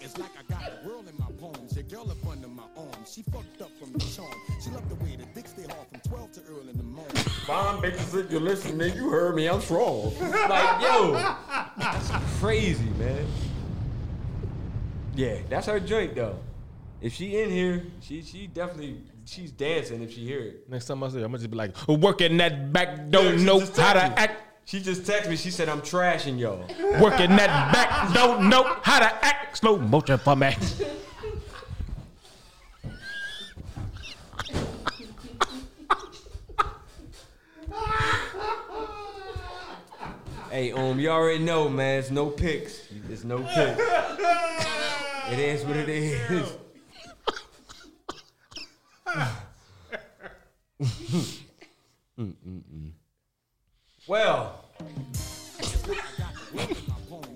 It's like I got the world in my bones. Your girl up under my arm. She fucked up from the charm. She loved the way the dick stay hard from 12 to early in the morning. Fine, bitches, if you're listening, you heard me, I'm strong. like, yo, that's crazy, man. Yeah, that's her joint, though. If she in here, she she definitely she's dancing if she hear it. Next time I say, I'm gonna just be like, working that back, don't know how to act. She just texted me. She said, "I'm trashing y'all." Working that back, don't know how to act. Slow motion for me. Hey, um, you already know, man. It's no pics. It's no pics. It is what it is. Mm-mm-mm. Well,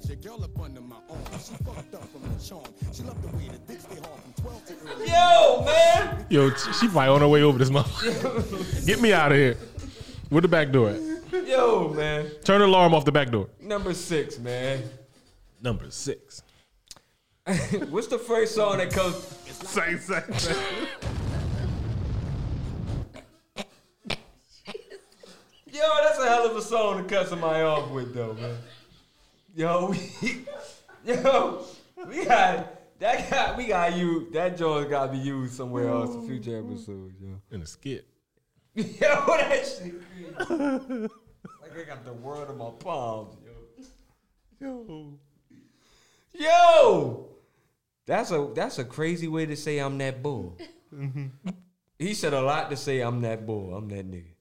Your girl up under my arm. She fucked up from the charm. She loved the way the dick stay hard from 12 to early. yo, man. Yo, she probably on her way over this motherfucker. Get me out of here. Where the back door at? Yo, man. Turn the alarm off the back door. Number six, man. Number six. What's the first song that comes? Say, say, Yo, that's a hell of a song to cut somebody off with, though, man. Yo, we, yo, we got that. Got we got you. That joint got to be used somewhere else in future episodes, yo. In a skit. yo, that shit. crazy. like I got the world in my palms, yo. Yo, yo. That's a that's a crazy way to say I'm that bull. Mm-hmm. he said a lot to say I'm that bull. I'm that nigga.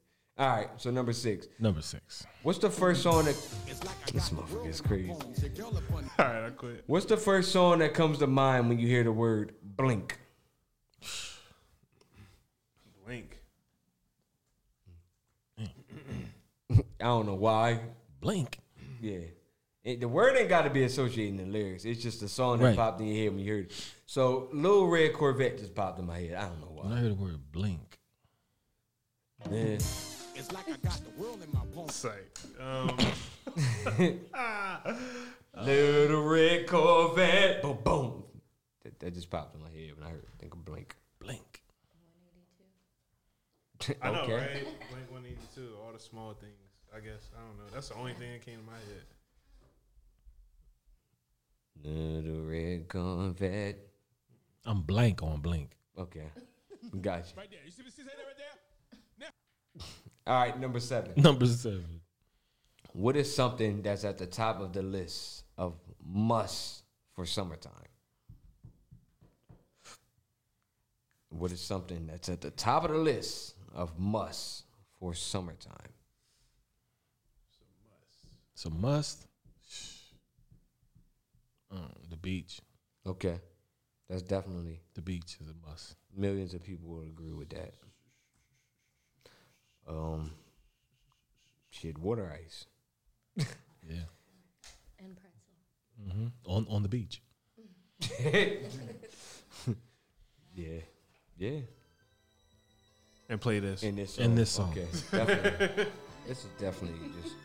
All right, so number six. Number six. What's the first song that? This motherfucker is crazy. All right, I quit. What's the first song that comes to mind when you hear the word blink? Blink. I don't know why. Blink. Yeah. It- the word ain't got to be associated in the lyrics. It's just the song that Right. popped in your head when you heard it. So, Little Red Corvette just popped in my head. I don't know why. When I why. hear the word blink, Man. It's like I got the world in my bones. Say. Um, Little Red Corvette. Boom, boom. That, that just popped in my head when I heard think of Blink. blink. I know, Okay. right? Blink 182, all the small things. I guess. I don't know. That's the only thing that came to my head. Little Red Corvette. I'm blank on blink. Okay. Gotcha. Right there. You see, see that right there? All right, number seven. Number seven. What is something that's at the top of the list of must for summertime? What is something that's at the top of the list of must for summertime? It's a must. Uh, the beach. Okay. That's definitely The beach is a must. millions of people will agree with that. Um shit, water ice. Yeah. And pretzel. hmm On on the beach. yeah. Yeah. And play this. In this song. In this song. Okay. Definitely. this is definitely just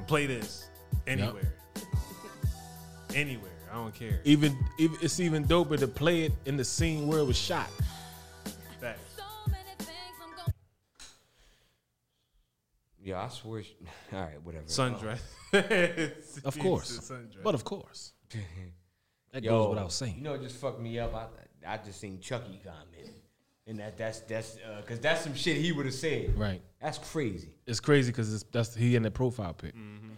and play this anywhere. Anywhere. I don't care. Even, even it's even doper to play it in the scene where it was shot. Yeah, I swear. sh- All right, whatever. Sundress. Uh, of course. Sundress. But of course. That Yo, goes without saying. You know, it just fucked me up. I I just seen Chucky comment, and that that's that's uh, because that's some shit he would have said. Right. That's crazy. It's crazy because that's he in that profile pic. Mm-hmm.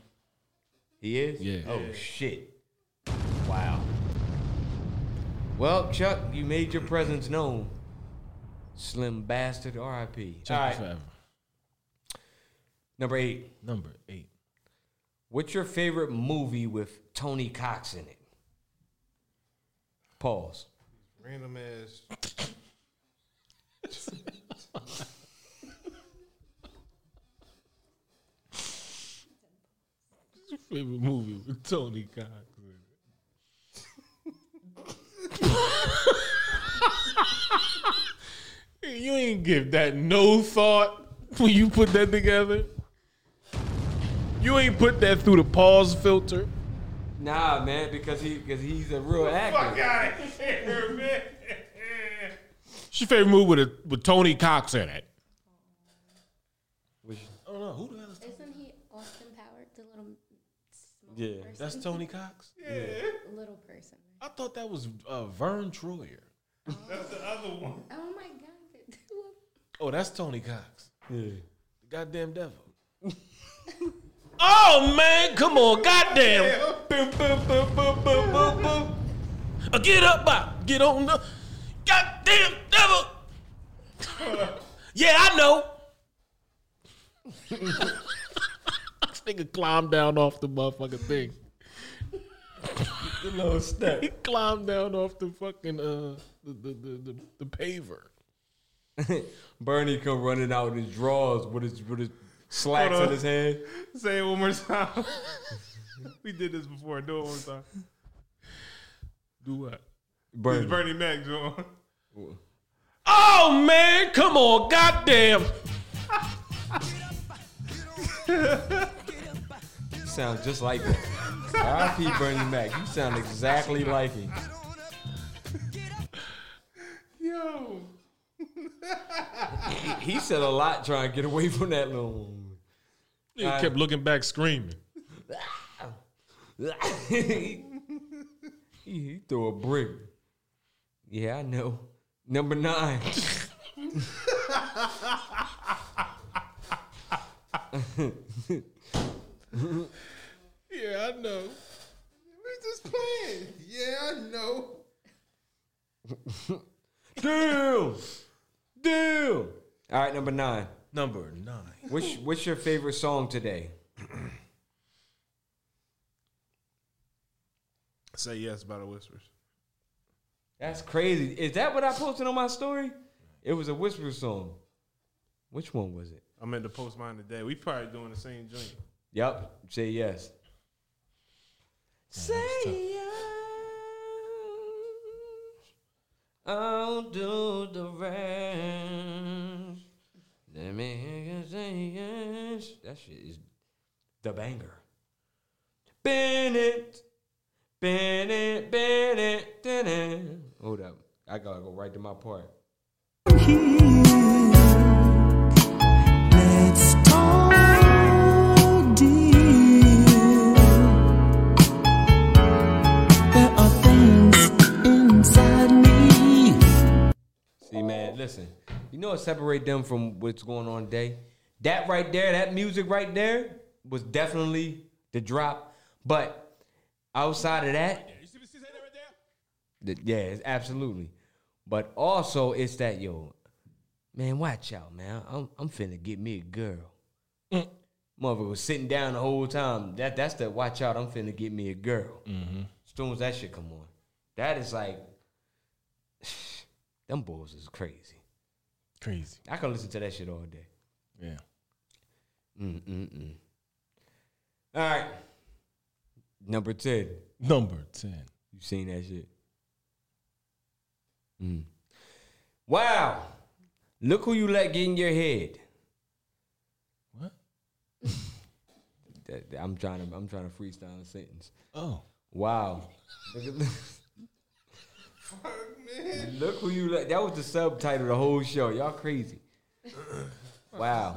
He is. Yeah. Oh Yeah. shit. Wow. Well, Chuck, you made your presence known. Slim bastard. R.I.P. Chuck All right. forever. Number eight. Number eight. What's your favorite movie with Tony Cox in it? Pause. Random ass. Favorite movie with Tony Cox. In it? You ain't give that no thought when you put that together. You ain't put that through the pause filter. Nah, man, because he because he's a real actor. Fuck out of here, man. What's your favorite movie with, a, with Tony Cox in it? I don't know. Who the hell is Isn't he Austin Power, the little small Yeah, person? that's Tony Cox. Yeah. Little person. I thought that was uh, Verne Troyer. That's the other one. Oh my god. Oh, that's Tony Cox. Yeah. The goddamn devil. oh man, come on, goddamn. Boom. Uh, Get up, Bob. Get on the goddamn devil. yeah, I know. this nigga climbed down off the motherfucking thing. The little step. He climbed down off the fucking uh the the the, the, the paver. Bernie come running out in his drawers with his with his slacks on. in his hand. Say it one more time. we did this before. Do it one more time. Do what? Bernie. This Bernie Mac joint. Oh man, come on, goddamn. You sound just like him. R.I.P. Bernie Mac. You sound exactly like him. Yo. He, he said a lot trying to get away from that little. He kept looking back screaming. he, he threw a brick. Yeah, I know. Number nine. Yeah, I know. We're just playing. Yeah, I know. Damn. Damn. All right, number nine. Number nine. Which what's your favorite song today? Say yes by the whispers. That's crazy. Is that what I posted on my story? It was a whisper song. Which one was it? I meant to post mine today. We probably doing the same joint. Yep. Say yes. Say yes. I'll do the rest. That shit is the banger. Bennett. Bennett, Bennett, Bennett. Hold up. I gotta go right to my part. Let's talk deal. There are things inside me. See, man, listen. You know what separate them from what's going on today? That right there, that music right there, was definitely the drop. But outside of that, the- yeah, it's absolutely. But also, it's that yo, man, watch out, man. I'm I'm finna get me a girl. Mm. Motherfucker was sitting down the whole time. That that's the watch out. I'm finna get me a girl. Mhm. As soon as that shit come on, that is like, them boys is crazy. Crazy. I can listen to that shit all day. Yeah. Mm mm mm. All right. Number ten. Number ten. You seen that shit? Mm. Wow. Look who you let get in your head. What? I'm trying to I'm trying to freestyle a sentence. Oh. Wow. Look at Look who you let. That was the subtitle of the whole show. Y'all crazy. Wow.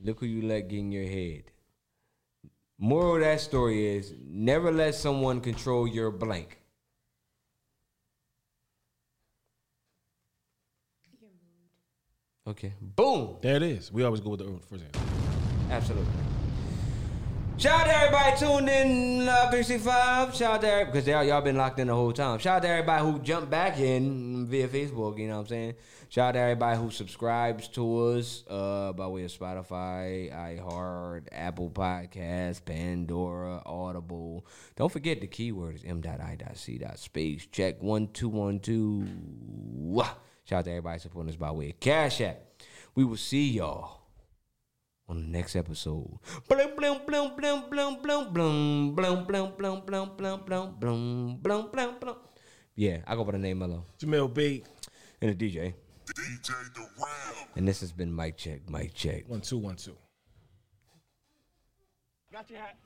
Look who you let get in your head. Moral of that story is never let someone control your blank. Okay. Boom. There it is. We always go with the first answer. Absolutely. Shout out to everybody tuned in uh, 365. Shout out to everybody, because y'all, y'all been locked in the whole time. Shout out to everybody who jumped back in via Facebook, you know what I'm saying? Shout out to everybody who subscribes to us uh, by way of Spotify, iHeart, Apple Podcasts, Pandora, Audible. Don't forget the keyword is m.i.c.space. Check 1212. Shout out to everybody supporting us by way of Cash App. We will see y'all on the next episode. Blum, blum, blum, blum, blum, blum, blum, blum, blum, blum, blum, blum, blum, blum, blum, blum, blum. Yeah, I go by the name Mello. Jamel B. And the DJ. DJ the Ram. And this has been Mic Check, Mic Check. One, two, one, two. Got your hat.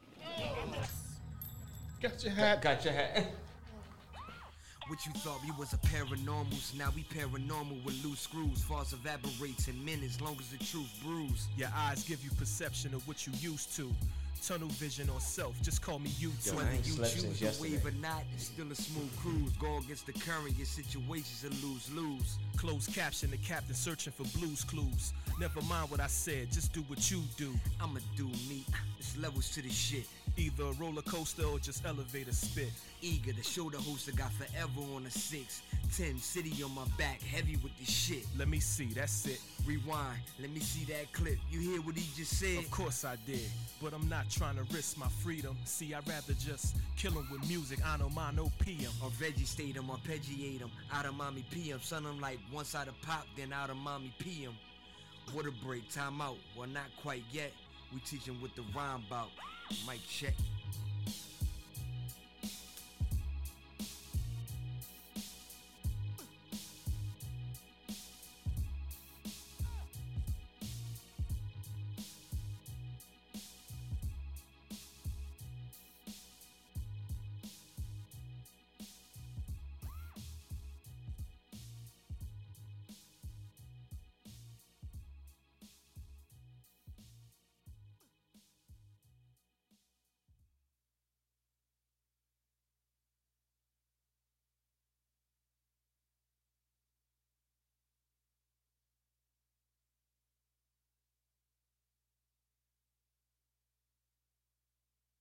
Got your hat. Got your hat. What you thought we was a paranormals, now we paranormal with loose screws. False evaporates in minutes, long as the truth brews. Your eyes give you perception of what you used to. Tunnel vision on self, just call me you So too. whether you choose the wave or not, it's still a smooth cruise. Go against the current, your situations a lose lose. Closed caption, the captain searching for blues clues. Never mind what I said, just do what you do. I'ma do me. It's levels to the shit. Either a roller coaster or just elevator spit. Eager to show the host I got forever on a six. Ten city on my back, heavy with the shit. Let me see, that's it. Rewind, let me see that clip. You hear what he just said? Of course I did, but I'm not trying to risk my freedom. See, I'd rather just kill 'em with music. I know my no PM. Or vegetate him, arpeggiate him. Out of mommy PM. Son, I'm like once side of pop, then out of mommy PM. Water break, time out. Well, not quite yet. We teaching what the rhyme about. Mic check.